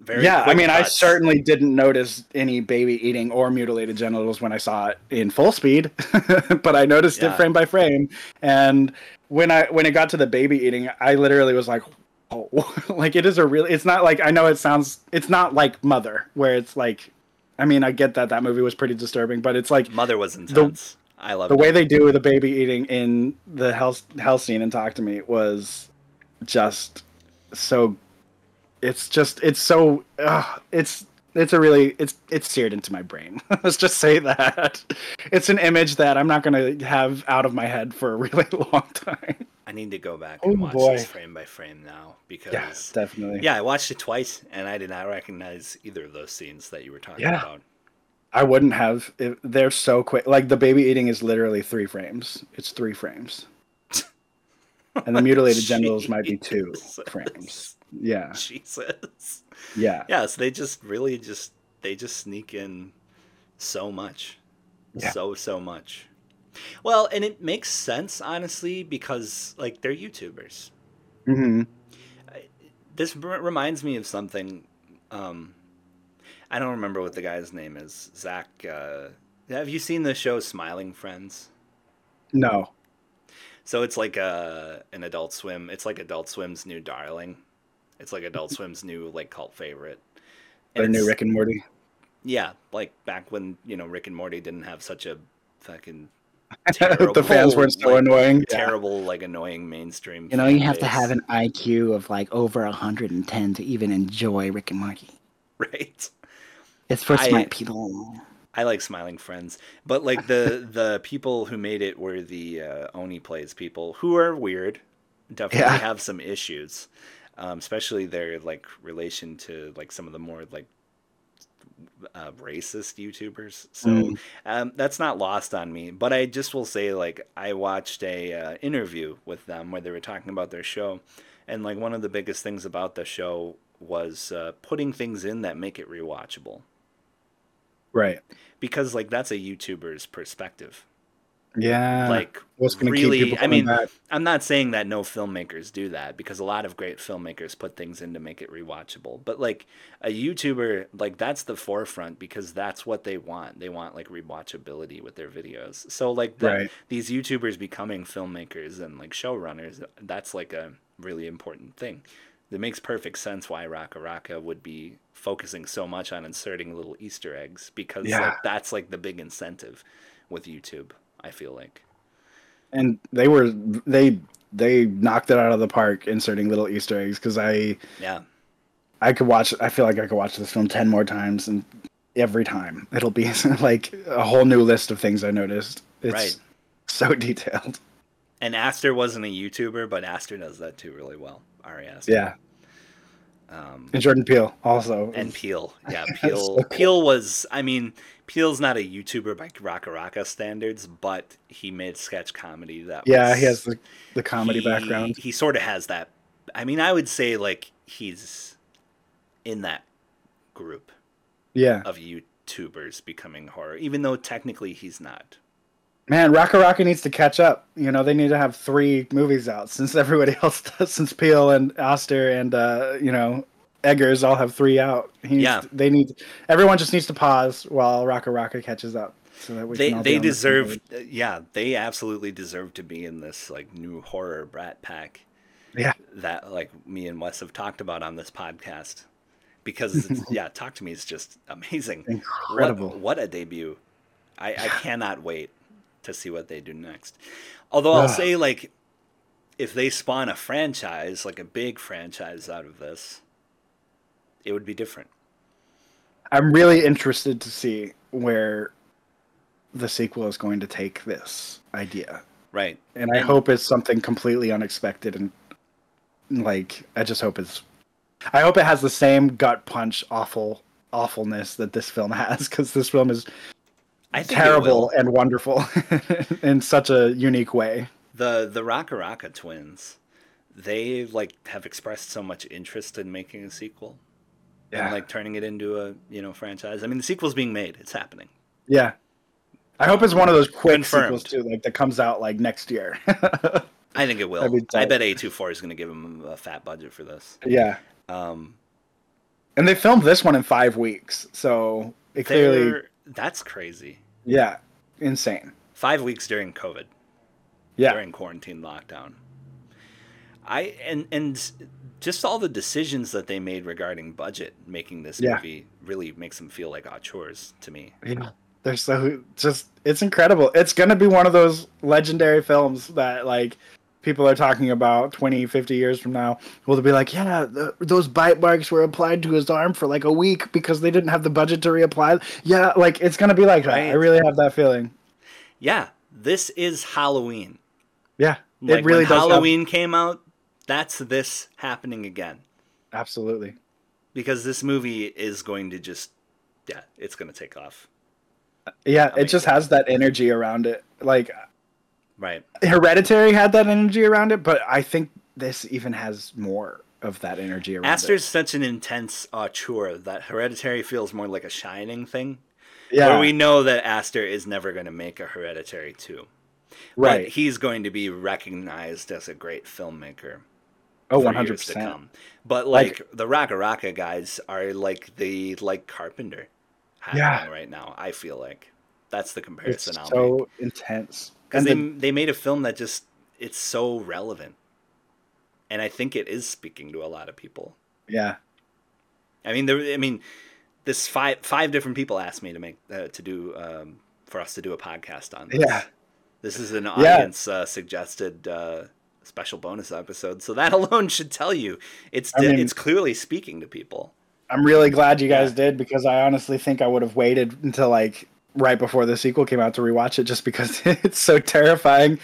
Very yeah, I mean, I certainly didn't notice any baby eating or mutilated genitals when I saw it in full speed, but I noticed Yeah. it frame by frame. And when I when it got to the baby eating, I literally was like, "Oh, like it is a real." It's not like I know it sounds. It's not like Mother, where it's like. I mean, I get that that movie was pretty disturbing, but it's like Mother was intense. I love it. the way they do the baby eating in the hell hell scene and talk to me was just so it's just it's so uh, it's it's a really it's it's seared into my brain. Let's just say that. It's an image that i'm not going to have out of my head for a really long time. I need to go back Oh, and watch boy. this frame by frame now because yeah definitely. Yeah, I watched it twice and I did not recognize either of those scenes that you were talking Yeah. about. i wouldn't have if, they're so quick like the baby eating is literally three frames. It's three frames. And the mutilated genitals might be two frames yeah Jesus. yeah Yeah, so they just really just they just sneak in so much. Yeah. So so much. Well, and it makes sense honestly because like they're YouTubers. hmm This reminds me of something um I don't remember what the guy's name is. Zach uh have you seen the show Smiling Friends? no So it's like a an Adult Swim. It's like Adult Swim's new darling. It's like Adult Swim's new like cult favorite. And their new rick and morty Yeah, like back when you know Rick and Morty didn't have such a fucking the fans weren't so like, annoying. Yeah. terrible, like annoying mainstream. You know, you have to have an IQ of like over 110 to even enjoy Rick and Morty. right. It's for I- smart people. I like Smiling Friends, but like the the people who made it were the uh, OneyPlays people who are weird, definitely Yeah. have some issues, um, especially their like relation to like some of the more like uh, racist YouTubers. So Mm. um, that's not lost on me. But I just will say like I watched a uh, interview with them where they were talking about their show, and like one of the biggest things about the show was uh, putting things in that make it rewatchable Right. because like that's a YouTuber's perspective. Yeah. like what's going to really, keep people I mean, back? I'm not saying that no filmmakers do that because a lot of great filmmakers put things in to make it rewatchable. But like a YouTuber, like that's the forefront because that's what they want. They want like rewatchability with their videos. So like the, Right. these YouTubers becoming filmmakers and like showrunners, that's like a really important thing. It makes perfect sense why Rakka Rakka would be focusing so much on inserting little Easter eggs because Yeah. like, that's like the big incentive with YouTube. I feel like. And they were they they knocked it out of the park inserting little Easter eggs because I Yeah. I could watch. I feel like I could watch this film ten more times, and every time it'll be like a whole new list of things I noticed. It's Right. so detailed. And Aster wasn't a YouTuber, but Aster does that too really well. Ari Aster. Yeah. Um, And Jordan Peele also. and Peele, Yeah, Peele. Peel. so cool. Peele was. I mean, Peele's not a YouTuber by Rakka Rakka standards, but he made sketch comedy that. yeah, was, he has the, the comedy he- background. He sort of has that. I mean, I would say like he's in that group Yeah. of YouTubers becoming horror, even though technically he's not. Man, Rakka Rakka needs to catch up. You know, they need to have three movies out since everybody else does. Since Peele and Aster and uh, you know Eggers all have three out. He needs Yeah. to- they need. Everyone just needs to pause while Rakka Rakka catches up, so that we they they deserve yeah they absolutely deserve to be in this like new horror brat pack Yeah. that like me and wes have talked about on this podcast because yeah talk to me is just amazing Incredible. what, what a debut i i cannot wait to see what they do next although i'll say like if they spawn a franchise like a big franchise out of this it would be different I'm really interested to see where the sequel is going to take this idea, right and I hope it's something completely unexpected and like I just hope it's. I hope it has the same gut punch awful awfulness that this film has because this film is i terrible and wonderful in such a unique way. the the Rakka Rakka twins, they like have expressed so much interest in making a sequel and like turning it into a you know franchise. I mean, the sequel's being made; it's happening. yeah, I hope it's one of those quick Confirmed. sequels too, like that comes out like next year. I think it will. Be I bet A24 is going to give him a fat budget for this. yeah, Um, and they filmed this one in five weeks, so it clearly, that's crazy. yeah, insane. Five weeks during COVID. Yeah, during quarantine lockdown. I and and just all the decisions that they made regarding budget making this Yeah. movie really makes them feel like auteurs to me. yeah. They're so just it's incredible. It's gonna be one of those legendary films that like people are talking about 20 50 years from now will be like yeah the, those bite marks were applied to his arm for like a week because they didn't have the budget to reapply yeah like it's gonna be like that i really have that feeling Yeah, this is Halloween. yeah Like it really when does have- Halloween came out, that's this happening again absolutely because this movie is going to just yeah, it's going to take off. Uh, yeah it just has that energy around it like Right. hereditary had that energy around it but i think this even has more of that energy around it. Aster's it such an intense auteur that Hereditary feels more like a shining thing. yeah Where we know that Aster is never going to make a Hereditary 2. right But he's going to be recognized as a great filmmaker. Oh for 100% years to come. But Like- like, the Rakka Rakka guys are like the like Carpenter Yeah. right now. I feel like that's the it's comparison make so intense because they the- they made a film that just it's so relevant, and I think it is speaking to a lot of people. yeah I mean, there. I mean, this five five different people asked me to make uh, to do um, for us to do a podcast on this. Yeah. This is an Yeah. audience uh, suggested uh, special bonus episode, so that alone should tell you it's I mean- it's clearly speaking to people. I'm really glad you guys did because I honestly think I would have waited until like right before the sequel came out to rewatch it just because it's so terrifying.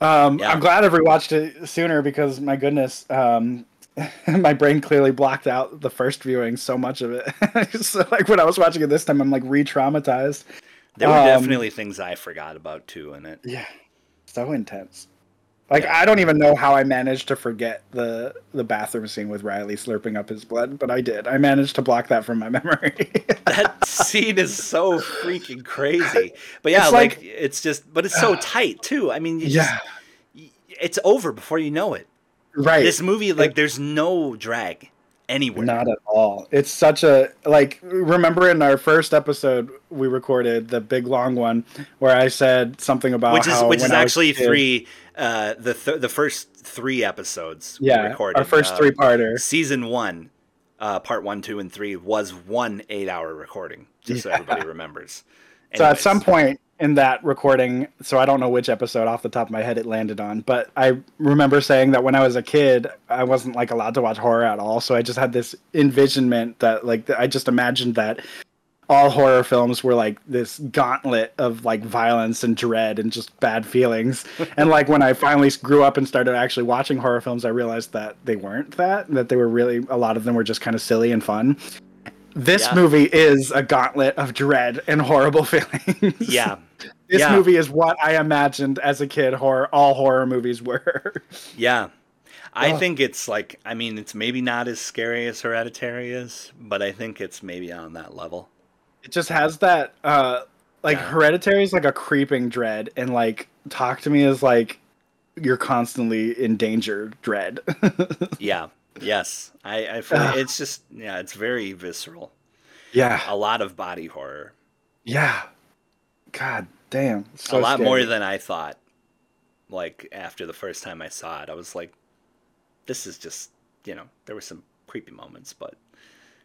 Um, Yeah. I'm glad I've rewatched it sooner because my goodness, um, my brain clearly blocked out the first viewing so much of it. so like when I was watching it this time, I'm like re-traumatized. There were Um, definitely things I forgot about too in it. Yeah, so intense. Like Yeah. I don't even know how I managed to forget the the bathroom scene with Riley slurping up his blood, but I did. I managed to block that from my memory. That scene is so freaking crazy. But yeah, It's like, like- it's just, but it's so tight too. I mean, you yeah, just, it's over before you know it. right. This movie, like, there's no drag anywhere. Not at all. It's such a like. Remember in our first episode we recorded the big long one where I said something about which is which is actually three uh the th- the first three episodes we Yeah, recorded our first uh, three parter. season one uh part one two and three was one eight hour recording just so everybody remembers So at some point in that recording, so I don't know which episode off the top of my head it landed on, but I remember saying that when I was a kid, I wasn't like allowed to watch horror at all. So I just had this envisionment that like I just imagined that all horror films were like this gauntlet of like violence and dread and just bad feelings. and like when I finally grew up and started actually watching horror films, I realized that they weren't that, that they were really a lot of them were just kind of silly and fun. This Yeah. movie is a gauntlet of dread and horrible feelings. yeah This Yeah. movie is what I imagined as a kid horror all horror movies were. yeah i Ugh. think it's like i mean it's maybe not as scary as hereditary is but i think it's maybe on that level it just has that uh like Yeah. hereditary is like a creeping dread and like talk to me is like you're constantly in danger dread. yeah yes i i feel Ugh. it's just yeah it's very visceral yeah. a lot of body horror Yeah. God damn. So a lot scary. more than I thought. Like after the first time I saw it, I was like, "This is just you know." There were some creepy moments, but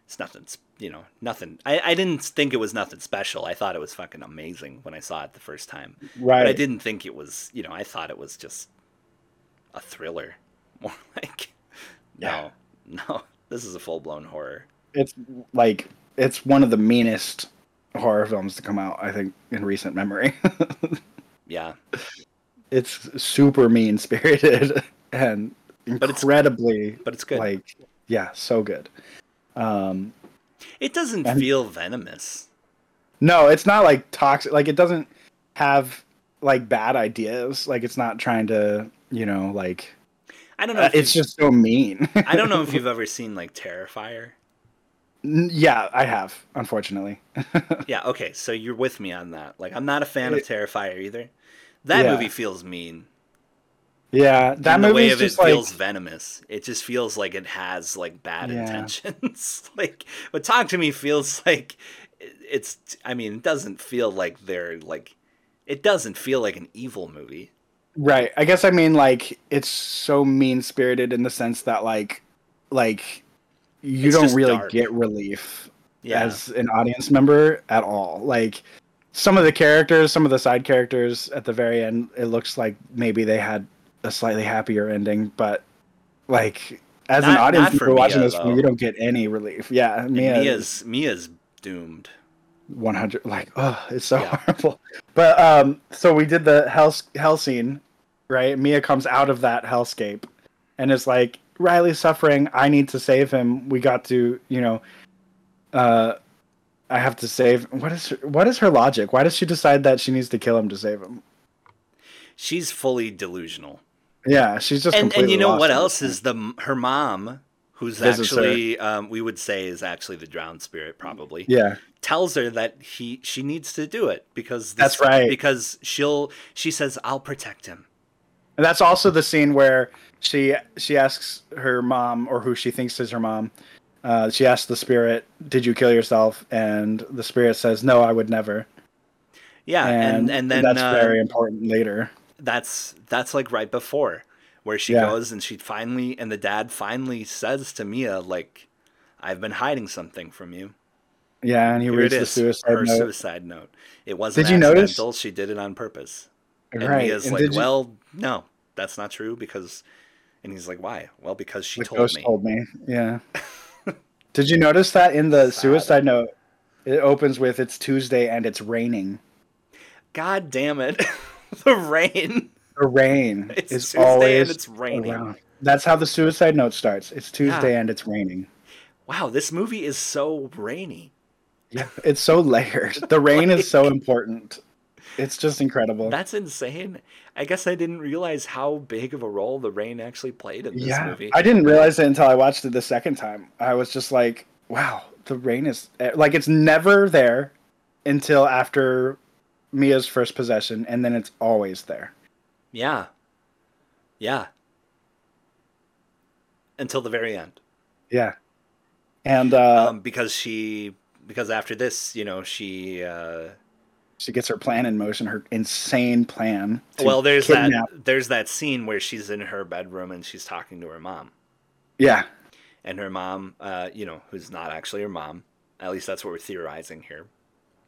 it's nothing. You know, nothing. I, I didn't think it was nothing special. I thought it was fucking amazing when I saw it the first time. right. But I didn't think it was. You know, I thought it was just a thriller, more like. Yeah. No, no. This is a full blown horror. It's like it's one of the meanest horror films to come out, I think, in recent memory. Yeah, it's super mean spirited and But it's- incredibly but it's good. like yeah, so good. Um it doesn't and- feel venomous. no, it's not like toxic like it doesn't have like bad ideas. Like it's not trying to, you know, like I don't know. uh, it's just so mean. I don't know if you've ever seen like Terrifier. Yeah, I have, unfortunately. Yeah, okay, so you're with me on that. Like, I'm not a fan of Terrifier either. That Yeah. movie feels mean. Yeah, that and the way movie of it just like feels venomous. It just feels like it has like bad Yeah. intentions. like, but Talk to Me feels like it's. I mean, it doesn't feel like they're like. It doesn't feel like an evil movie. right. I guess I mean like it's so mean spirited in the sense that like like you It's don't really dark. get relief Yeah, as an audience member at all. Like some of the characters, some of the side characters at the very end, it looks like maybe they had a slightly happier ending, but like as an audience not member watching Mia, this though. you don't get any relief. Yeah, Mia, Mia's Mia's doomed. 100 like oh it's so Yeah. horrible but um so we did the hell hell scene right mia comes out of that hellscape and it's like riley's suffering i need to save him we got to you know uh i have to save what is her, what is her logic why does she decide that she needs to kill him to save him She's fully delusional. Yeah she's just and and you know what else is the her mom who's Visits actually um, we would say is actually the drowned spirit probably yeah tells her that he she needs to do it because That's right. because she'll she says I'll protect him And that's also the scene where she she asks her mom or who she thinks is her mom. Uh, she asks the spirit, "Did you kill yourself?" And the spirit says, "No, I would never." yeah and And, and, then that's uh, very important later. That's that's like right before where she Yeah. goes and she finally and the dad finally says to Mia like I've been hiding something from you Yeah, and he Here reads the suicide her note. suicide note it wasn't Did you notice- accidental she did it on purpose And right. Mia's and like, you- well, no, that's not true because, and he's like, why? Well, because she the told me. told me. Yeah. did you notice that in the Sad. suicide note? It opens with "It's Tuesday and it's raining." God damn it, the rain. The rain It's is Tuesday and always it's raining. around. That's how the suicide note starts. It's Tuesday and it's raining. Wow, this movie is so rainy. Yeah, it's so layered. The rain is so important. It's just incredible. That's insane. I guess I didn't realize how big of a role the rain actually played in this yeah, movie. I didn't realize it until I watched it the second time. I was just like, "Wow, the rain is eh, like it's never there until after Mia's first possession, and then it's always there." Yeah. Yeah. Until the very end. Yeah, and uh, um, because she, because after this, you know, she, uh, she gets her plan in motion, her insane plan. well, there's kidnap- that, there's that scene where she's in her bedroom and she's talking to her mom. Yeah, and her mom, uh, you know, who's not actually her mom. At least that's what we're theorizing here.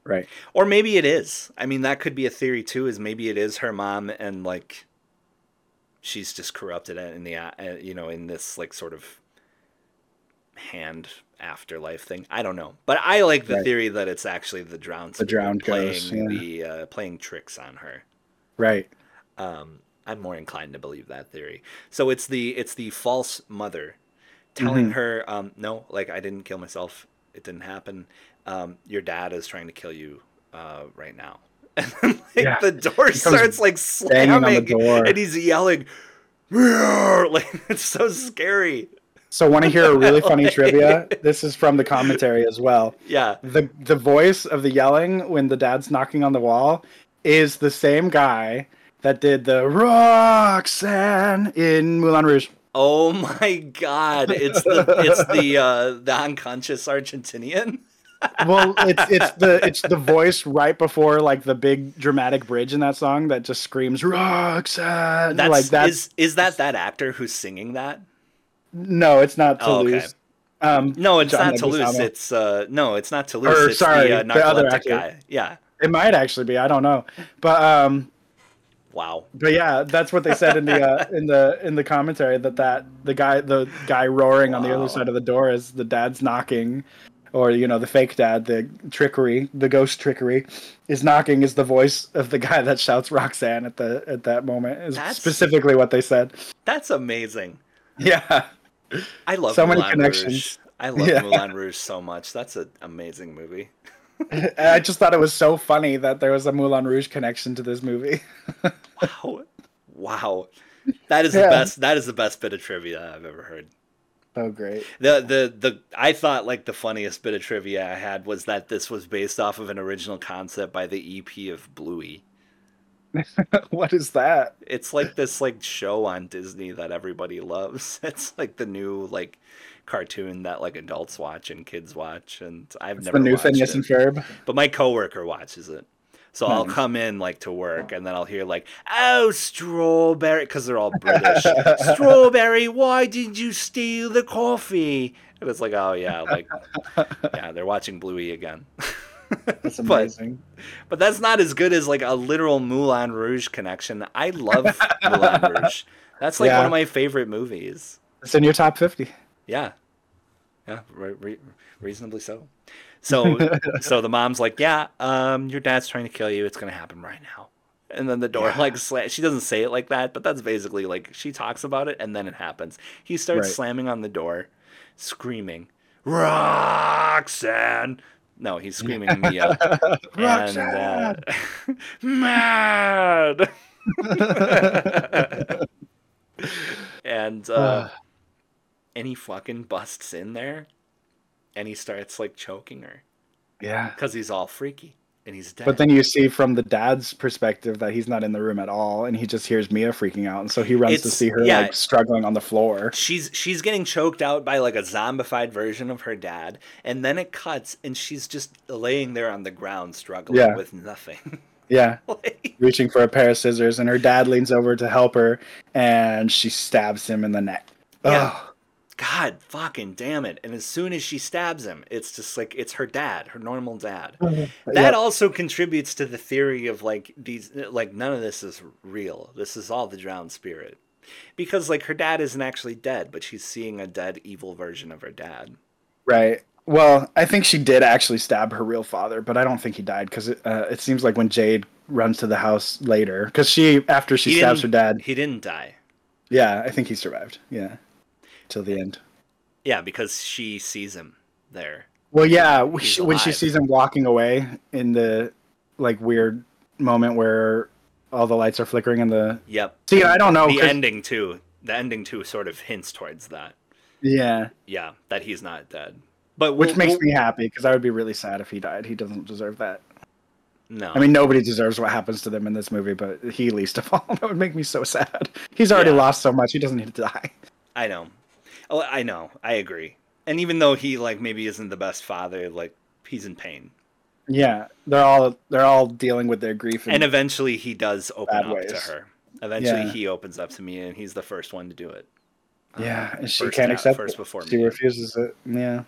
Right. Or maybe it is. I mean, that could be a theory too. Is maybe it is her mom, and like, she's just corrupted in the, uh, you know, in this like sort of hand afterlife thing. I don't know, but I like the Right. theory that it's actually the drowned, The drowned playing yeah. the uh, playing tricks on her. Right. Um, I'm more inclined to believe that theory. So it's the it's the false mother telling Mhm. her, um, no, like I didn't kill myself. It didn't happen. Um, your dad is trying to kill you uh, right now. And then, like, Yeah. the door starts like banging on the slamming, and he's yelling, "Roar!" like it's so scary. So, want to hear a really funny trivia? This is from the commentary as well. Yeah. the the voice of the yelling when the dad's knocking on the wall is the same guy that did the Roxanne in Moulin Rouge. Oh my God! It's the it's the uh, the unconscious Argentinian. Well, it's it's the it's the voice right before like the big dramatic bridge in that song that just screams Roxanne. That's like that. is is that that actor who's singing that? No, it's not Oh, okay. Toulouse. Um, No, it's John not Toulouse. It's uh no, it's not Toulouse. Or, it's sorry, the, uh, the other actor. guy. Yeah. it might actually be. I don't know, but um, Wow. but yeah, that's what they said in the uh, in the in the commentary that that the guy the guy roaring on the other side of the door is the dad's knocking, or you know the fake dad, the trickery, the ghost trickery, is knocking is the voice of the guy that shouts Roxanne at the at that moment is That's- specifically what they said. That's amazing. Yeah, I love So many Moulin connections. Rouge. I love Yeah. Moulin Rouge so much. That's an amazing movie. I just thought it was so funny that there was a Moulin Rouge connection to this movie. Wow. Wow. That is the best that is the best bit of trivia I've ever heard. So great. The the the I thought like the funniest bit of trivia I had was that this was based off of an original concept by the EP of Bluey. what is that? It's like this like show on Disney that everybody loves. It's like the new like cartoon that like adults watch and kids watch, and I've It's never the new Phineas it. and Ferb. But my coworker watches it. So I'll hmm. come in like to work and then I'll hear like, "Oh, strawberry," because they're all British. strawberry, why did you steal the coffee? And it's like, oh yeah, like yeah, they're watching Bluey again. That's But- amazing. But that's not as good as like a literal Moulin Rouge connection. I love Moulin Rouge. That's like Yeah. one of my favorite movies. It's in your top fifty. Yeah, yeah, re- re- reasonably so. So, so the mom's like, "Yeah, um, your dad's trying to kill you. It's gonna happen right now." And then the door Yeah. like sla- she doesn't say it like that, but that's basically like she talks about it, and then it happens. He starts Right. slamming on the door, screaming, "Roxanne!" No, he's screaming Mia, and uh, mad. and uh, and he fucking busts in there, and he starts like choking her yeah. because he's all freaky and he's dead. But then you see from the dad's perspective that he's not in the room at all, and he just hears Mia freaking out, and so he runs to see her yeah. like struggling on the floor. she's she's getting choked out by like a zombified version of her dad, and then it cuts, and she's just laying there on the ground struggling Yeah. with nothing. Yeah, Like- reaching for a pair of scissors, and her dad leans over to help her, and she stabs him in the neck. Yeah. Ugh. God fucking damn it! And as soon as she stabs him, it's just like it's her dad, her normal dad. That Yep. also contributes to the theory of like these like none of this is real. This is all the drowned spirit. Because like her dad isn't actually dead, but she's seeing a dead evil version of her dad. Right. Well, I think she did actually stab her real father, but I don't think he died because it, uh, it seems like when Jade runs to the house later, because she after she He stabs her dad, He didn't die. yeah, I think he survived. Yeah, till the end. Yeah, because she sees him there. Well, yeah, when she, when she sees him walking away in the like weird moment where all the lights are flickering in the. Yep. See, I don't know. the 'cause- ending too. The ending too sort of hints towards that. Yeah, Yeah, that he's not dead. But which we'll- makes we'll- me happy because I would be really sad if he died. He doesn't deserve that. no. I mean, nobody deserves what happens to them in this movie, but he least of all. That would make me so sad. He's already Yeah. lost so much. He doesn't need to die. I know. Oh, I know. I agree. And even though he like maybe isn't the best father, like he's in pain. Yeah, they're all they're all dealing with their grief. And, And eventually he does open up to her. Eventually Yeah. he opens up to me and he's the first one to do it. yeah, and um, she first can't accept first it. before she me. refuses it. Yeah,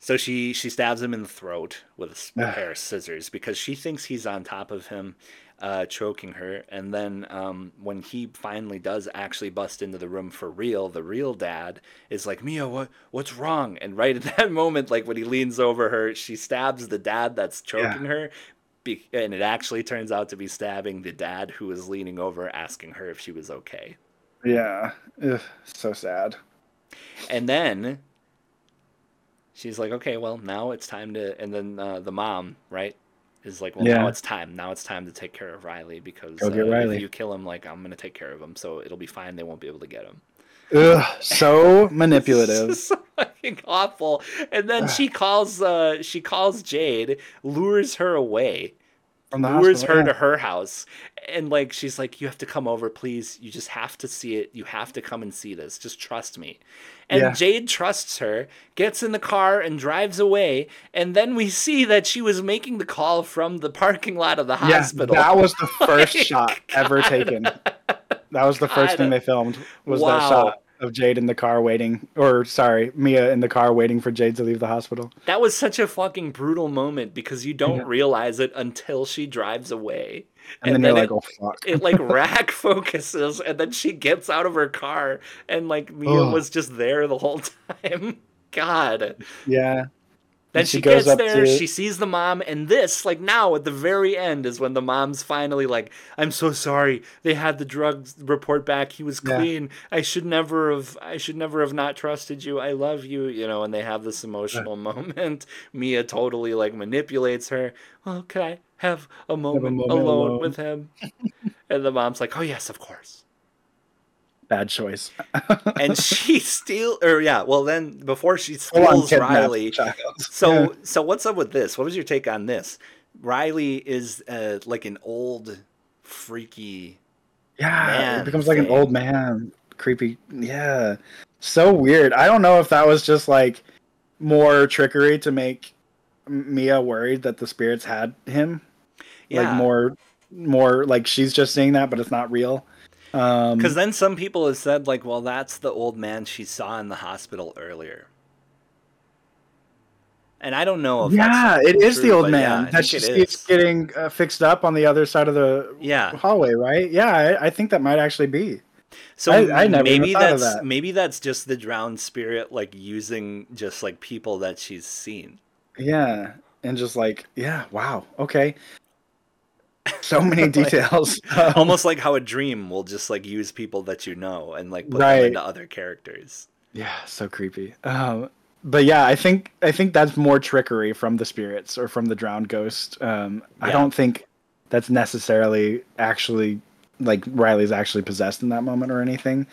So she she stabs him in the throat with a pair of scissors because she thinks he's on top of him, uh, choking her. And then um, when he finally does actually bust into the room for real, the real dad is like, "Mia, what what's wrong?" And right at that moment, like when he leans over her, she stabs the dad that's choking her. Be- and it actually turns out to be stabbing the dad who was leaning over, asking her if she was okay. yeah, Ugh, so sad. And then she's like, okay, well, now it's time to. And then uh, the mom, right, is like, well, now it's time. Now it's time to take care of Riley because uh, Riley. if you kill him, like, I'm going to take care of him. So it'll be fine. They won't be able to get him. Ugh, so manipulative. So fucking awful. And then she calls, uh, she calls Jade, lures her away. From the lures hospital, her yeah. to her house and like she's like you have to come over please you just have to see it you have to come and see this just trust me and Yeah. jade trusts her gets in the car and drives away and then we see that she was making the call from the parking lot of the Yeah, hospital that was the first shot ever taken. That was the first thing they filmed. Was Wow. that shot of Jade in the car waiting, or sorry, Mia in the car waiting for Jade to leave the hospital. that was such a fucking brutal moment because you don't Yeah. realize it until she drives away And, then, you're like, it, oh fuck. it like rack focuses and then she gets out of her car and like Mia Ugh. was just there the whole time. God. yeah. Then she, she gets there, to- she sees the mom, and this, like now at the very end, is when the mom's finally like, I'm so sorry. They had the drugs report back. He was Yeah. clean. I should never have I should never have not trusted you. I love you, you know, and they have this emotional moment. Mia totally like manipulates her. Well, can I have a moment, moment alone, alone." with him? and the mom's like, Oh yes, of course. Bad choice. and she steal or yeah, well then before she on steals Riley. So Yeah. so what's up with this? What was your take on this? Riley is uh, like an old freaky Yeah, it becomes like an old man, creepy. Yeah, so weird. I don't know if that was just like more trickery to make Mia worried that the spirits had him. yeah. Like more, more like she's just saying that, but it's not real. Um, Because then some people have said, like, well, that's the old man she saw in the hospital earlier. And I don't know if yeah, it is true, the old yeah, man I that think it getting uh, fixed up on the other side of the Yeah. hallway, right? Yeah, I, I think that might actually be. So I- I never maybe that's that. maybe that's just the drowned spirit, like using just like people that she's seen. Yeah, and just like, yeah, wow, okay. So many details. Um, Almost like how a dream will just like use people that you know and like put Right. them into other characters. Yeah, so creepy. Um, but yeah, I think I think that's more trickery from the spirits or from the drowned ghost. Um, I don't think that's necessarily actually like Riley's actually possessed in that moment or anything.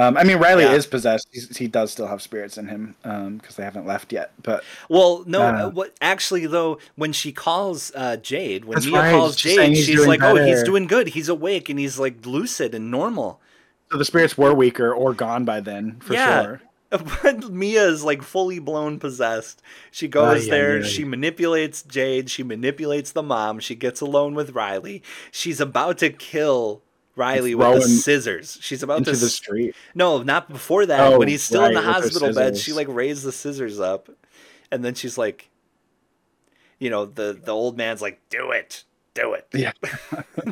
Um, I mean, Riley Yeah. is possessed. He's, he does still have spirits in him because they haven't left yet. But Well, no, Uh, uh, what actually though, when she calls uh, Jade, when Mia right, calls she's Jade, he's she's like, "Oh, he's doing good. He's awake and he's like lucid and normal." so the spirits were weaker or gone by then for Yeah. sure. But Mia is like fully blown possessed. She goes Ay, there, ay, ay. she manipulates Jade, she manipulates the mom, she gets alone with Riley. She's about to kill Riley with the scissors. She's about Into to the street. No, not before that. Oh, when he's still in the right, with her hospital bed, she like raised the scissors up, and then she's like, you know, the the old man's like, "Do it, do it." Yeah.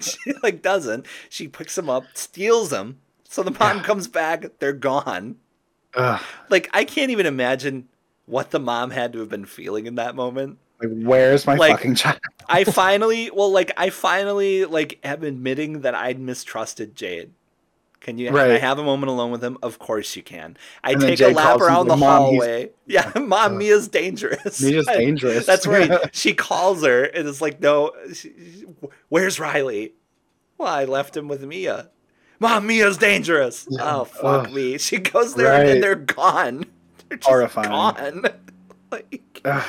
She like doesn't. She picks him up, steals him. So the mom Yeah. comes back. They're gone. Ugh, Like I can't even imagine what the mom had to have been feeling in that moment. Like, where's my Like, fucking child? I finally, well, like I finally like am admitting that I'd mistrusted Jade. Can you? Can I have a moment alone with him? Of course you can. I And take a lap around the "Mom, he's- hallway. Yeah, mom, Uh, Mia's dangerous. Mia's dangerous. That's right. She calls her and it's like, no, she, she- where's Riley? Well, I left him with Mia. Mom, Mia's dangerous. Yeah. Oh fuck Ugh. me. She goes there Right. and they're gone. They're just Horrifying. gone. like, Ugh.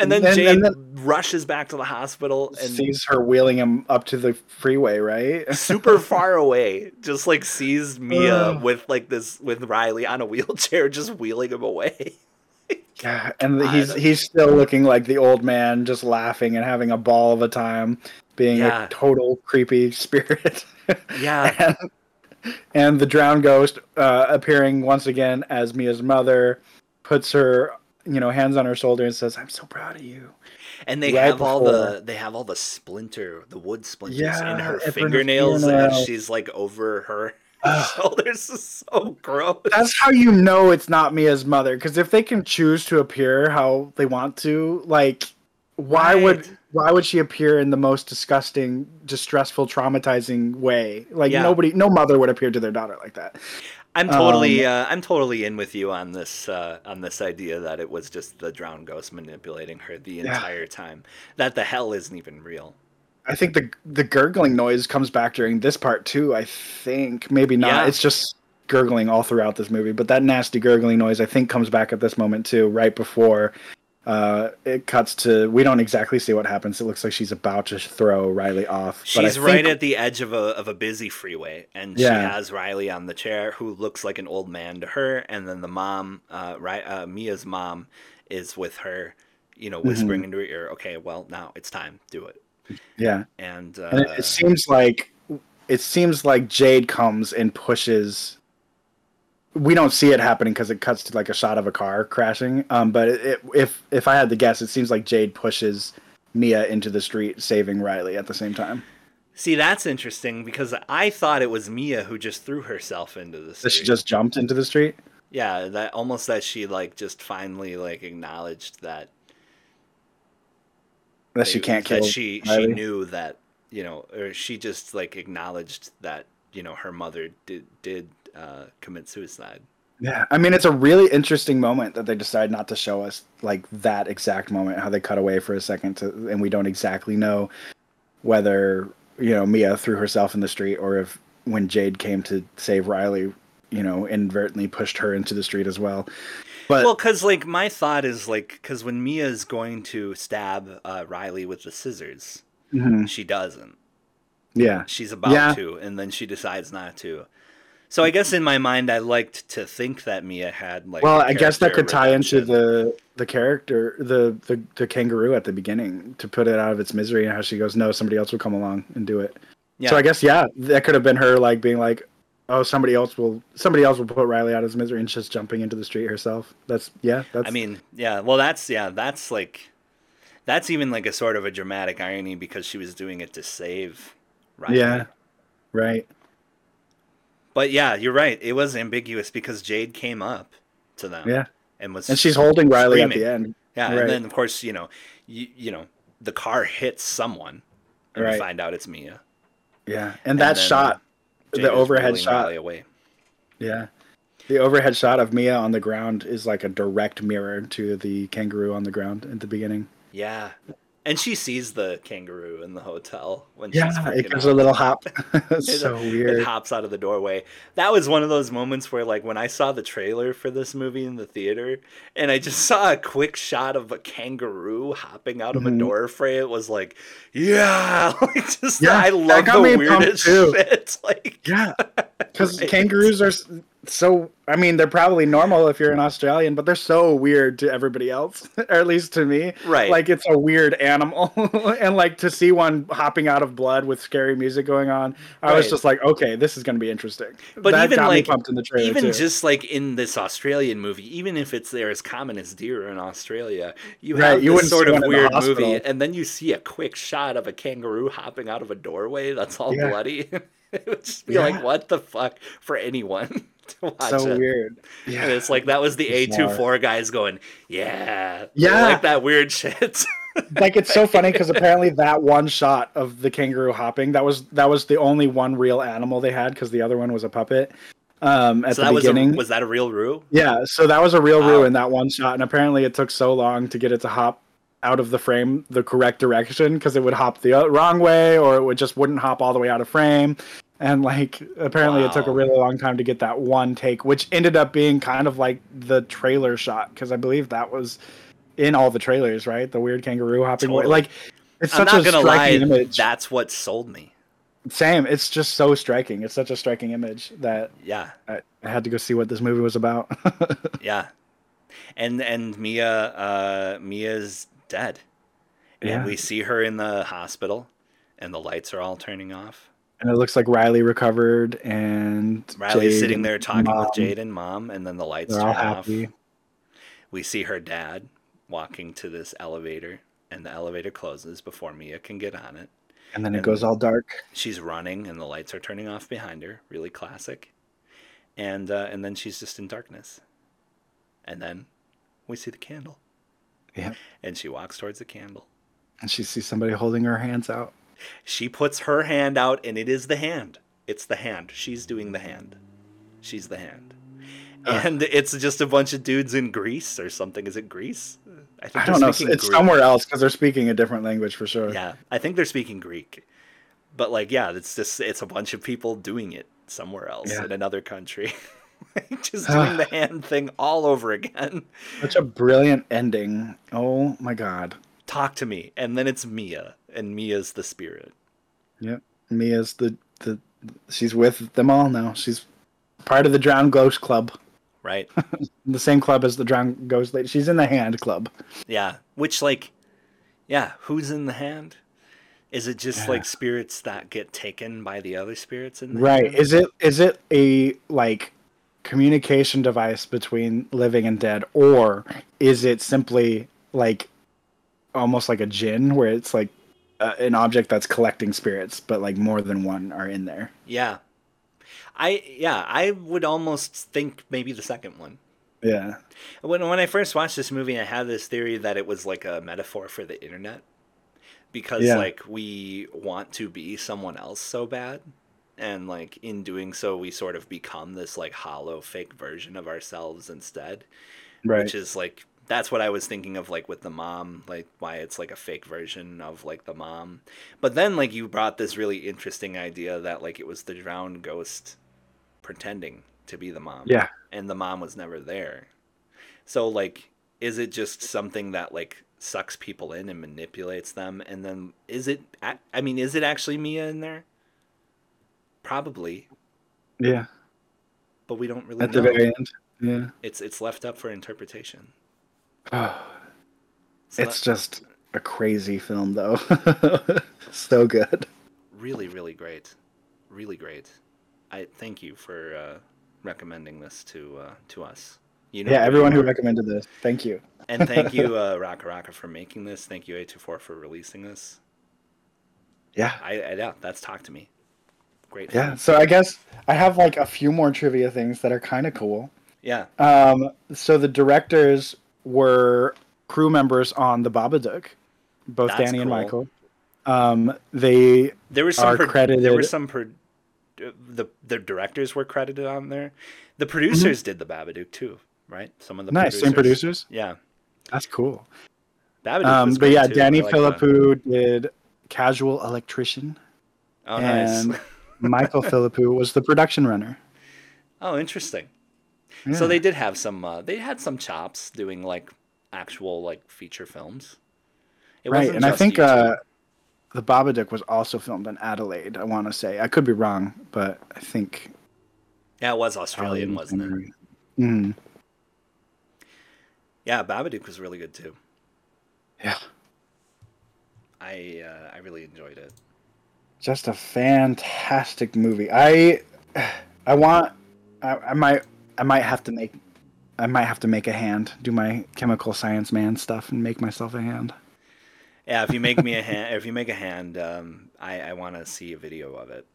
And then And- Jade and then- rushes back to the hospital and sees her wheeling him up to the freeway, right? super far away, just like sees Mia with like this with Riley on a wheelchair, just wheeling him away. Yeah, and God. he's he's still looking like the old man, just laughing and having a ball of a time, being Yeah. a total creepy spirit. Yeah, and, and the drowned ghost uh, appearing once again as Mia's mother, puts her you know hands on her shoulder and says, "I'm so proud of you." and they Right have all the they have all the splinter, the wood splinters Yeah, in her in her fingernails as fingernails. she's like over her Ugh. shoulders. Is so gross. That's how you know it's not Mia's mother. Because if they can choose to appear how they want to, like, why would why would she appear in the most disgusting, distressful, traumatizing way? Like Yeah. nobody, no mother would appear to their daughter like that. I'm totally, Um, uh, I'm totally in with you on this, uh, on this idea that it was just the drowned ghost manipulating her the Yeah. entire time. That the hell isn't even real. I think the the gurgling noise comes back during this part too. I think maybe not. Yeah. It's just gurgling all throughout this movie, but that nasty gurgling noise I think comes back at this moment too, right before uh, it cuts to. We don't exactly see what happens. It looks like she's about to throw Riley off. but I She's right at the edge of a of a busy freeway, and she has Riley on the chair, who looks like an old man to her, and then the mom, uh, right, uh, Mia's mom, is with her, you know, Mm-hmm. whispering into her ear, "Okay, well now it's time, do it." Yeah, And, uh, and it, it seems like it seems like Jade comes and pushes. We don't see it happening because it cuts to like a shot of a car crashing. Um, but it, if if I had to guess, it seems like Jade pushes Mia into the street, saving Riley at the same time. see that's interesting because I thought it was Mia who just threw herself into the That street. she just jumped into the street. yeah, that almost that she like just finally like acknowledged that That she can't kill. that she she Riley. knew that you know or she just like acknowledged that you know her mother did did uh, commit suicide Yeah, I mean it's a really interesting moment that they decide not to show us like that exact moment. How they cut away for a second to, and we don't exactly know whether you know Mia threw herself in the street or if when Jade came to save Riley, you know, inadvertently pushed her into the street as well. But well, because like my thought is like because when Mia is going to stab uh, Riley with the scissors, mhm, she doesn't. yeah, She's about Yeah. to, and then she decides not to. So I guess in my mind, I liked to think that Mia had like. well, I guess that could tie into the the character, the, the the kangaroo at the beginning to put it out of its misery, and how she goes, "No, somebody else will come along and do it." Yeah. So I guess yeah, that could have been her like being like, "Oh, somebody else will somebody else will put Riley out of his misery," and just jumping into the street herself. That's yeah, that's I mean, yeah. Well, that's yeah. That's like, that's even like a sort of a dramatic irony because she was doing it to save. Riley. yeah, right. But yeah, you're right. It was ambiguous because Jade came up to them. Yeah. And was And she's holding Riley at the end. Yeah, Right. and then of course you know, you, you know, the car hits someone, and Right. find out it's Mia. Yeah, and that uh, shot, Jade the overhead shot. Riley away. Yeah. The overhead shot of Mia on the ground is like a direct mirror to the kangaroo on the ground at the beginning. Yeah, and she sees the kangaroo in the hotel when Yeah, she's it gives out. a little hop. It- so It weird. hops out of the doorway. That was one of those moments where, like, when I saw the trailer for this movie in the theater, and I just saw a quick shot of a kangaroo hopping out of a Mhm. doorway, it was like, yeah, like just Yeah, I love the weirdest shit. Like, Yeah, because Right. kangaroos are so. I mean, they're probably normal if you're an Australian, but they're so weird to everybody else, or at least to me. Right. Like it's a weird animal, and like to see one hopping out of blood with scary music going on, I was just like, okay, this is going to be interesting. But that even, like, pumped in the trailer even too. just like in this Australian movie, even if it's there as common as deer in Australia, you Right, have you this sort of weird movie, and then you see a quick shot of a kangaroo hopping out of a doorway that's all Yeah. bloody. it would just be Yeah. like, what the fuck for anyone so it. weird. Yeah. And it's like that was the A Bizarre. 24 guys going, yeah, Yeah. like that weird shit. like it's so funny because apparently that one shot of the kangaroo hopping that was that was the only one real animal they had because the other one was a puppet um at so the that was a, beginning was that a real roo? yeah so that was a real Wow. roo in that one shot and apparently it took so long to get it to hop out of the frame the correct direction because it would hop the wrong way or it would just wouldn't hop all the way out of frame and like apparently it took a really long time to get that one take which ended up being kind of like the trailer shot because i believe that was in all the trailers right the weird kangaroo hopping. Totally. like it's I'm such not a gonna lie, striking image that's what sold me. same it's just so striking it's such a striking image that Yeah. i, I had to go see what this movie was about Yeah, and and Mia, uh, Mia's dead, Yeah. and we see her in the hospital, and the lights are all turning off. And it looks like riley recovered and Riley's Jade sitting there talking Mom, with Jade and Mom, and then the lights they're turn all off. We see her dad walking to this elevator, and the elevator closes before Mia can get on it. and then it goes all dark She's running, and the lights are turning off behind her. Really classic. And uh, and then she's just in darkness. And then we see the candle, yeah and she walks towards the candle. and she sees somebody holding her hands out She puts her hand out, and it is the hand. It's the hand. She's doing the hand. She's the hand. Ugh. And it's just a bunch of dudes in Greece or something. Is it Greece? I think i don't know it's Greek. somewhere else because they're speaking a different language for sure Yeah, I think they're speaking Greek. But like, yeah, it's just it's a bunch of people doing it somewhere else Yeah. in another country. just doing the hand thing all over again. such a brilliant ending oh my god Talk to me. And then it's Mia, and Mia's the spirit. Yep. Mia's the the she's with them all now. She's part of the Drowned Ghost Club. Right? The same club as the Drowned Ghost Lady. She's in the Hand Club. Yeah. Which like yeah, who's in the hand? Is it just Yeah. like spirits that get taken by the other spirits in the Right. hand? Is it is it a like communication device between living and dead or is it simply like almost like a jinn where it's like uh, an object that's collecting spirits but like more than one are in there. Yeah. I yeah, I would almost think maybe the second one. Yeah. When when I first watched this movie, I had this theory that it was like a metaphor for the internet, because Yeah. like we want to be someone else so bad, and like in doing so, we sort of become this like hollow, fake version of ourselves instead. Right. Which is like that's what I was thinking of like with the mom, like why it's like a fake version of like the mom. But then like you brought this really interesting idea that like it was the drowned ghost pretending to be the mom. Yeah. And the mom was never there. So like is it just something that like sucks people in and manipulates them and then is it I mean is it actually Mia in there? Probably, Yeah. but we don't really At know. the very end. Yeah. It's it's left up for interpretation. So it's that- just a crazy film, though. so good. really really great. Really great. I thank you for uh, recommending this to uh, to us. You Yeah, everyone who recommended this, thank you. And thank you, uh, Rakka Rakka, for making this. Thank you, A24, for releasing this. Yeah. I, I yeah, that's talk to me. Great. Yeah. So I guess I have like a few more trivia things that are kind of cool. Yeah. Um, so the directors were crew members on The Babadook, both That's Danny and cool. Michael. Um, they There was some pro- credited- There were some pro- the the directors were credited on there. The producers did the Babadook too, right? Some of the Mm-hmm. nice same producers. Yeah. That's cool. Babadook Um, but yeah, too. Danny like that. Phillippou did Casual Electrician, Oh, nice. and Michael Phillippou was the production runner. Oh, interesting. Yeah. So they did have some. Uh, they had some chops doing like actual like feature films. It right, wasn't and I think uh, the Babadook was also filmed in Adelaide. I want to say I could be wrong, but I think yeah, it was Australian, wasn't it? Mm, Yeah, Babadook was really good too. yeah, I uh, I really enjoyed it. just a fantastic movie. I I want I, I might I might have to make I might have to make a hand, do my chemical science man stuff, and make myself a hand. Yeah, if you make me a hand, if you make a hand, um, I I want to see a video of it.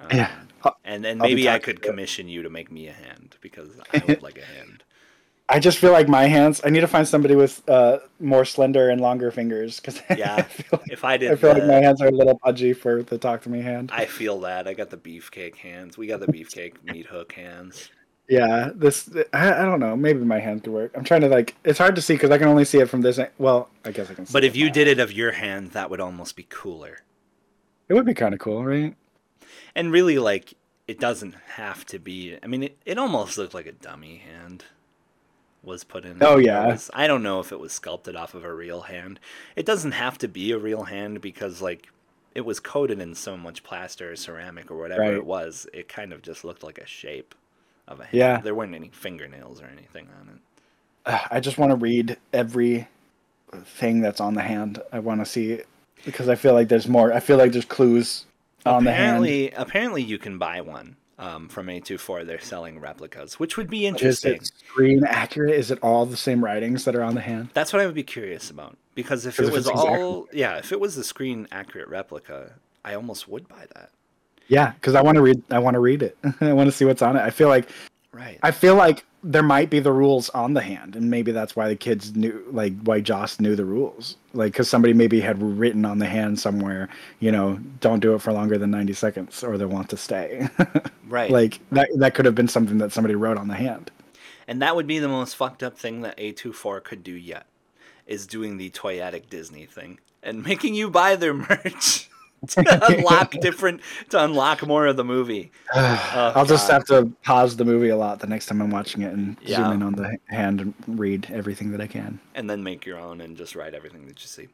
Um, Yeah. I'll- and then maybe I could to you. commission you to make me a hand because I would like a hand. I just feel like my hands. I need to find somebody with uh, more slender and longer fingers because Yeah, I like, If I did, I feel like my hands are a little pudgy for the talk to me hand. I feel that I got the beefcake hands. We got the beefcake meat hook hands. Yeah, this I, I don't know. Maybe my hand could work. I'm trying to like. It's hard to see because I can only see it from this. Well, I guess I can. see But if you did hand. it of your hand, that would almost be cooler. it would be kind of cool, right? And really, like, it doesn't have to be. I mean, it, it almost looked like a dummy hand was put in. Oh, yeah. was- I don't know if it was sculpted off of a real hand. It doesn't have to be a real hand because, like, it was coated in so much plaster or ceramic or whatever Right. it was. It kind of just looked like a shape of a hand. Yeah. There weren't any fingernails or anything on it. I just want to read every thing that's on the hand. I want to see it because I feel like there's more. I feel like there's clues on the hand. apparently, apparently, you can buy one um, from A24. They're selling replicas, which would be Is interesting. it screen accurate? Is it all the same writings that are on the hand? That's what I would be curious about because if it was it's exactly- all yeah, if it was the screen accurate replica, I almost would buy that. Yeah, because I want to read. I want to read it. I want to see what's on it. I feel like Right. I feel like there might be the rules on the hand, and maybe that's why the kids knew, like, why Joss knew the rules, like, because somebody maybe had written on the hand somewhere, you know, don't do it for longer than ninety seconds, or they want to stay. right. like that. That could have been something that somebody wrote on the hand. and that would be the most fucked up thing that A24 could do yet is doing the toyetic Disney thing and making you buy their merch to unlock different to unlock more of the movie. I'll just God. have to pause the movie a lot the next time I'm watching it and Yeah. zoom in on the hand and read everything that I can. And then make your own and just write everything that you see.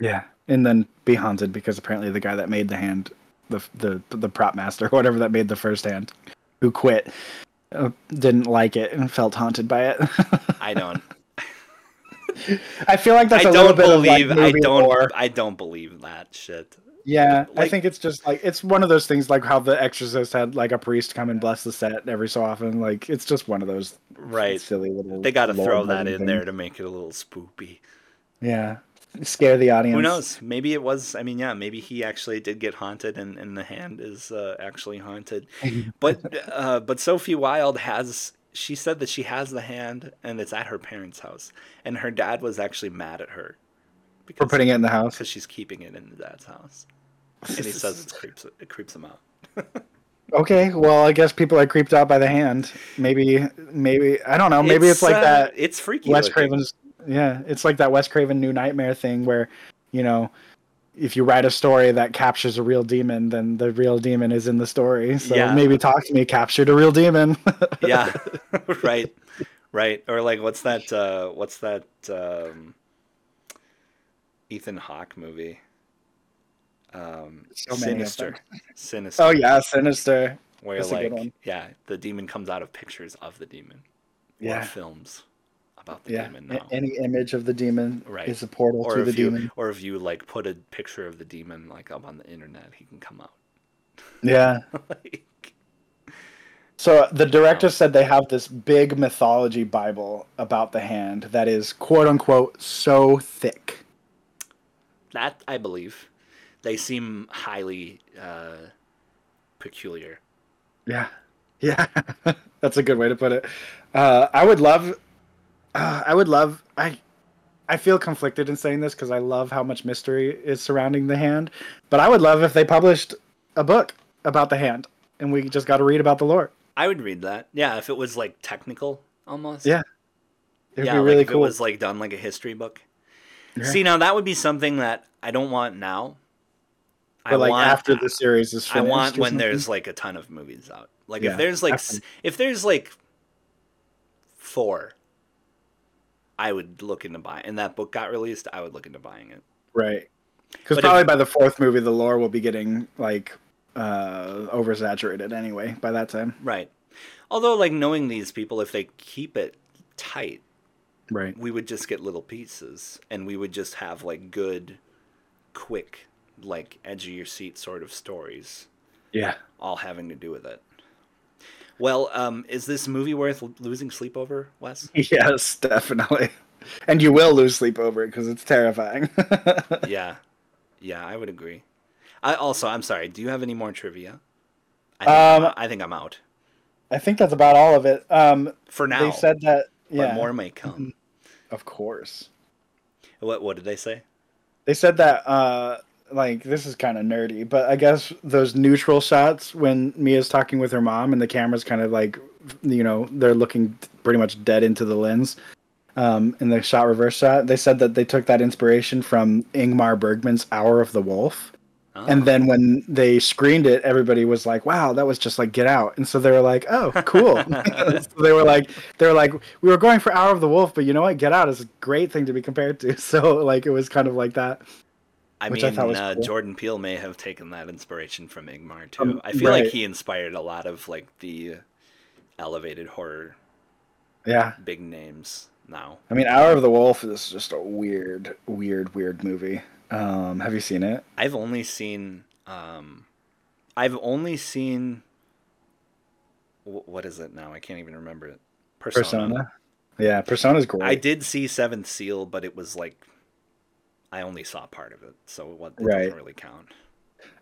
Yeah, and then be haunted because apparently the guy that made the hand, the the the prop master, or whatever that made the first hand, who quit, uh, didn't like it and felt haunted by it. I don't I feel like that's I a little don't bit believe of like I don't lore. I don't believe that shit. Yeah, I think it's just like it's one of those things like how The Exorcist had like a priest come and bless the set every so often. Like it's just one of those Right. silly little. They got to throw that in there to make it a little spoopy. Yeah, scare the audience. Who knows? Maybe it was. I mean, yeah, maybe he actually did get haunted, and, and the hand is uh, actually haunted. But uh, but Sophie Wilde has. She said that she has the hand, and it's at her parents' house, and her dad was actually mad at her For because putting it in the house. because she's keeping it in the dad's house, and he says it creeps it creeps him out. Okay, well, I guess people are creeped out by the hand. Maybe, maybe I don't know. Maybe it's, like uh, that It's freaky. Wes looking. Craven's. Yeah, it's like that Wes Craven New Nightmare thing where, you know, if you write a story that captures a real demon, then the real demon is in the story. So Yeah. maybe Talk to Me captured a real demon. yeah right right or like what's that uh what's that um ethan hawke movie um So sinister sinister oh yeah, Sinister. where that's like one. yeah the demon comes out of pictures of the demon Yeah. films about the Yeah. demon now Any image of the demon Right. is a portal or to the you demon. or if you like put a picture of the demon like up on the internet he can come out Yeah. like, So the director said they have this big mythology Bible about the hand that is quote unquote so thick. That i believe they seem highly uh peculiar Yeah. Yeah. That's a good way to put it. Uh, I would love uh, I would love I I feel conflicted in saying this because I love how much mystery is surrounding the hand, but I would love if they published a book about the hand and we just got to read about the lore. I would read that. Yeah, if it was like technical almost. Yeah. It'd yeah, be like really if cool. it was like done like a history book. Yeah. See, now that would be something that I don't want now. but like want, after the series is finished. I want when something. there's like a ton of movies out. Like Yeah, if there's like if there's like four, I would look into buying. And that book got released, I would look into buying it. right because probably if- by the fourth movie the lore will be getting like uh oversaturated anyway by that time. Right. Although, like knowing these people, if they keep it tight, Right. we would just get little pieces, and we would just have like good, quick, like edge of your seat sort of stories. Yeah. all having to do with it. Well, um, is this movie worth losing sleep over, Wes? Yes, definitely. And you will lose sleep over it because it's terrifying. yeah, yeah, I would agree. I also, I'm sorry. Do you have any more trivia? I think, I'm, Um, out- I think I'm out I think that's about all of it. Um, for now. they said that. but more may come. Of course. What What did they say? They said that. Uh, like this is kind of nerdy, but I guess those neutral shots when Mia's talking with her mom and the camera's kind of like, you know, they're looking pretty much dead into the lens. Um, in the shot reverse shot, they said that they took that inspiration from Ingmar Bergman's Hour of the Wolf. Oh, And then when they screened it, everybody was like, "Wow, that was just like Get Out." And so they were like, "Oh, cool." so they were like, they were like, "We were going for Hour of the Wolf, but you know what? Get Out is a great thing to be compared to." So like, it was kind of like that. I I mean, was uh, cool. Jordan Peele may have taken that inspiration from Ingmar too. Um, I feel like he inspired a lot of like the elevated horror Yeah, big names now. I mean, Hour of the Wolf is just a weird, weird, weird movie. Um, have you seen it? I've only seen um I've only seen what is it now? I can't even remember it. Persona. Persona. Yeah, Persona's great. I did see Seventh Seal, but it was like I only saw part of it, so what it Right. doesn't really count.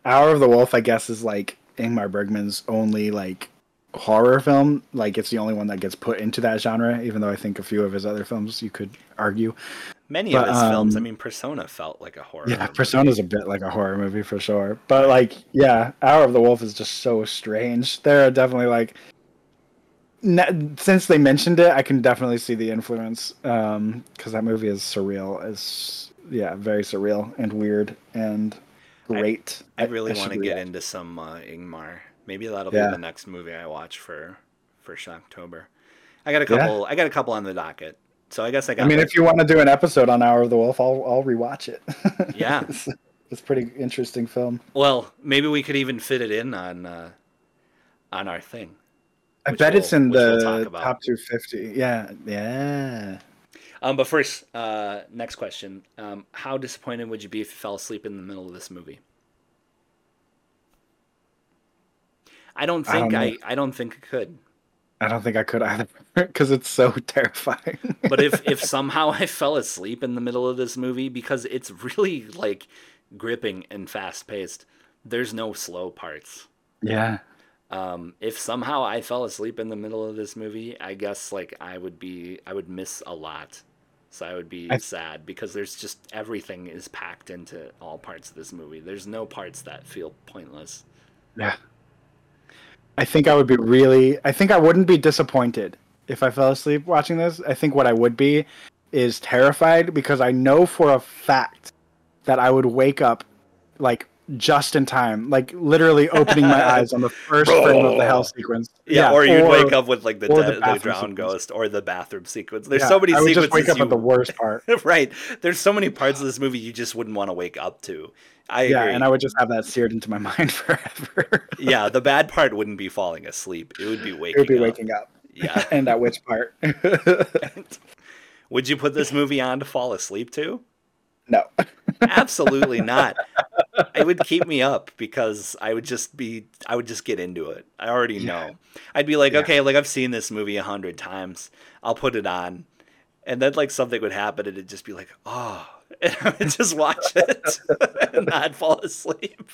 Hour of the Wolf, I guess, is like Ingmar Bergman's only like horror film. Like it's the only one that gets put into that genre. Even though I think a few of his other films you could argue. Many But, of his films, I um, mean, Persona felt like a horror. Yeah, movie. Persona's a bit like a horror movie for sure. But like, yeah, Hour of the Wolf is just so strange. There are definitely like, n- since they mentioned it, I can definitely see the influence. Um, because that movie is surreal. Is yeah, very surreal and weird and great. I really want to get react. into some uh, Ingmar. Maybe that'll Yeah. be the next movie I watch for for Shocktober. I got a Yeah. couple. I got a couple on the docket. So I guess I got. I mean, if you want to do an episode on Hour of the Wolf, I'll I'll rewatch it. Yeah. it's, it's a pretty interesting film. well, maybe we could even fit it in on uh, on our thing. I bet it's we'll- in we'll talk the about. top 250. Yeah, yeah. Um, but first, uh, next question: um, How disappointed would you be if you fell asleep in the middle of this movie? I don't I think don't I. I, don't think I could. I don't think I could either because it's so terrifying. But if if somehow I fell asleep in the middle of this movie because it's really like gripping and fast paced, there's no slow parts. yeah, Um, if somehow I fell asleep in the middle of this movie, I guess like I would be I would miss a lot. So I would be I- sad because there's just everything is packed into all parts of this movie. There's no parts that feel pointless. yeah. I think I would be really. I think I wouldn't be disappointed if I fell asleep watching this. I think what I would be is terrified because I know for a fact that I would wake up like just in time, like literally opening my eyes on the first frame of the hell sequence. Yeah, or you'd wake up with like the, the the, drowned ghost or the bathroom sequence. There's Yeah, so many I would sequences just wake up you at the worst part. right. There's so many parts of this movie you just wouldn't want to wake up to. I Yeah, agree. and I would just have that seared into my mind forever. yeah, the bad part wouldn't be falling asleep. It would be waking. it would be up. waking up. Yeah. and at which part? Would you put this movie on to fall asleep to? no. Absolutely not. It would keep me up because I would just be I would just get into it. I already know. I'd be like, Yeah. okay, like I've seen this movie a hundred times. I'll put it on. And then like something would happen and it'd just be like, oh and I would just watch it and not fall asleep.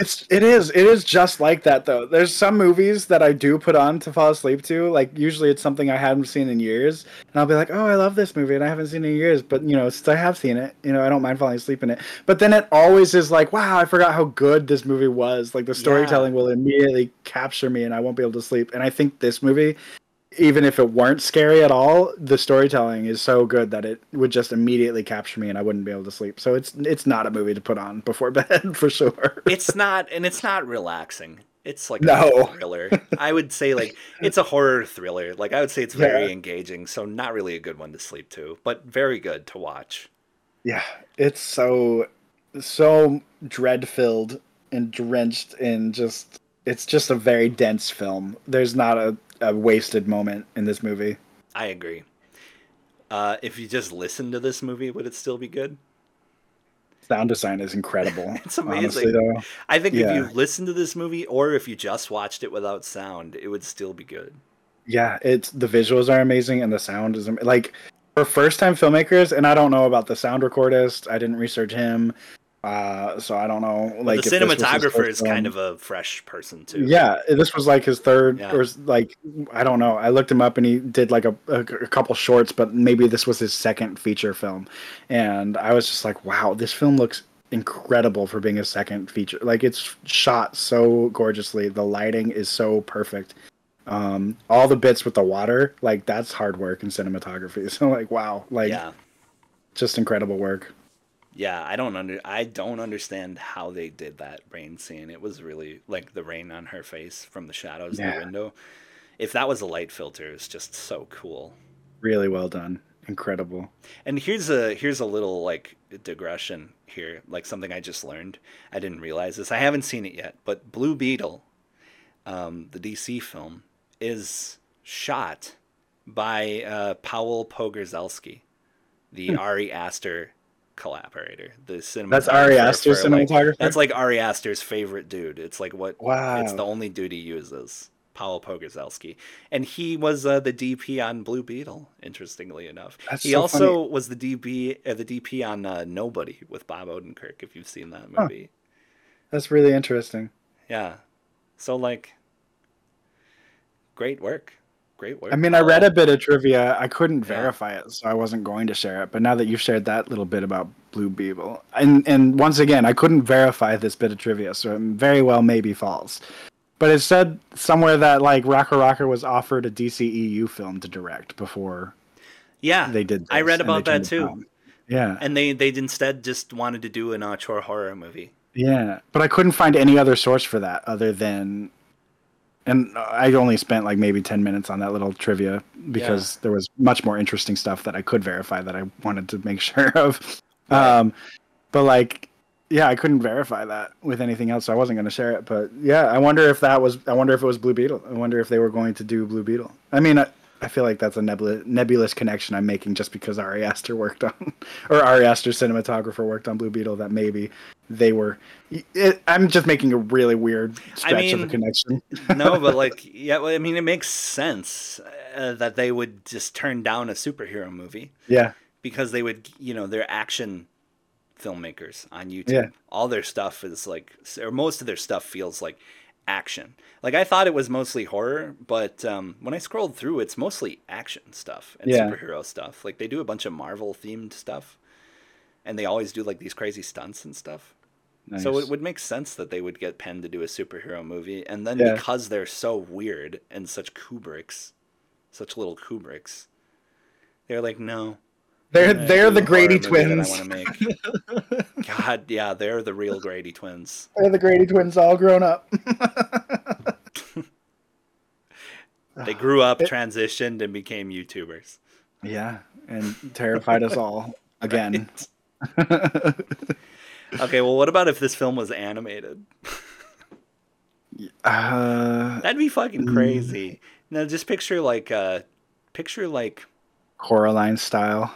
It's it is it is just like that though. There's some movies that I do put on to fall asleep to. Like usually it's something I haven't seen in years, and I'll be like, "Oh, I love this movie," and I haven't seen it in years. But you know, since I have seen it, you know, I don't mind falling asleep in it. But then it always is like, "Wow, I forgot how good this movie was." Like the storytelling will immediately capture me, and I won't be able to sleep. And I think this movie, even if it weren't scary at all, the storytelling is so good that it would just immediately capture me, and I wouldn't be able to sleep. So it's it's not a movie to put on before bed for sure. It's not and it's not relaxing. It's like No. a thriller. I would say like it's a horror thriller. Like I would say it's very Yeah. engaging, so not really a good one to sleep to, but very good to watch. Yeah, it's so so dread filled and drenched in just it's just a very dense film. There's not a, a wasted moment in this movie. I agree. Uh, if you just listen to this movie, would it still be good? Sound design is incredible. It's Honestly, amazing. though. I think if you listened to this movie, or if you just watched it without sound, it would still be good. Yeah, it's the visuals are amazing and the sound is like for first time filmmakers. And I don't know about the sound recordist. I didn't research him, uh, so I don't know. Like the if this was his cinematographer is kind of a fresh person too. Yeah, this was like his third, Yeah. or like I don't know. I looked him up and he did like a, a, a couple shorts, but maybe this was his second feature film, and I was just like, wow, this film looks incredible for being a second feature. Like it's shot so gorgeously, the lighting is so perfect. Um, all the bits with the water, like that's hard work in cinematography. So like, wow, like yeah, just incredible work. Yeah. I don't under I don't understand how they did that rain scene. It was really like the rain on her face from the shadows in the window. If that was a light filter, it's just so cool. Really well done, incredible. And here's a here's a little like digression here, like something I just learned. I didn't realize this. I haven't seen it yet, but Blue Beetle, um, the DC film, is shot by uh, Pawel Pogorzelski, the Ari Aster collaborator. The cinematographer. That's Ari Aster's for, like- cinematographer. that's like Ari Aster's favorite dude. It's like what Wow. it's the only dude he uses. Pawel Pogorzelski, and he was uh, the DP on Blue Beetle. Interestingly enough, That's he so also funny. was the DP uh, the DP on uh, Nobody with Bob Odenkirk. If you've seen that Huh. movie, That's really interesting. yeah. So like, great work, great work. I mean, I read a um, bit of trivia. I couldn't Yeah. verify it, so I wasn't going to share it. But now that you've shared that little bit about Blue Beetle, and and once again, I couldn't verify this bit of trivia, so it very well may be false. But it said somewhere that like Rakka Rakka was offered a DCEU film to direct before Yeah, they did. I read about that too. down. Yeah, And they they instead just wanted to do an auteur horror movie. yeah, but I couldn't find any other source for that other than. And I only spent like maybe ten minutes on that little trivia because there was much more interesting stuff that I could verify that I wanted to make sure of. Right. Um, but like, yeah, I couldn't verify that with anything else, so I wasn't going to share it. But yeah, I wonder if that was. I wonder if it was Blue Beetle. I wonder if they were going to do Blue Beetle. I mean, I, I feel like that's a nebulous, nebulous connection I'm making just because Ari Aster worked on, or Ari Aster cinematographer worked on Blue Beetle. That maybe they were. It, I'm just making a really weird stretch of a connection. no, but like, yeah, well, I mean, it makes sense uh, that they would just turn down a superhero movie Yeah, because they would, you know, they're action filmmakers on YouTube. Yeah. All their stuff is like, or most of their stuff feels like action. Like I thought it was mostly horror, but um, when I scrolled through, it's mostly action stuff and Yeah. superhero stuff. Like they do a bunch of Marvel themed stuff, and they always do like these crazy stunts and stuff. So it would make sense that they would get Penn to do a superhero movie, and then Yeah. because they're so weird and such Kubricks, such little Kubricks, they're like, no. they're they're the Grady horror movie that twins. I want to make. God, yeah, they're the real Grady twins. They're the Grady twins all grown up. They grew up, transitioned, and became YouTubers. yeah, and terrified us all again. Okay, well, what about if this film was animated? uh, That'd be fucking Mm. crazy. Now, just picture like, uh, picture like. Coraline style.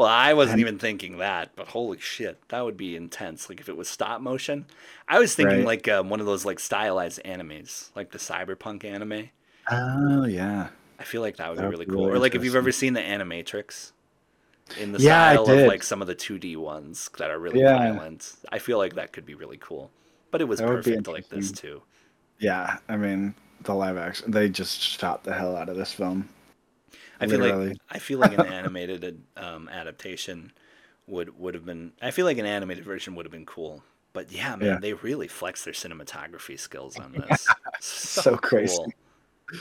Well, I wasn't even thinking that, but holy shit, that would be intense. Like if it was stop motion, I was thinking Right. like um, one of those like stylized animes, like the cyberpunk anime. Oh yeah. I feel like that would That be really cool. or like if you've ever seen the Animatrix, in the Yeah, style of like some of the 2D ones that are really Yeah. violent. I feel like that could be really cool. But it was That perfect like this too. Yeah, I mean the live action. They just shot the hell out of this film. I feel like I feel like an animated um, adaptation would would have been. I feel like an animated version would have been cool. But yeah, man, Yeah. they really flex their cinematography skills on this. So crazy. cool.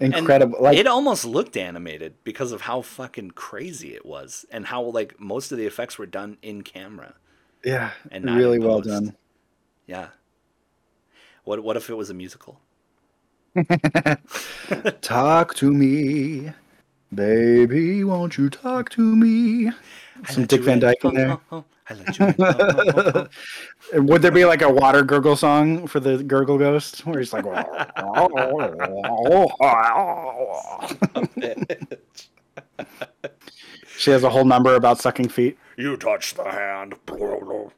Incredible. like it almost looked animated because of how fucking crazy it was and how like most of the effects were done in camera. yeah, and really well done. Yeah. What what if it was a musical? Talk to me, baby. Won't you talk to me? Some Dick Van. Dyke in there. I let you in. And Would there be like a water gurgle song for the gurgle ghost where he's like, she has a whole number about sucking feet. You touch the hand. the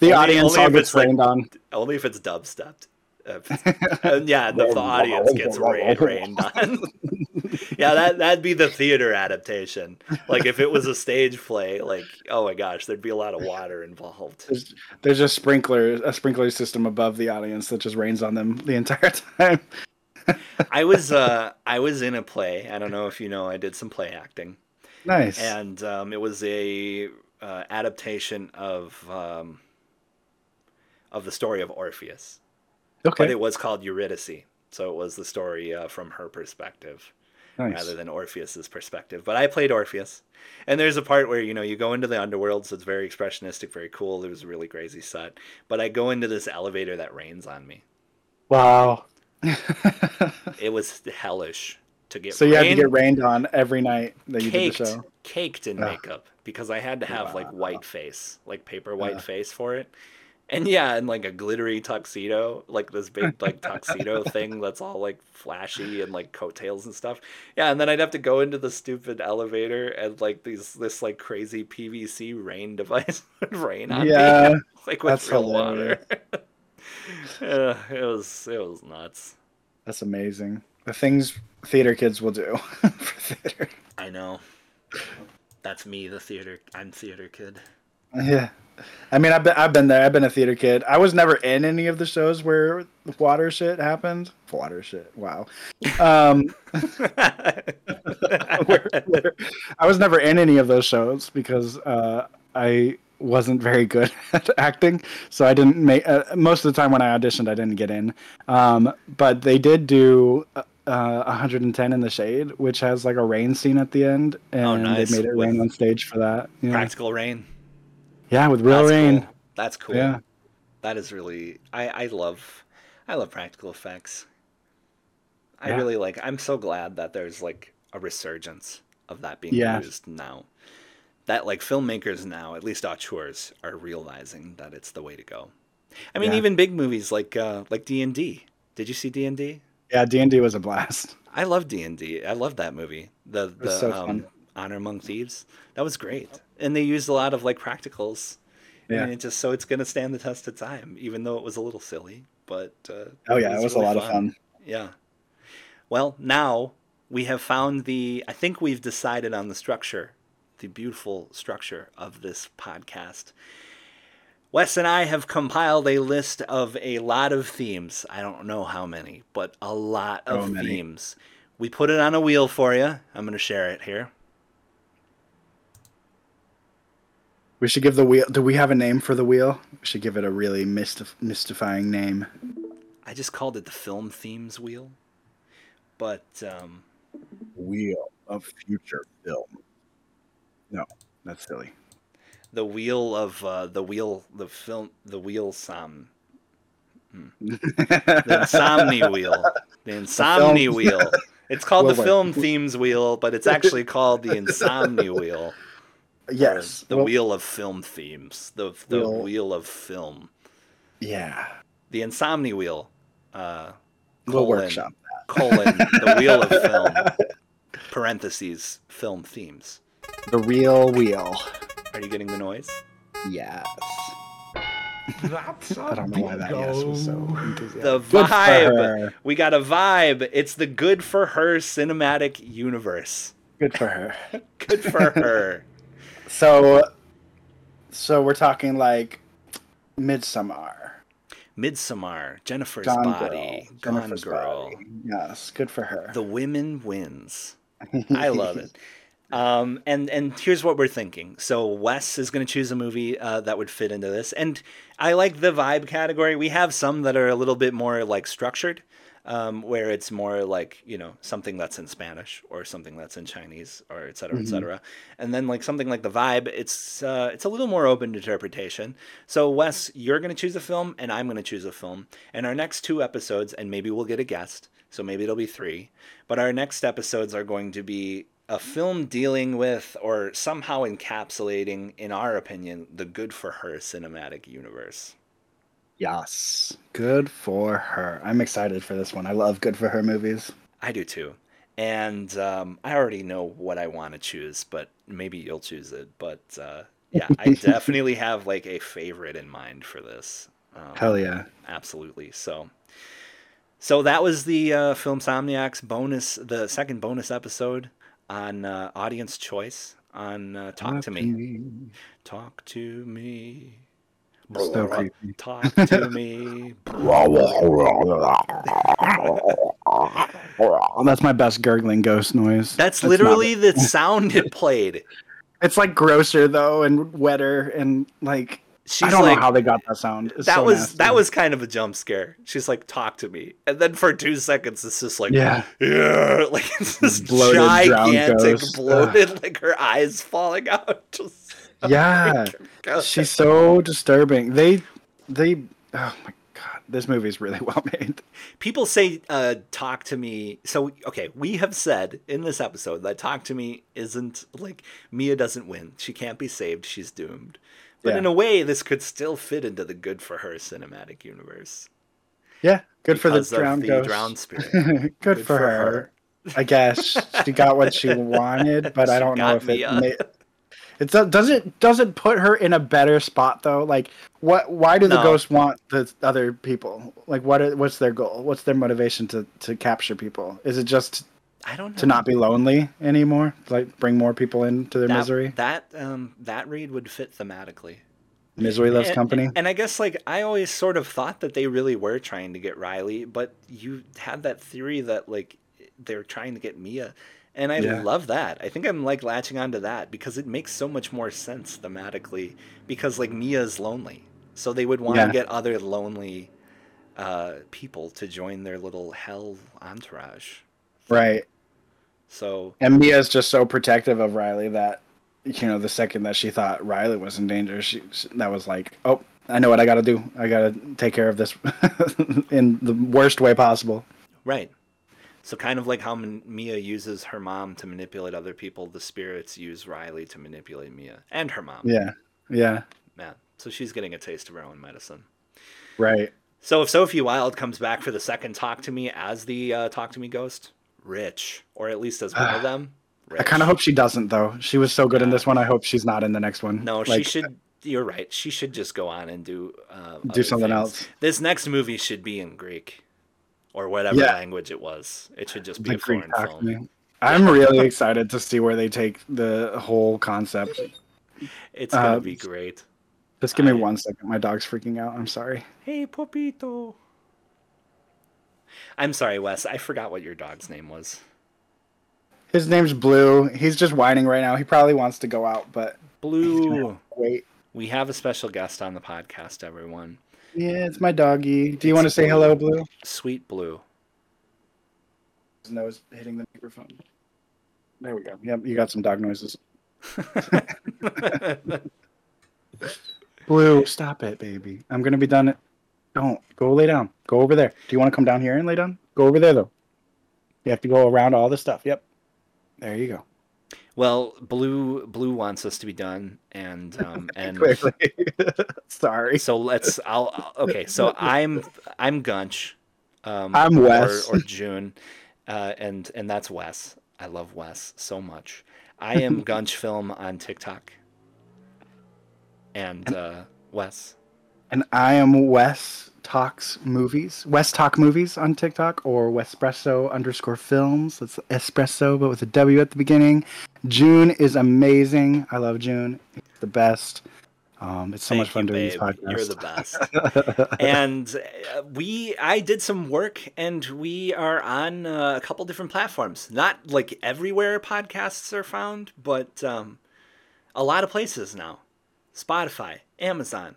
Only- audience only all gets it's like- rained on. Only if it's dubstepped. And yeah, the, the audience gets rained, rained on. yeah, that that'd be the theater adaptation. Like if it was a stage play, like oh my gosh, there'd be a lot of water involved. There's, there's a sprinkler, a sprinkler system above the audience that just rains on them the entire time. I was uh I was in a play. I don't know if you know. I did some play acting. Nice. and um, it was a uh, adaptation of um, of the story of Orpheus, okay. but it was called Eurydice. So it was the story uh, from her perspective nice. rather than Orpheus's perspective. But I played Orpheus, and there's a part where you know you go into the underworld, so it's very expressionistic, very cool. It was a really crazy set. But I go into this elevator that rains on me. Wow. It was hellish to get. so you had to get rained on every night that you caked, did the show. caked in Ugh. makeup because I had to have like white face, like paper white face for it. And yeah, and like a glittery tuxedo, like this big like tuxedo thing that's all like flashy and like coattails and stuff. Yeah, and then I'd have to go into the stupid elevator and like these this like crazy PVC rain device would rain on Yeah, me, like with that's real water. yeah, it was it was nuts. that's amazing. The things theater kids will do for theater. I know. That's me, the theater. I'm theater kid. Yeah. I mean, I've been, I've been there. I've been a theater kid. I was never in any of the shows where the water shit happened. Water shit. Wow. Um, where, where- I was never in any of those shows because uh, I wasn't very good at acting. So I didn't make. Uh, most of the time when I auditioned, I didn't get in. Um, but they did do. Uh, uh, 110 in the shade, which has like a rain scene at the end, and Oh, nice. they made it With- rain on stage for that. Yeah, Practical rain. Yeah with real That's rain. Cool. That's cool. Yeah. That is really I I love I love practical effects. I Yeah. really like I'm so glad that there's like a resurgence of that being Yeah. used now. That like filmmakers now, at least auteurs, are realizing that it's the way to go. I mean, Yeah. even big movies like uh like D&D. Did you see D&D? Yeah, D and D was a blast. I love D&D. I love that movie. The the so um, fun. Honor Among Thieves. That was great. And they used a lot of like practicals. Yeah. And it just so it's going to stand the test of time, even though it was a little silly. But uh, Oh yeah, it was really a lot of fun. Yeah. Well, now we have found the. I think we've decided on the structure, the beautiful structure of this podcast. Wes and I have compiled a list of a lot of themes. I don't know how many, but a lot of many. themes. We put it on a wheel for you. I'm going to share it here. We should give the wheel. Do we have a name for the wheel? We should give it a really mystif- mystifying name. I just called it the film themes wheel. But um, Wheel of future film. No, that's silly. The wheel of uh, the wheel, the film, the wheel som, the insomnia wheel, the insomnia film- wheel. It's called Well, the film themes wheel, but it's actually called the insomnia wheel. Or yes. the well, wheel of film themes. The the Wheel- wheel of film. Yeah. The insomnia wheel. Uh, We'll colon, workshop. colon the wheel of film. Parentheses film themes. The real wheel. Are you getting the noise? Yes. That's I don't know why that yes was so enthusiastic. The vibe. We got a vibe. It's the good for her cinematic universe. Good for her. Good for her. So, so we're talking like Midsummer, Midsommar, Jennifer's Gone Body, Girl, Gone Jennifer's Girl. Body. Yes, good for her. The women wins. I love it. Um, and and here's what we're thinking. So Wes is going to choose a movie uh, that would fit into this, and I like the vibe category. We have some that are a little bit more like structured, um, where it's more like you know something that's in Spanish or something that's in Chinese or et cetera, et Mhm. cetera. And then like something like the vibe, it's uh, it's a little more open to interpretation. So Wes, you're going to choose a film, and I'm going to choose a film. And our next two episodes, and maybe we'll get a guest. So maybe it'll be three. But our next episodes are going to be a film dealing with or somehow encapsulating, in our opinion, the good for her cinematic universe. Yes, good for her. I'm excited for this one. I love good for her movies. I do too. And um, I already know what I want to choose, but maybe you'll choose it. But uh, yeah, I definitely have like a favorite in mind for this. Um, Hell yeah. absolutely. So, so that was the uh, Filmsomniacs bonus, the second bonus episode on uh, audience choice on uh, Talk to Me. Talk to me. So creepy. Talk to me. That's my best gurgling ghost noise. That's not- literally the sound it played. It's like grosser though, and wetter, and like She's I don't like, know how they got that sound. It's that so was nasty. that was kind of a jump scare. She's like, "Talk to me," and then for two seconds, it's just like, Yeah. yeah, like it's this Bloated, gigantic, ghost. bloated, like her eyes falling out. Just Yeah. She's so disturbing. They, they, oh my god, this movie is really well made. People say, uh, "Talk to me." So okay, we have said in this episode that "Talk to me" isn't like Mia doesn't win. She can't be saved. She's doomed. But Yeah. in a way, this could still fit into the good for her cinematic universe. Yeah, good for the drowned the drowned spirit. good, Good for, for her. her. I guess she got what she wanted, but I don't know if it. Mia. Ma- it do- does it does does it does it put her in a better spot though? Like, what? Why do the No. ghosts want the other people? Like, what? Are, what's their goal? What's their motivation to to capture people? Is it just I don't know. to not be lonely anymore? Like, bring more people into their that, misery? That um that read would fit thematically. Misery loves And- company. And I guess like I always sort of thought that they really were trying to get Riley, but you had that theory that like they're trying to get Mia. And I Yeah. love that. I think I'm like latching onto that because it makes so much more sense thematically because like Mia's lonely. So they would want Yeah. to get other lonely uh, people to join their little hell entourage. right. So And Mia's just so protective of Riley that, you know, the second that she thought Riley was in danger, she, she that was like, oh, I know what I got to do. I got to take care of this in the worst way possible. Right. So kind of like how Mia uses her mom to manipulate other people, the spirits use Riley to manipulate Mia and her mom. Yeah. Yeah. Yeah. So she's getting a taste of her own medicine. Right. So if Sophie Wilde comes back for the second Talk to Me as the uh, Talk to Me ghost, rich, or at least as one of them. Rich. I kind of hope she doesn't, though. She was so good in this one. I hope she's not in the next one. No, she should. You're right. She should just go on and do uh, Do something things. else. This next movie should be in Greek, or whatever Yeah. language it was. It should just be the a foreign film. I'm really excited to see where they take the whole concept. It's gonna Uh, be great. Just give me I- one second. My dog's freaking out. I'm sorry. Hey, Popito. I'm sorry, Wes. I forgot what your dog's name was. His name's Blue. He's just whining right now. He probably wants to go out, but Blue. wait. We have a special guest on the podcast, everyone. Yeah, it's my doggy. Do you want to say hello, Blue? Sweet Blue. His nose hitting the microphone. There we go. Yep, you got some dog noises. Blue, stop it, baby. I'm gonna be done. Don't go lay down. Go over there. Do you want to come down here and lay down? Go over there though. You have to go around all this stuff. Yep. There you go. Well, Blue Blue wants us to be done, and um, and. Sorry. so let's. I'll, I'll okay. So I'm I'm Gunch. Um, I'm Wes. or, or June, uh, and and that's Wes. I love Wes so much. I am Gunch Film on TikTok, and uh, Wes. And I am Wes Talks Movies. West Talk Movies on TikTok or Wespresso underscore films. It's espresso, but with a W at the beginning. June is amazing. I love June. It's the best. Um, it's so much fun you, doing these podcasts. You're the best. and uh, we, I did some work, and we are on uh, a couple different platforms. Not like everywhere podcasts are found, but um, a lot of places now. Spotify, Amazon,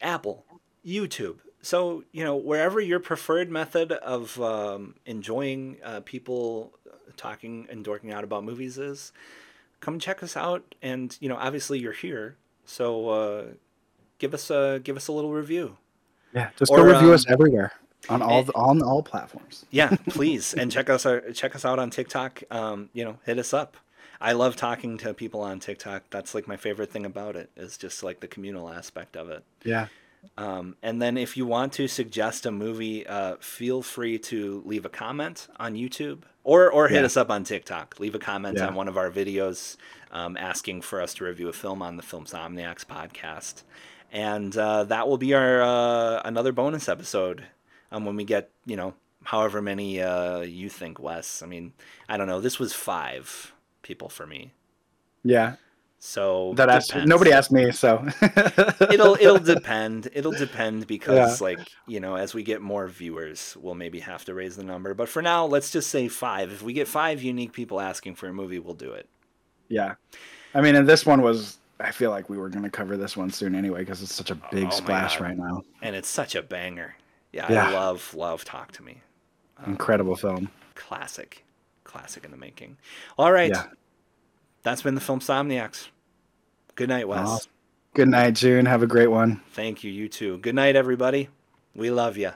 Apple, YouTube. So you know wherever your preferred method of um, enjoying uh, people talking and dorking out about movies is, come check us out. And you know obviously you're here, so uh, give us a give us a little review. yeah, just Or, go review um, us everywhere on all eh, on all platforms. Yeah, please, and check us out, check us out on TikTok. Um, you know, hit us up. I love talking to people on TikTok. That's like my favorite thing about it is just like the communal aspect of it. Yeah. Um, and then if you want to suggest a movie, uh, feel free to leave a comment on YouTube or, or hit Yeah. us up on TikTok. Leave a comment Yeah. on one of our videos um, asking for us to review a film on the Filmsomniacs podcast. And uh, that will be our uh, another bonus episode um, when we get, you know, however many uh, you think, Wes. I mean, I don't know. This was five people for me. Yeah. So That asked nobody asked me, so it'll it'll depend. It'll depend because Yeah. like you know, as we get more viewers, we'll maybe have to raise the number. But for now, let's just say five. If we get five unique people asking for a movie, we'll do it. Yeah. I mean, and this one was. I feel like we were going to cover this one soon anyway because it's such a big Oh, oh splash right now. And it's such a banger. Yeah, Yeah. I love love Talk to Me. Um, Incredible film. Classic, classic in the making. All right, Yeah. that's been the Filmsomniacs. Good night, Wes. Awesome. Good night, June. Have a great one. Thank you. You too. Good night, everybody. We love you.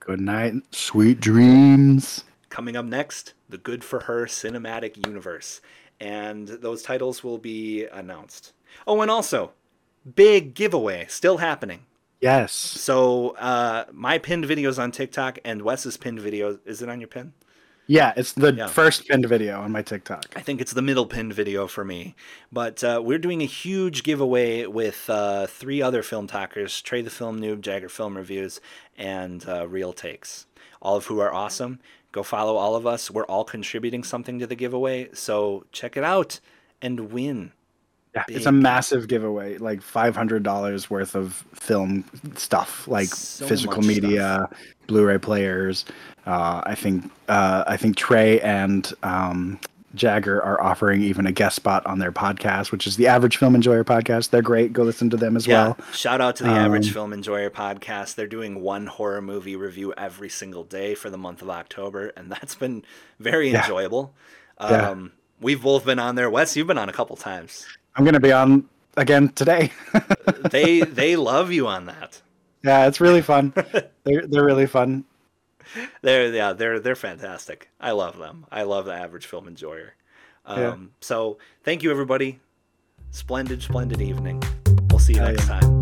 Good night. Sweet dreams. Coming up next, the Good for Her cinematic universe. And those titles will be announced. Oh, and also, big giveaway still happening. Yes. So, uh, my pinned videos on TikTok and Wes's pinned video. Is it on your pin? Yeah, it's the Yeah. first pinned video on my TikTok. I think it's the middle pinned video for me. But uh, we're doing a huge giveaway with uh, three other film talkers Trey the Film Noob, Jagger Film Reviews, and uh, Real Takes. All of who are awesome. Go follow all of us. We're all contributing something to the giveaway. So check it out and win. Yeah, it's a massive giveaway, like five hundred dollars worth of film stuff, like So physical media, Blu-ray players. Uh, I think uh, I think Trey and um, Jagger are offering even a guest spot on their podcast, which is the Average Film Enjoyer podcast. They're great. Go listen to them as Yeah. well. Shout out to the Average Um, Film Enjoyer podcast. They're doing one horror movie review every single day for the month of October, and that's been very Yeah. enjoyable. Yeah. Um, We've both been on there. Wes, you've been on a couple times. I'm gonna be on again today. They they love you on that. yeah, it's really fun. they're they're really fun. They're yeah, they're they're fantastic. I love them. I love the average film enjoyer. Um, Yeah. So thank you everybody. Splendid, splendid evening. We'll see you next yeah. time.